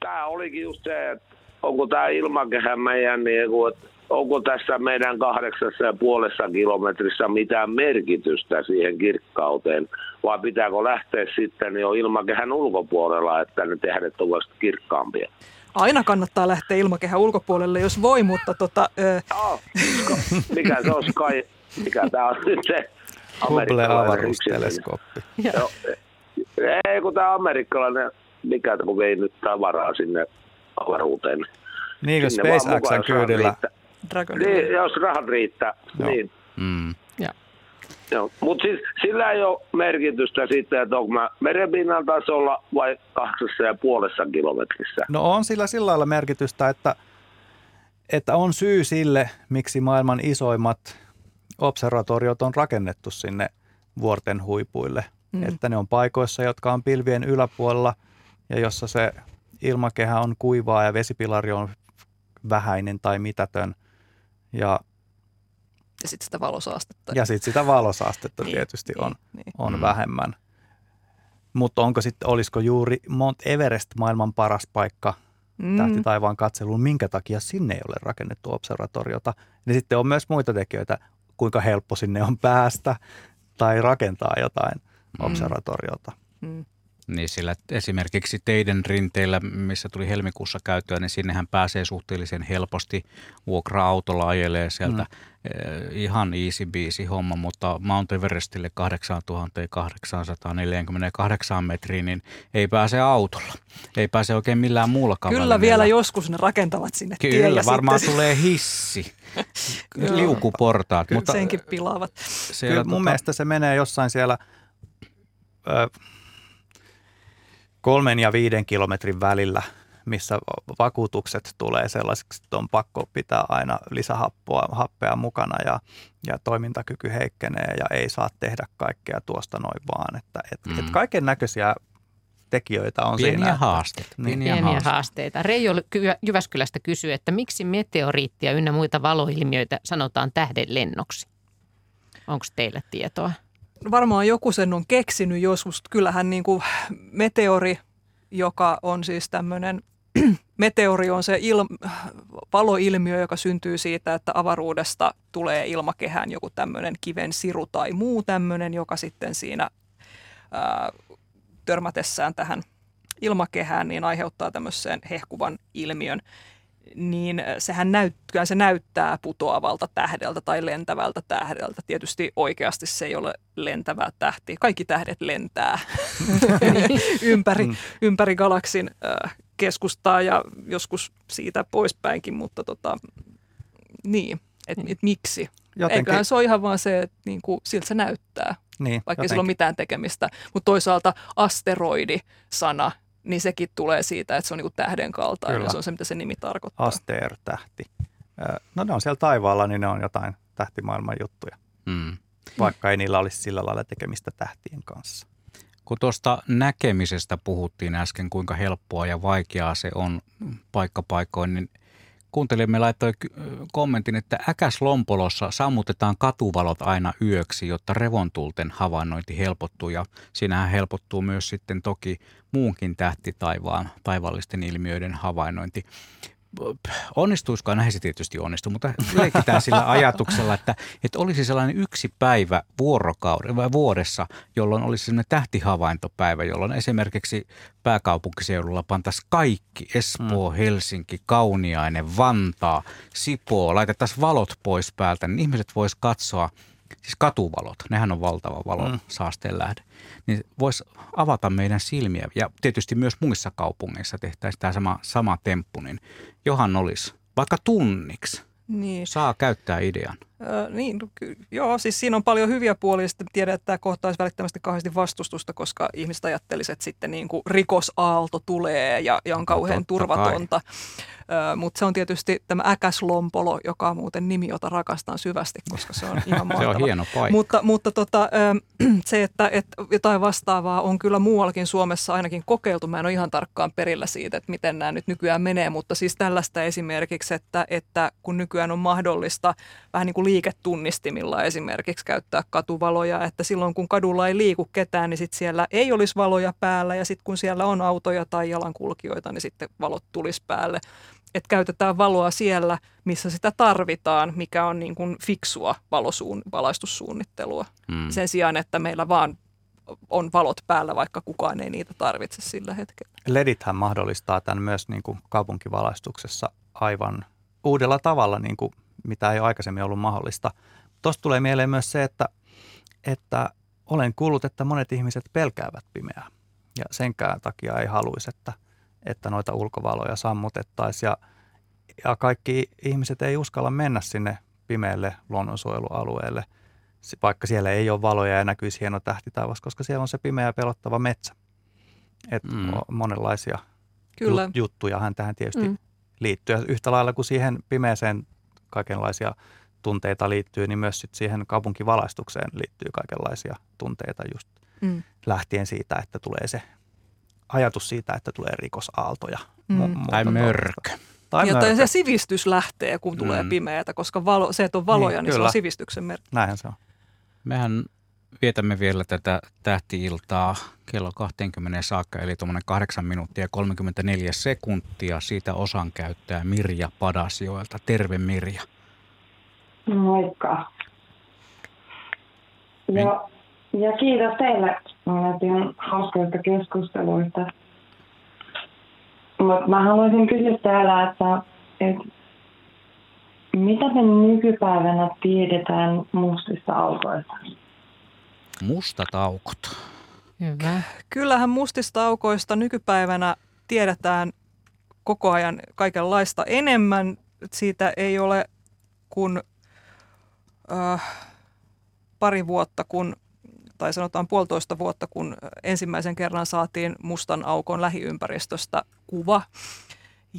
Tämä olikin just se, että onko tämä ilmakehä meidän, niin että onko tässä meidän kahdeksassa ja puolessa kilometrissä mitään merkitystä siihen kirkkauteen, vai pitääkö lähteä sitten jo ilmakehän ulkopuolella, että ne tähdet ovat kirkkaampia? Aina kannattaa lähteä ilmakehän ulkopuolelle, jos voi, mutta tota... Ö... Oh, mikä se on Sky, mikä tämä on nyt se Hubble avaruusteleskooppi. Ei, kun tämä amerikkalainen, mikä kun vei nyt tavaraa sinne avaruuteen. Niin, kun SpaceXn kyydillä. Niin, jos rahat riittää, Joo. niin. Mm. Joo. Mutta siis sillä ei ole merkitystä sitten, että onko mä merenpinnan tasolla vai kahdessa ja puolessa kilometrissä. No on sillä sillä lailla merkitystä, että, että on syy sille, miksi maailman isoimmat observatoriot on rakennettu sinne vuorten huipuille – mm. että ne on paikoissa, jotka on pilvien yläpuolella ja jossa se ilmakehä on kuivaa ja vesipilari on vähäinen tai mitätön. Ja, ja sitten sitä valosaastetta. Ja sitten sitä valosaastetta niin, tietysti niin, on, niin. on mm. vähemmän. Mutta onko sitten, olisiko juuri Mount Everest maailman paras paikka mm. tähti taivaan katseluun, minkä takia sinne ei ole rakennettu observatoriota. Ja sitten on myös muita tekijöitä, kuinka helppo sinne on päästä tai rakentaa jotain Mm. observatoriota. Mm. Niin sillä esimerkiksi teidän rinteillä, missä tuli helmikuussa käytyä, niin sinnehän pääsee suhteellisen helposti. Vuokra-autolla ajelee sieltä mm. Ihan easy biisi homma, mutta Mount Everestille 8848 metriin, niin ei pääse autolla. Ei pääse oikein millään muulla Kyllä välineellä. vielä joskus ne rakentavat sinne Kyllä, varmaan sitten... tulee hissi, liukuportaat. Kyllä mutta senkin pilaavat. Siellä, Kyllä mun tota... mielestä se menee jossain siellä – kolmen ja viiden kilometrin välillä, missä vakuutukset tulee sellaiseksi, että on pakko pitää aina lisähappea happea mukana ja, ja toimintakyky heikkenee ja ei saa tehdä kaikkea tuosta noin vaan. Että, et, mm. et kaiken näköisiä tekijöitä on Pieniä siinä. Haasteita. Niin. Pieniä, Pieniä haasteita. haasteita. Reijo Jyväskylästä kysyy, että miksi meteoriittia ynnä muita valoilmiöitä sanotaan tähden lennoksi? Onko teillä tietoa? varmaan joku sen on keksinyt joskus. Kyllähän niin kuin meteori, joka on siis tämmöinen, meteori on se il, valoilmiö, joka syntyy siitä, että avaruudesta tulee ilmakehään joku tämmöinen kiven siru tai muu tämmöinen, joka sitten siinä ää, törmätessään tähän ilmakehään, niin aiheuttaa tämmöisen hehkuvan ilmiön. Niin sehän näyt, se näyttää putoavalta tähdeltä tai lentävältä tähdeltä. Tietysti oikeasti se ei ole lentävä tähti. Kaikki tähdet lentää ympäri, mm. ympäri galaksin äh, keskustaa ja joskus siitä poispäinkin, mutta tota, niin, että et miksi. Jotenkin. Eiköhän se ole ihan vaan se, että niin kuin, siltä se näyttää, niin, vaikka ei sillä ole mitään tekemistä. Mutta toisaalta asteroidi-sana niin sekin tulee siitä, että se on niin tähden kaltainen. Kyllä. Se on se, mitä se nimi tarkoittaa. Aster-tähti. No ne on siellä taivaalla, niin ne on jotain tähtimaailman juttuja. Mm. Vaikka ei niillä olisi sillä lailla tekemistä tähtien kanssa. Kun tuosta näkemisestä puhuttiin äsken, kuinka helppoa ja vaikeaa se on paikkapaikoin, niin kuuntelijamme laittoi kommentin, että Äkäslompolossa sammutetaan katuvalot aina yöksi, jotta revontulten havainnointi helpottuu. Ja siinähän helpottuu myös sitten toki muunkin tähtitaivaan taivallisten ilmiöiden havainnointi onnistuiskaan, näin se tietysti onnistuu, mutta leikitään sillä ajatuksella, että, että olisi sellainen yksi päivä vuorokauden vai vuodessa, jolloin olisi sellainen tähtihavaintopäivä, jolloin esimerkiksi pääkaupunkiseudulla pantaisiin kaikki, Espoo, mm. Helsinki, Kauniainen, Vantaa, Sipoo, laitettaisiin valot pois päältä, niin ihmiset vois katsoa – siis katuvalot, nehän on valtava valon mm. saasteen lähde, niin voisi avata meidän silmiä. Ja tietysti myös muissa kaupungeissa tehtäisiin tämä sama, sama temppu, niin johan olisi vaikka tunniksi. Niin. Saa käyttää idean. Öö, niin, no ky- joo, siis siinä on paljon hyviä puolia. Sitten tiedän, että tämä kohtaisi välittömästi kauheasti vastustusta, koska ihmiset ajattelisivat, että sitten niin kuin rikosaalto tulee ja, ja on kauhean no, turvatonta. Kai. Mutta se on tietysti tämä Äkäslompolo, joka on muuten nimi, jota rakastan syvästi, koska se on ihan mahtava. se on hieno paikka. Mutta, mutta tota, se, että, että jotain vastaavaa on kyllä muuallakin Suomessa ainakin kokeiltu. Mä en ole ihan tarkkaan perillä siitä, että miten nämä nyt nykyään menee, mutta siis tällaista esimerkiksi, että, että kun nykyään on mahdollista vähän niin kuin liiketunnistimilla esimerkiksi käyttää katuvaloja, että silloin kun kadulla ei liiku ketään, niin sitten siellä ei olisi valoja päällä ja sitten kun siellä on autoja tai jalankulkijoita, niin sitten valot tulisi päälle että käytetään valoa siellä, missä sitä tarvitaan, mikä on niin kuin fiksua valosuun, valaistussuunnittelua. Mm. Sen sijaan, että meillä vaan on valot päällä, vaikka kukaan ei niitä tarvitse sillä hetkellä. LEDithän mahdollistaa tämän myös niin kuin kaupunkivalaistuksessa aivan uudella tavalla, niin kuin mitä ei ole aikaisemmin ollut mahdollista. Tuosta tulee mieleen myös se, että, että olen kuullut, että monet ihmiset pelkäävät pimeää ja senkään takia ei haluaisi, että – että noita ulkovaloja sammutettaisiin. Ja, ja kaikki ihmiset ei uskalla mennä sinne pimeälle luonnonsuojelualueelle, vaikka siellä ei ole valoja ja näkyisi hieno tähtitaivas, koska siellä on se pimeä ja pelottava metsä. Et mm. monenlaisia Kyllä. juttuja hän tähän tietysti mm. liittyy. Yhtä lailla kuin siihen pimeeseen kaikenlaisia tunteita liittyy, niin myös sit siihen kaupunkivalaistukseen liittyy kaikenlaisia tunteita just mm. lähtien siitä, että tulee se ajatus siitä, että tulee rikosaaltoja. Mm. tai mörkö. Tai ja mörkö. se sivistys lähtee, kun tulee mm. pimeätä, koska valo, se, että on valoja, niin, niin se on sivistyksen merkki. Näinhän se on. Mehän vietämme vielä tätä tähtiiltaa kello 20 saakka, eli tuommoinen 8 minuuttia ja 34 sekuntia. Siitä osan käyttää Mirja Padasjoelta. Terve Mirja. Moikka. Ja, ja kiitos teille ihan hauskoista keskusteluista. Mutta mä haluaisin kysyä täällä, että, että mitä me nykypäivänä tiedetään mustista aukoista? Mustat aukot. Hyvä. Kyllähän mustista aukoista nykypäivänä tiedetään koko ajan kaikenlaista enemmän. Siitä ei ole kuin äh, pari vuotta, kun tai sanotaan puolitoista vuotta, kun ensimmäisen kerran saatiin mustan aukon lähiympäristöstä kuva.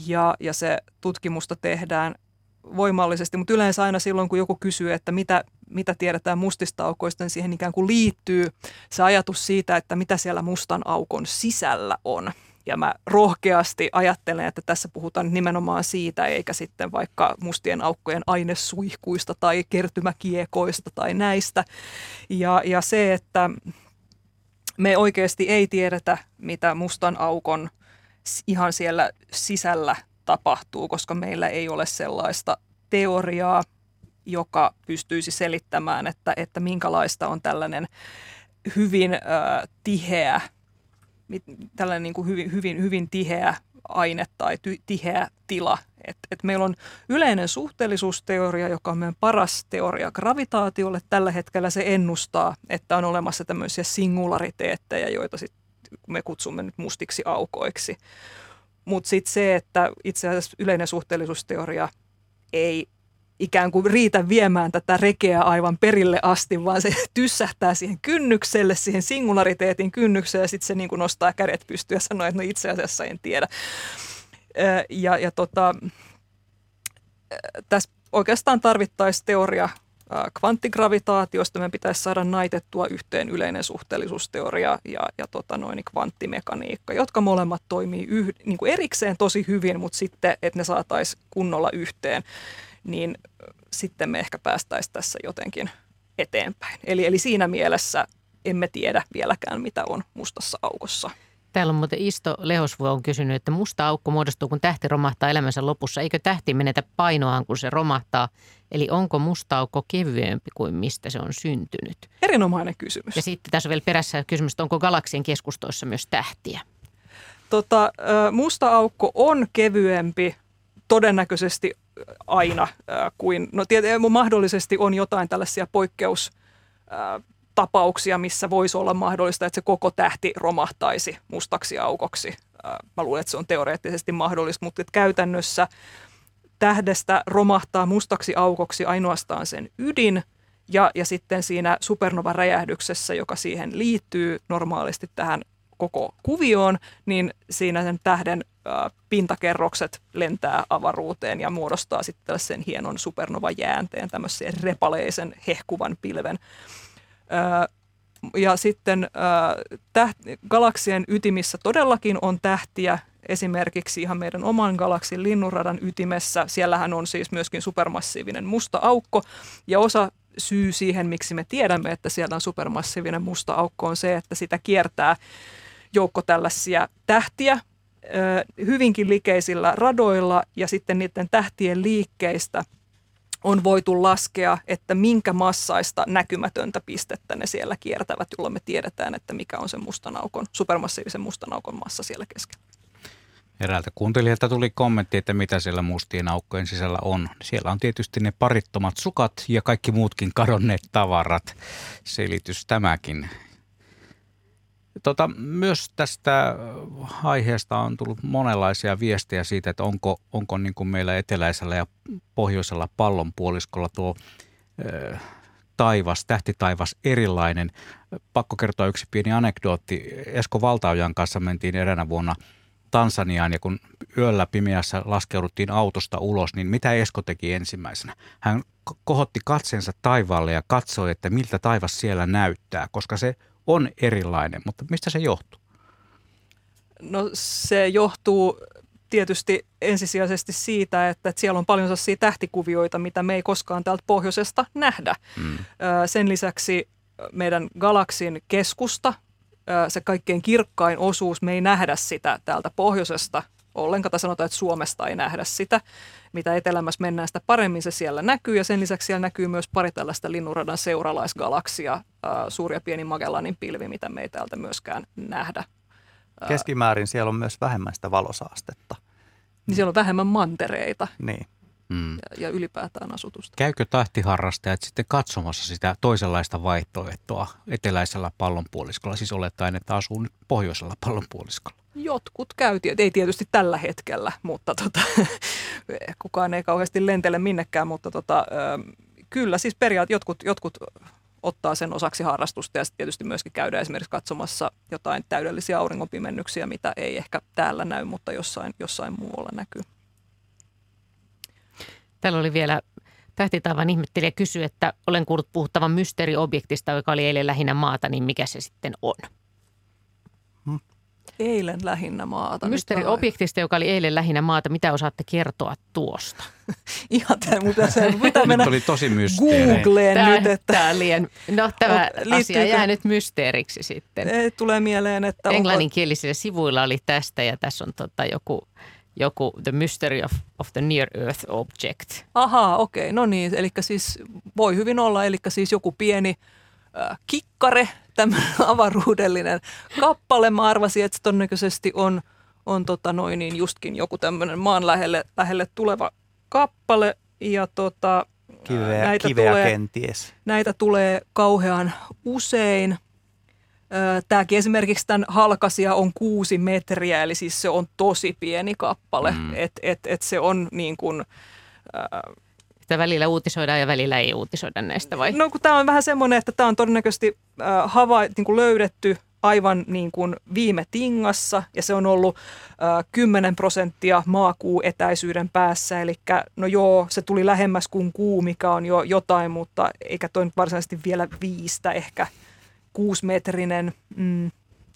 Ja, ja se tutkimusta tehdään voimallisesti, mutta yleensä aina silloin, kun joku kysyy, että mitä, mitä tiedetään mustista aukoista, niin siihen ikään kuin liittyy se ajatus siitä, että mitä siellä mustan aukon sisällä on. Ja mä rohkeasti ajattelen, että tässä puhutaan nimenomaan siitä, eikä sitten vaikka mustien aukkojen ainesuihkuista tai kertymäkiekoista tai näistä. Ja, ja se, että me oikeasti ei tiedetä, mitä mustan aukon ihan siellä sisällä tapahtuu, koska meillä ei ole sellaista teoriaa, joka pystyisi selittämään, että, että minkälaista on tällainen hyvin äh, tiheä tällainen niin kuin hyvin, hyvin, hyvin tiheä aine tai ty, tiheä tila, Et, et meillä on yleinen suhteellisuusteoria, joka on meidän paras teoria gravitaatiolle. Tällä hetkellä se ennustaa, että on olemassa tämmöisiä singulariteetteja, joita sit me kutsumme nyt mustiksi aukoiksi. Mutta sitten se, että itse asiassa yleinen suhteellisuusteoria ei ikään kuin riitä viemään tätä rekeä aivan perille asti, vaan se tyssähtää siihen kynnykselle, siihen singulariteetin kynnykseen ja sitten se niin kuin nostaa kädet pystyyn ja sanoo, että no itse asiassa en tiedä. Ja, ja tota, tässä oikeastaan tarvittaisiin teoria kvanttigravitaatiosta. Meidän pitäisi saada naitettua yhteen yleinen suhteellisuusteoria ja, ja tota noin, kvanttimekaniikka, jotka molemmat toimii yh, niin kuin erikseen tosi hyvin, mutta sitten, että ne saataisiin kunnolla yhteen niin sitten me ehkä päästäisiin tässä jotenkin eteenpäin. Eli, eli siinä mielessä emme tiedä vieläkään, mitä on mustassa aukossa. Täällä on muuten Isto Lehosvu on kysynyt, että musta aukko muodostuu, kun tähti romahtaa elämänsä lopussa. Eikö tähti menetä painoaan, kun se romahtaa? Eli onko musta aukko kevyempi kuin mistä se on syntynyt? Erinomainen kysymys. Ja sitten tässä on vielä perässä kysymys, että onko galaksien keskustoissa myös tähtiä? Tota, musta aukko on kevyempi todennäköisesti aina kuin, no tietenkin mahdollisesti on jotain tällaisia poikkeustapauksia, missä voisi olla mahdollista, että se koko tähti romahtaisi mustaksi aukoksi. Mä luulen, että se on teoreettisesti mahdollista, mutta käytännössä tähdestä romahtaa mustaksi aukoksi ainoastaan sen ydin, ja, ja sitten siinä supernova-räjähdyksessä, joka siihen liittyy normaalisti tähän koko kuvioon, niin siinä sen tähden pintakerrokset lentää avaruuteen ja muodostaa sitten tällaisen hienon supernova-jäänteen, tämmöisen repaleisen hehkuvan pilven. Ja sitten täht- galaksien ytimissä todellakin on tähtiä, esimerkiksi ihan meidän oman galaksin linnunradan ytimessä. Siellähän on siis myöskin supermassiivinen musta aukko ja osa syy siihen, miksi me tiedämme, että siellä on supermassiivinen musta aukko on se, että sitä kiertää joukko tällaisia tähtiä hyvinkin likeisillä radoilla ja sitten niiden tähtien liikkeistä on voitu laskea, että minkä massaista näkymätöntä pistettä ne siellä kiertävät, jolloin me tiedetään, että mikä on se mustan aukon, supermassiivisen mustan aukon massa siellä keskellä. Eräältä kuuntelijalta tuli kommentti, että mitä siellä mustien aukkojen sisällä on. Siellä on tietysti ne parittomat sukat ja kaikki muutkin kadonneet tavarat. Selitys tämäkin. Tota, myös tästä aiheesta on tullut monenlaisia viestejä siitä, että onko, onko niin kuin meillä eteläisellä ja pohjoisella pallonpuoliskolla tuo ö, taivas, tähtitaivas erilainen. Pakko kertoa yksi pieni anekdootti. Esko Valtaojan kanssa mentiin eräänä vuonna Tansaniaan ja kun yöllä pimeässä laskeuduttiin autosta ulos, niin mitä Esko teki ensimmäisenä? Hän kohotti katseensa taivaalle ja katsoi, että miltä taivas siellä näyttää, koska se on erilainen, mutta mistä se johtuu? No se johtuu tietysti ensisijaisesti siitä, että, siellä on paljon sellaisia tähtikuvioita, mitä me ei koskaan täältä pohjoisesta nähdä. Mm. Sen lisäksi meidän galaksin keskusta, se kaikkein kirkkain osuus, me ei nähdä sitä täältä pohjoisesta ollenkaan, tai sanotaan, että Suomesta ei nähdä sitä. Mitä etelämässä mennään, sitä paremmin se siellä näkyy, ja sen lisäksi siellä näkyy myös pari tällaista linnunradan seuralaisgalaksia, suuri ja pieni Magellanin pilvi, mitä me ei täältä myöskään nähdä. Keskimäärin siellä on myös vähemmän sitä valosaastetta. Niin siellä on vähemmän mantereita. Niin. Mm. Ja, ja ylipäätään asutusta. Käykö tahtiharrastajat sitten katsomassa sitä toisenlaista vaihtoehtoa eteläisellä pallonpuoliskolla, siis olettaen, että asuu nyt pohjoisella pallonpuoliskolla? Jotkut käy, ei tietysti tällä hetkellä, mutta tota, kukaan ei kauheasti lentele minnekään, mutta tota, kyllä siis periaatteessa jotkut, jotkut ottaa sen osaksi harrastusta ja sitten tietysti myöskin käydä esimerkiksi katsomassa jotain täydellisiä auringonpimennyksiä, mitä ei ehkä täällä näy, mutta jossain, jossain muualla näkyy. Täällä oli vielä tähtitaivan ihmettelijä kysyi, että olen kuullut puhuttavan mysteeriobjektista, joka oli eilen lähinnä maata, niin mikä se sitten on? Hmm. Eilen lähinnä maata. Mysteeriobjektista, joka oli eilen lähinnä maata. Mitä osaatte kertoa tuosta? Ihan tämä, mutta se pitää mennä oli tosi Googleen tämä, nyt. Että... Tämä, liian, no, tämä asia jää nyt mysteeriksi sitten. Ei, tulee mieleen, että... Englanninkielisillä onko... sivuilla oli tästä ja tässä on tota joku joku The Mystery of, of the Near Earth Object. Ahaa, okei. Okay. No niin, eli siis voi hyvin olla, eli siis joku pieni äh, kikkare, tämmöinen avaruudellinen kappale. Mä arvasin, että se todennäköisesti on, on tota noin, niin justkin joku tämmöinen maan lähelle, lähelle tuleva kappale. Ja tota, Kiveä, näitä, kiveä tulee, kenties. näitä tulee kauhean usein. Tämäkin esimerkiksi tämän halkasia on kuusi metriä, eli siis se on tosi pieni kappale. Mm. Et, et, et se on niin kuin, Sitä välillä uutisoidaan ja välillä ei uutisoida näistä vai? No kun tämä on vähän semmoinen, että tämä on todennäköisesti äh, hava, niin kuin löydetty aivan niin kuin viime tingassa ja se on ollut äh, 10 prosenttia maakuu etäisyyden päässä. Eli no joo, se tuli lähemmäs kuin kuu, mikä on jo jotain, mutta eikä toi nyt varsinaisesti vielä viistä, ehkä kuusimetrinen. Mm,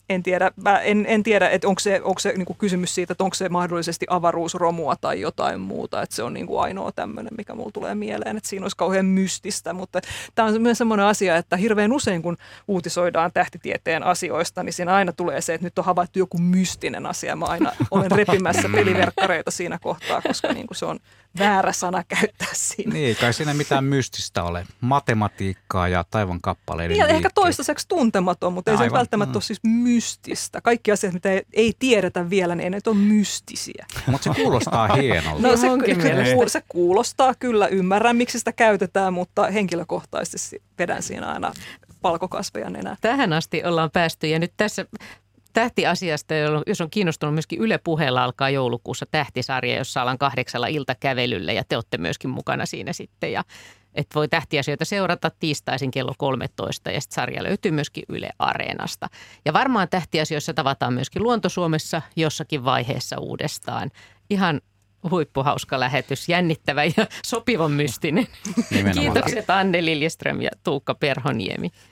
en tiedä, mä en, en tiedä että onko se, onko se niin kuin kysymys siitä, että onko se mahdollisesti avaruusromua tai jotain muuta. Että se on niin kuin ainoa tämmöinen, mikä mulla tulee mieleen, että siinä olisi kauhean mystistä. Mutta tämä on myös semmoinen asia, että hirveän usein kun uutisoidaan tähtitieteen asioista, niin siinä aina tulee se, että nyt on havaittu joku mystinen asia. Mä aina olen repimässä peliverkkareita siinä kohtaa, koska niin kuin se on väärä sana käyttää siinä. Niin, kai siinä mitään mystistä ole. Matematiikkaa ja taivon kappaleiden Niin, ja ehkä liikkeet. toistaiseksi tuntematon, mutta ei se Aivan. välttämättä Mm. ole siis mystistä. Kaikki asiat, mitä ei, ei tiedetä vielä, niin ei ne ole mystisiä. Mutta se kuulostaa hienolta. No se, Munkin se, kuulostaa kyllä, ymmärrän miksi sitä käytetään, mutta henkilökohtaisesti vedän siinä aina palkokasveja nenää. Tähän asti ollaan päästy ja nyt tässä tähtiasiasta, jolloin- jos on kiinnostunut myöskin Yle puheella alkaa joulukuussa tähtisarja, jossa ollaan kahdeksalla iltakävelyllä ja te olette myöskin mukana siinä sitten ja et voi tähtiasioita seurata tiistaisin kello 13 ja sitten sarja löytyy myöskin Yle Areenasta. Ja varmaan tähtiasioissa tavataan myöskin Luontosuomessa jossakin vaiheessa uudestaan. Ihan huippuhauska lähetys, jännittävä ja sopivan mystinen. Nimenomaan. Kiitokset Anne Liljeström ja Tuukka Perhoniemi.